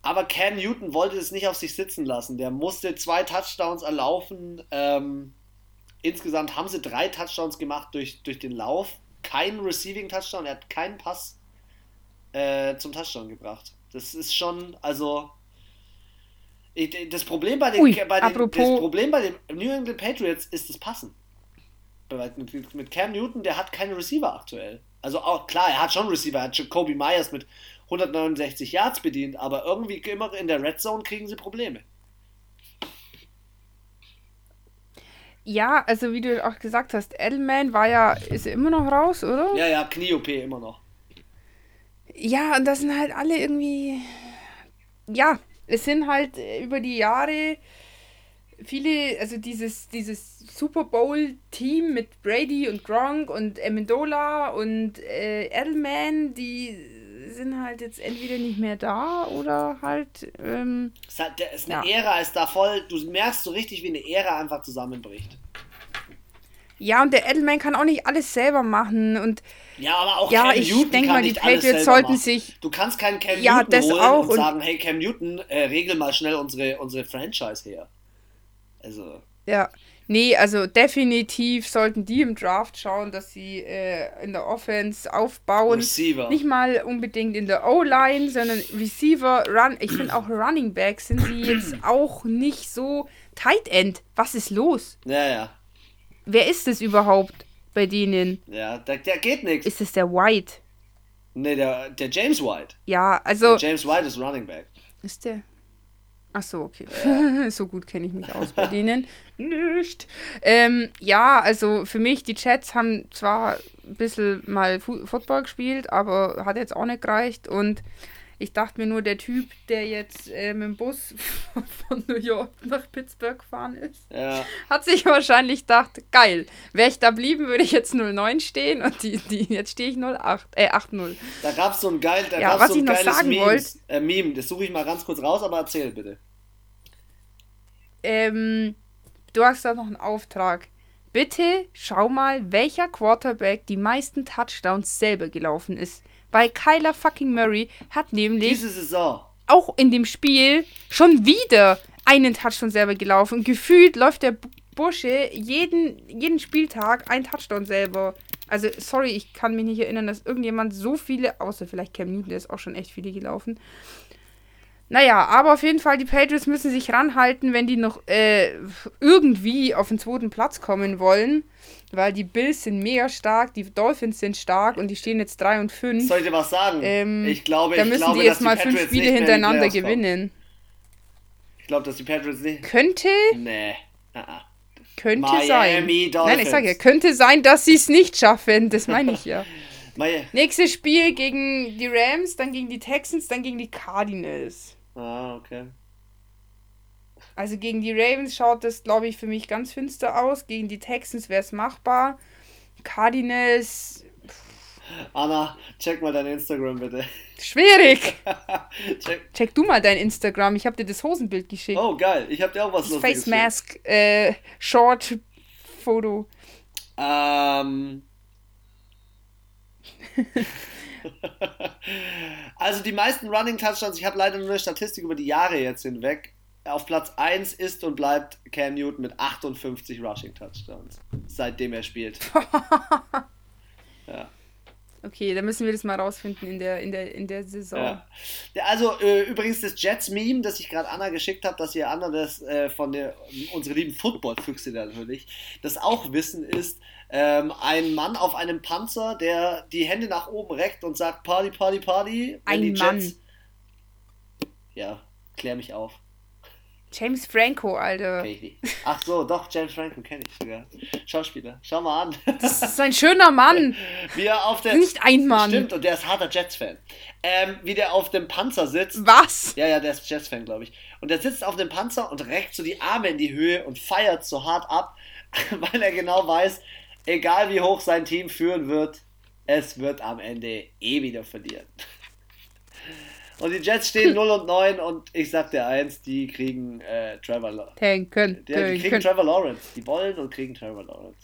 Aber Cam Newton wollte es nicht auf sich sitzen lassen. Der musste zwei Touchdowns erlaufen. Ähm, insgesamt haben sie drei Touchdowns gemacht durch, durch den Lauf. Kein Receiving Touchdown. Er hat keinen Pass äh, zum Touchdown gebracht. Das ist schon, also. Das Problem bei den, Ui, bei den, das Problem bei den New England Patriots ist das Passen. Mit, mit Cam Newton, der hat keine Receiver aktuell. Also auch klar, er hat schon Receiver, er hat Jacoby Myers mit 169 Yards bedient, aber irgendwie immer in der Red Zone kriegen sie Probleme. Ja, also wie du auch gesagt hast, Edelman war ja, ist er immer noch raus, oder? Ja, ja, Knie-OP immer noch. Ja, und das sind halt alle irgendwie. Ja, es sind halt über die Jahre viele, also dieses, dieses Super Bowl-Team mit Brady und Gronk und Amendola und äh, Edelman, die sind halt jetzt entweder nicht mehr da oder halt. Ähm, es ist eine ja. Ära, ist da voll. Du merkst so richtig, wie eine Ära einfach zusammenbricht. Ja, und der Edelman kann auch nicht alles selber machen und ja, aber auch ja, Cam ich denke mal, die Patriots sollten sich. Du kannst keinen Cam ja, Newton holen auch und, und sagen, hey Cam Newton, äh, regel mal schnell unsere, unsere Franchise her. Also. Ja. Nee, also definitiv sollten die im Draft schauen, dass sie äh, in der Offense aufbauen. Receiver. Nicht mal unbedingt in der O-Line, sondern Receiver, Run. Ich finde auch Running Back sind sie jetzt auch nicht so Tight End. Was ist los? Ja, ja. Wer ist es überhaupt? bei denen. Ja, da, der geht nichts. Ist es der White? Nee, der, der James White. Ja, also. Der James White ist Running Back. Ist der? Ach so, okay. Ja. so gut kenne ich mich aus bei denen. Nicht. Ähm, ja, also für mich, die Chats haben zwar ein bisschen mal Football gespielt, aber hat jetzt auch nicht gereicht. Und ich dachte mir nur, der Typ, der jetzt äh, mit dem Bus von New York nach Pittsburgh gefahren ist, ja. hat sich wahrscheinlich gedacht, geil, wäre ich da blieben, würde ich jetzt 09 stehen und die, die, jetzt stehe ich 08, äh 8-0. Da gab es so ein, geil, da ja, gab's was so ein ich noch sagen Memes, äh, Meme. Das suche ich mal ganz kurz raus, aber erzähl bitte. Ähm, du hast da noch einen Auftrag. Bitte schau mal, welcher Quarterback die meisten Touchdowns selber gelaufen ist. Weil Kyler fucking Murray hat nämlich. Diese Saison. auch in dem Spiel schon wieder einen Touchdown selber gelaufen. Gefühlt läuft der Bursche jeden, jeden Spieltag ein Touchdown selber. Also, sorry, ich kann mich nicht erinnern, dass irgendjemand so viele, außer vielleicht Cam Newton, der ist auch schon echt viele gelaufen. Naja, aber auf jeden Fall, die Patriots müssen sich ranhalten, wenn die noch äh, irgendwie auf den zweiten Platz kommen wollen. Weil die Bills sind mega stark, die Dolphins sind stark und die stehen jetzt 3 und 5. Soll ich dir was sagen? Ähm, ich glaube, da ich müssen glaube, die jetzt mal die fünf Spiele hintereinander gewinnen. Ich glaube, dass die Patriots nicht. Könnte, Nee. Ah, ah. könnte Miami sein. Dolphins. Nein, ich sage ja, könnte sein, dass sie es nicht schaffen. Das meine ich ja. Nächstes Spiel gegen die Rams, dann gegen die Texans, dann gegen die Cardinals. Ah, okay. Also gegen die Ravens schaut das, glaube ich, für mich ganz finster aus. Gegen die Texans wäre es machbar. Cardinals, Anna, check mal dein Instagram bitte. schwierig. check. Check du mal dein Instagram. Ich habe dir das Hosenbild geschickt. Oh, geil. Ich hab dir auch was das Lustiges Face Mask äh, Short Foto. Ähm. also die meisten Running Touchdowns, ich habe leider nur eine Statistik über die Jahre jetzt hinweg. Auf Platz 1 ist und bleibt Cam Newton mit 58 Rushing Touchdowns, seitdem er spielt. ja. Okay, dann müssen wir das mal rausfinden in der, in der, in der Saison. Ja. Also äh, übrigens das Jets-Meme, das ich gerade Anna geschickt habe, dass ihr Anna das äh, von der, unsere lieben Football-Füchse natürlich, das auch wissen ist, ähm, ein Mann auf einem Panzer, der die Hände nach oben reckt und sagt Party, Party, Party. Ein die Mann. Jets, Ja, klär mich auf. James Franco, Alter. Ach so, doch, James Franco kenne ich sogar. Schauspieler. Schau mal an. Das ist ein schöner Mann. Wie er auf der. Nicht ein Mann. Stimmt, und der ist harter Jets-Fan. Ähm, wie der auf dem Panzer sitzt. Was? Ja, ja, der ist Jets-Fan, glaube ich. Und der sitzt auf dem Panzer und reckt so die Arme in die Höhe und feiert so hart ab, weil er genau weiß, egal wie hoch sein Team führen wird, es wird am Ende eh wieder verlieren. Und die Jets stehen 0 und 9 und ich sag dir eins, die kriegen äh, Trevor Lawrence. Tanken, Ja, die kriegen. Trevor Lawrence. Die wollen und kriegen Trevor Lawrence.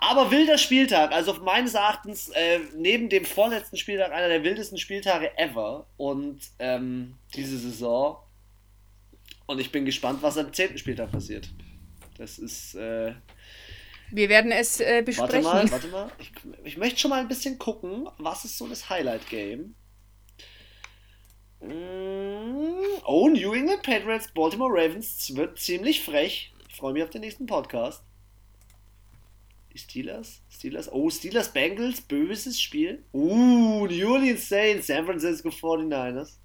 Aber wilder Spieltag, also meines Erachtens äh, neben dem vorletzten Spieltag einer der wildesten Spieltage ever und ähm, diese Saison. Und ich bin gespannt, was am 10. Spieltag passiert. Das ist. Äh, Wir werden es äh, warte besprechen. mal, warte mal. Ich, ich möchte schon mal ein bisschen gucken, was ist so das Highlight-Game. Mm, Oh, New England Patriots, Baltimore Ravens wird ziemlich frech. Ich freue mich auf den nächsten Podcast. Die Steelers? Steelers? Oh, Steelers Bengals, böses Spiel. Uh, New Orleans Saints, San Francisco 49ers.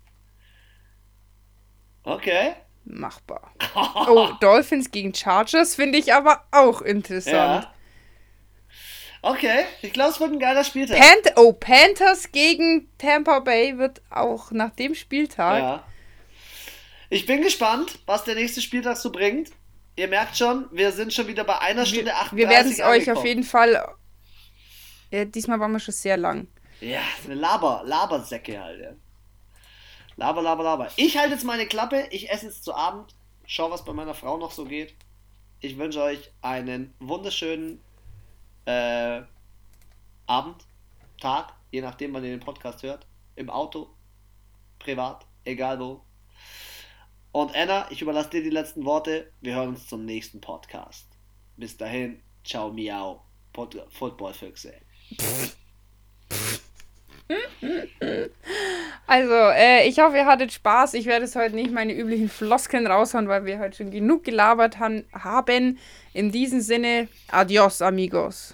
Okay. Machbar. Oh, Dolphins gegen Chargers finde ich aber auch interessant. Ja. Okay, ich glaube, es wird ein geiler Spieltag. Panth oh, Panthers gegen Tampa Bay wird auch nach dem Spieltag. Ja. Ich bin gespannt, was der nächste Spieltag so bringt. Ihr merkt schon, wir sind schon wieder bei einer Stunde wir 38 wir werden es euch auf jeden Fall. Ja, diesmal waren wir schon sehr lang. Ja, eine Laber, Labersäcke halt, ja. Laber, laber, laber. Ich halte jetzt meine Klappe, ich esse jetzt zu Abend, schau, was bei meiner Frau noch so geht. Ich wünsche euch einen wunderschönen äh, Abend, Tag, je nachdem, wann ihr den Podcast hört. Im Auto, privat, egal wo. Und Anna, ich überlasse dir die letzten Worte. Wir hören uns zum nächsten Podcast. Bis dahin, ciao, miau, Pod Footballfüchse. Also, äh, ich hoffe, ihr hattet Spaß. Ich werde es heute nicht meine üblichen Floskeln raushauen, weil wir heute schon genug gelabert han haben. In diesem Sinne, adios, amigos.